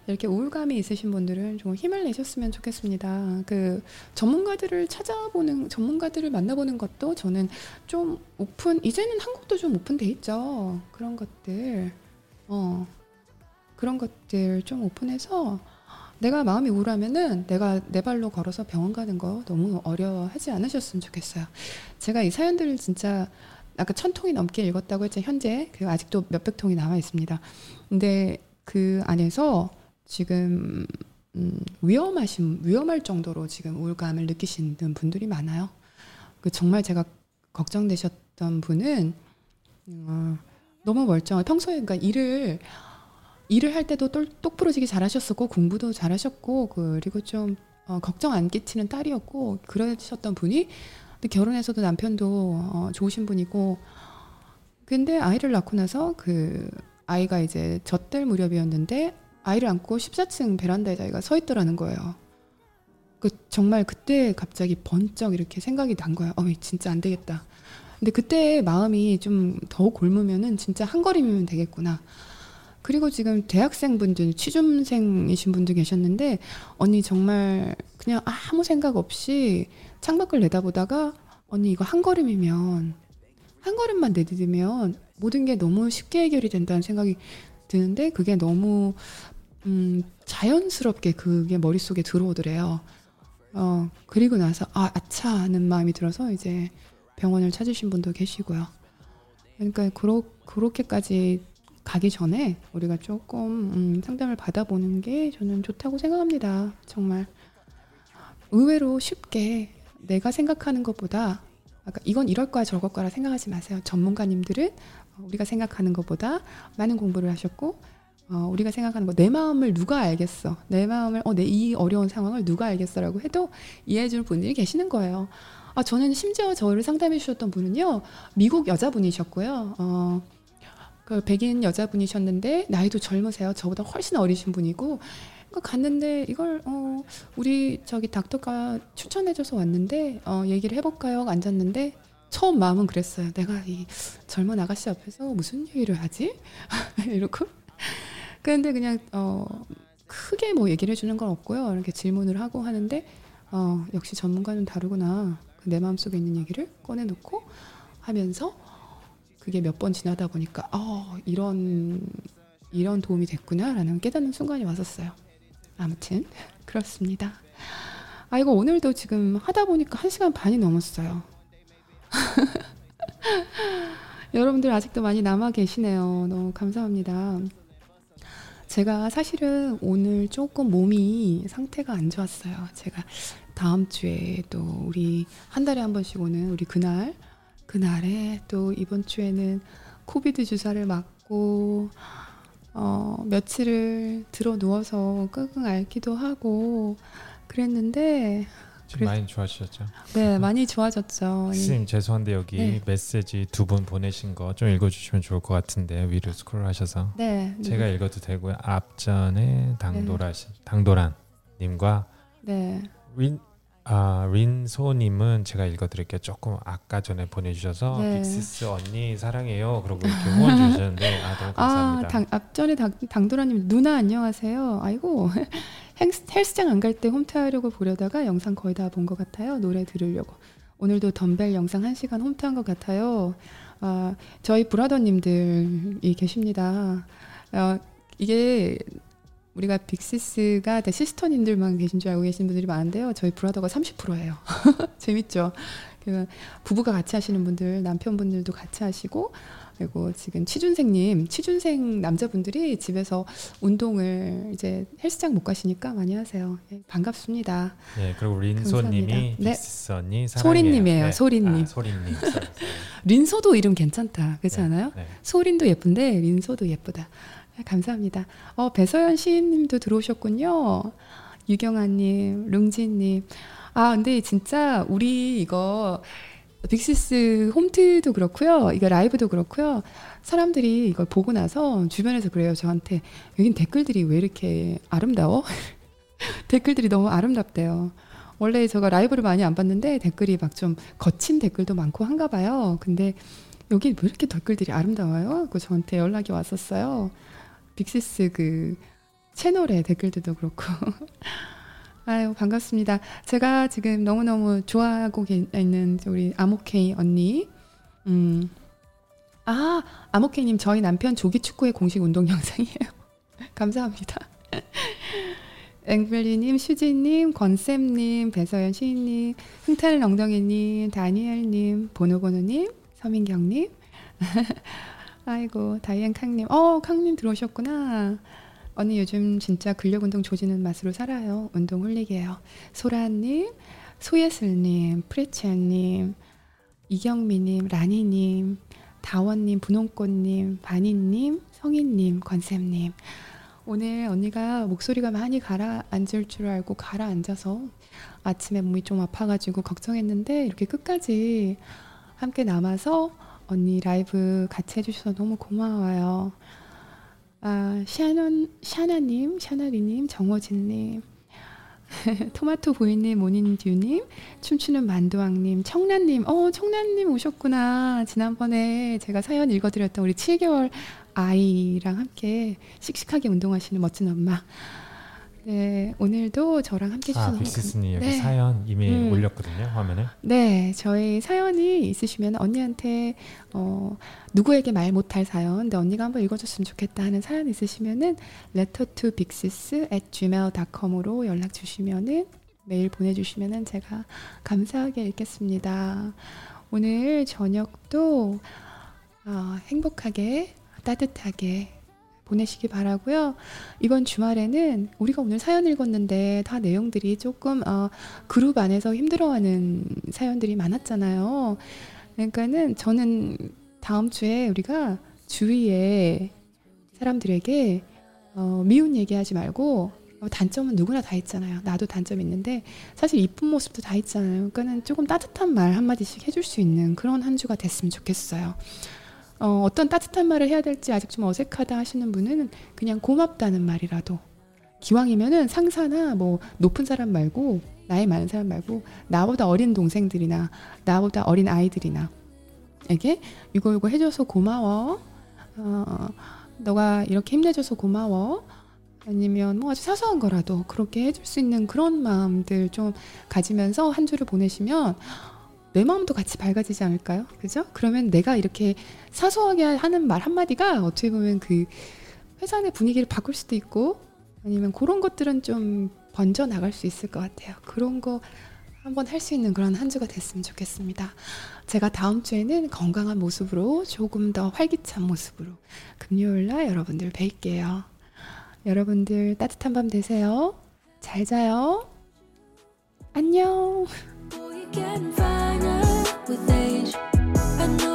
이렇게 우울감이 있으신 분들은 좀 힘을 내셨으면 좋겠습니다. 그 전문가들을 찾아보는 전문가들을 만나보는 것도 저는 좀 오픈 이제는 한국도 좀 오픈돼 있죠. 그런 것들 어 그런 것들 좀 오픈해서 내가 마음이 우울하면은 내가 내 발로 걸어서 병원 가는 거 너무 어려워하지 않으셨으면 좋겠어요. 제가 이 사연들을 진짜 아까 천 통이 넘게 읽었다고 했죠. 현재 그 아직도 몇백 통이 남아 있습니다. 근데 그 안에서 지금 음, 위험하신 위험할 정도로 지금 우울감을 느끼시는 분들이 많아요. 그 정말 제가 걱정되셨던 분은 어, 너무 멀쩡해. 평소에 그러니까 일을 일을 할 때도 똑, 똑부러지게 잘하셨었고 공부도 잘하셨고 그리고 좀 어, 걱정 안 끼치는 딸이었고 그러셨던 분이 근데 결혼해서도 남편도 어, 좋으신 분이고 근데 아이를 낳고 나서 그 아이가 이제 젖될 무렵이었는데 아이를 안고 14층 베란다에 자기가 서 있더라는 거예요. 그 정말 그때 갑자기 번쩍 이렇게 생각이 난 거야. 어, 진짜 안 되겠다. 근데 그때 마음이 좀더 곪으면은 진짜 한 걸음이면 되겠구나. 그리고 지금 대학생분들, 취준생이신 분들 계셨는데, 언니 정말 그냥 아무 생각 없이 창밖을 내다보다가, 언니 이거 한 걸음이면, 한 걸음만 내디디면 모든 게 너무 쉽게 해결이 된다는 생각이 드는데, 그게 너무, 음, 자연스럽게 그게 머릿속에 들어오더래요. 어, 그리고 나서, 아, 아차 하는 마음이 들어서 이제 병원을 찾으신 분도 계시고요. 그러니까, 그러, 그렇게까지 가기 전에 우리가 조금 음, 상담을 받아보는 게 저는 좋다고 생각합니다. 정말 의외로 쉽게 내가 생각하는 것보다 아까 이건 이럴 거야 저럴 거라 생각하지 마세요. 전문가님들은 우리가 생각하는 것보다 많은 공부를 하셨고 어, 우리가 생각하는 거 내 마음을 누가 알겠어? 내 마음을 어, 내 이 어려운 상황을 누가 알겠어라고 해도 이해해 줄 분들이 계시는 거예요. 아 저는 심지어 저를 상담해 주셨던 분은요 미국 여자분이셨고요. 어, 그 백인 여자분이셨는데 나이도 젊으세요. 저보다 훨씬 어리신 분이고 그 갔는데 이걸 어 우리 저기 닥터가 추천해줘서 왔는데 어 얘기를 해볼까요? 앉았는데 처음 마음은 그랬어요. 내가 이 젊은 아가씨 앞에서 무슨 얘기를 하지? 이러고 그런데 그냥 어 크게 뭐 얘기를 해주는 건 없고요. 이렇게 질문을 하고 하는데 어 역시 전문가는 다르구나. 내 마음속에 있는 얘기를 꺼내놓고 하면서 그게 몇 번 지나다 보니까 어, 이런 이런 도움이 됐구나라는 깨닫는 순간이 왔었어요. 아무튼 그렇습니다. 아 이거 오늘도 지금 하다 보니까 한 시간 반이 넘었어요. 여러분들 아직도 많이 남아 계시네요. 너무 감사합니다. 제가 사실은 오늘 조금 몸이 상태가 안 좋았어요. 제가 다음 주에 또 우리 한 달에 한 번씩 오는 우리 그날 그날에 또 이번 주에는 코비드 주사를 맞고 어, 며칠을 들어 누워서 끙끙 앓기도 하고 그랬는데 지금 많이 좋아지셨죠? 네, 많이 좋아졌죠. 선생님 죄송한데 여기 네. 메시지 두 분 보내신 거 좀 읽어주시면 좋을 것 같은데 위로 스크롤하셔서 네, 제가 읽어도 되고요. 앞전에 당도라신 네. 당도란 님과 네. 윈 아, 린소님은 제가 읽어드릴게요. 조금 아까 전에 보내주셔서 네. 빅시스 언니 사랑해요. 그러고 이렇게 후원 주셨는데 아 너무 감사합니다. 아, 당, 앞전에 당, 당도라님 누나 안녕하세요. 아이고 헬스장 안 갈 때 홈트하려고 보려다가 영상 거의 다 본 것 같아요. 노래 들으려고. 오늘도 덤벨 영상 1시간 홈트한 것 같아요. 아, 저희 브라더님들이 계십니다. 어, 이게 우리가 빅시스가 시스터님들만 계신 줄 알고 계신 분들이 많은데요. 저희 브라더가 30%예요. 재밌죠? 그 부부가 같이 하시는 분들, 남편분들도 같이 하시고 그리고 지금 취준생님, 취준생 남자분들이 집에서 운동을 이제 헬스장 못 가시니까 많이 하세요. 네, 반갑습니다. 네, 그리고 린소님이 네. 빅시서니 소리님이에요. 네. 소리님. 아, 소리님. 린소도 이름 괜찮다. 그렇지 네, 않아요? 네. 소린도 예쁜데 린소도 예쁘다. 감사합니다. 어, 배서연 시인님도 들어오셨군요. 유경아님, 룽지님. 아, 근데 진짜 우리 이거 빅시스 홈트도 그렇고요. 이거 라이브도 그렇고요. 사람들이 이걸 보고 나서 주변에서 그래요. 저한테 여긴 댓글들이 왜 이렇게 아름다워? 댓글들이 너무 아름답대요. 원래 제가 라이브를 많이 안 봤는데 댓글이 막 좀 거친 댓글도 많고 한가 봐요. 근데 여기 왜 이렇게 댓글들이 아름다워요? 그 저한테 연락이 왔었어요. 빅시스 그 채널에 댓글들도 그렇고. 아유, 반갑습니다. 제가 지금 너무너무 좋아하고 있는 우리 아모케이 언니. 음. 아, 아모케이님, 저희 남편 조기 축구의 공식 운동 영상이에요. 감사합니다. 앵블리님, 슈지님, 권쌤님, 배서연 시인님, 흥타는 엉덩이님, 다니엘님, 보노보노님, 서민경님. 아이고 다이앤 캉님, 어 캉님 들어오셨구나. 언니 요즘 진짜 근력 운동 조지는 맛으로 살아요. 운동 홀릭이에요. 소라님, 소예슬님, 프레치아님, 이경미님, 라니님, 다원님, 분홍꽃님, 바니님, 성인님, 권쌤님. 오늘 언니가 목소리가 많이 가라앉을 줄 알고 가라앉아서 아침에 몸이 좀 아파가지고 걱정했는데 이렇게 끝까지 함께 남아서 언니 라이브 같이 해주셔서 너무 고마워요. 아, 샤넌, 샤나님, 샤나리님, 정호진님, 토마토 보이님, 모닌듀님, 춤추는 만두왕님, 청란님, 어, 청란님 오셨구나. 지난번에 제가 사연 읽어드렸던 우리 7개월 아이랑 함께 씩씩하게 운동하시는 멋진 엄마. 네, 오늘도 저랑 함께 아, 해주셔서 빅시스님 여기 네. 사연 이미 음. 올렸거든요 화면에. 네, 저희 사연이 있으시면 언니한테 어, 누구에게 말 못할 사연, 근데 언니가 한번 읽어줬으면 좋겠다 하는 사연 있으시면은 letter to big sis at gmail.com으로 연락 주시면은 메일 보내주시면은 제가 감사하게 읽겠습니다. 오늘 저녁도 어, 행복하게 따뜻하게 보내시기 바라고요. 이번 주말에는 우리가 오늘 사연 읽었는데 다 내용들이 조금 어, 그룹 안에서 힘들어하는 사연들이 많았잖아요. 그러니까는 저는 다음 주에 우리가 주위에 사람들에게 어, 미운 얘기하지 말고 어, 단점은 누구나 다 있잖아요. 나도 단점 있는데 사실 이쁜 모습도 다 있잖아요. 그러니까는 조금 따뜻한 말 한마디씩 해줄 수 있는 그런 한 주가 됐으면 좋겠어요. 어, 어떤 따뜻한 말을 해야 될지 아직 좀 어색하다 하시는 분은 그냥 고맙다는 말이라도. 기왕이면은 상사나 뭐 높은 사람 말고 나이 많은 사람 말고 나보다 어린 동생들이나 나보다 어린 아이들이나 에게 이거 이거 해줘서 고마워. 어, 너가 이렇게 힘내줘서 고마워. 아니면 뭐 아주 사소한 거라도 그렇게 해줄 수 있는 그런 마음들 좀 가지면서 한 주를 보내시면 내 마음도 같이 밝아지지 않을까요? 그죠? 그러면 내가 이렇게 사소하게 하는 말 한마디가 어떻게 보면 그 회사 내 분위기를 바꿀 수도 있고 아니면 그런 것들은 좀 번져 나갈 수 있을 것 같아요. 그런 거 한번 할 수 있는 그런 한 주가 됐으면 좋겠습니다. 제가 다음 주에는 건강한 모습으로 조금 더 활기찬 모습으로 금요일 날 여러분들 뵐게요. 여러분들 따뜻한 밤 되세요. 잘 자요. 안녕. Getting finer with age. I know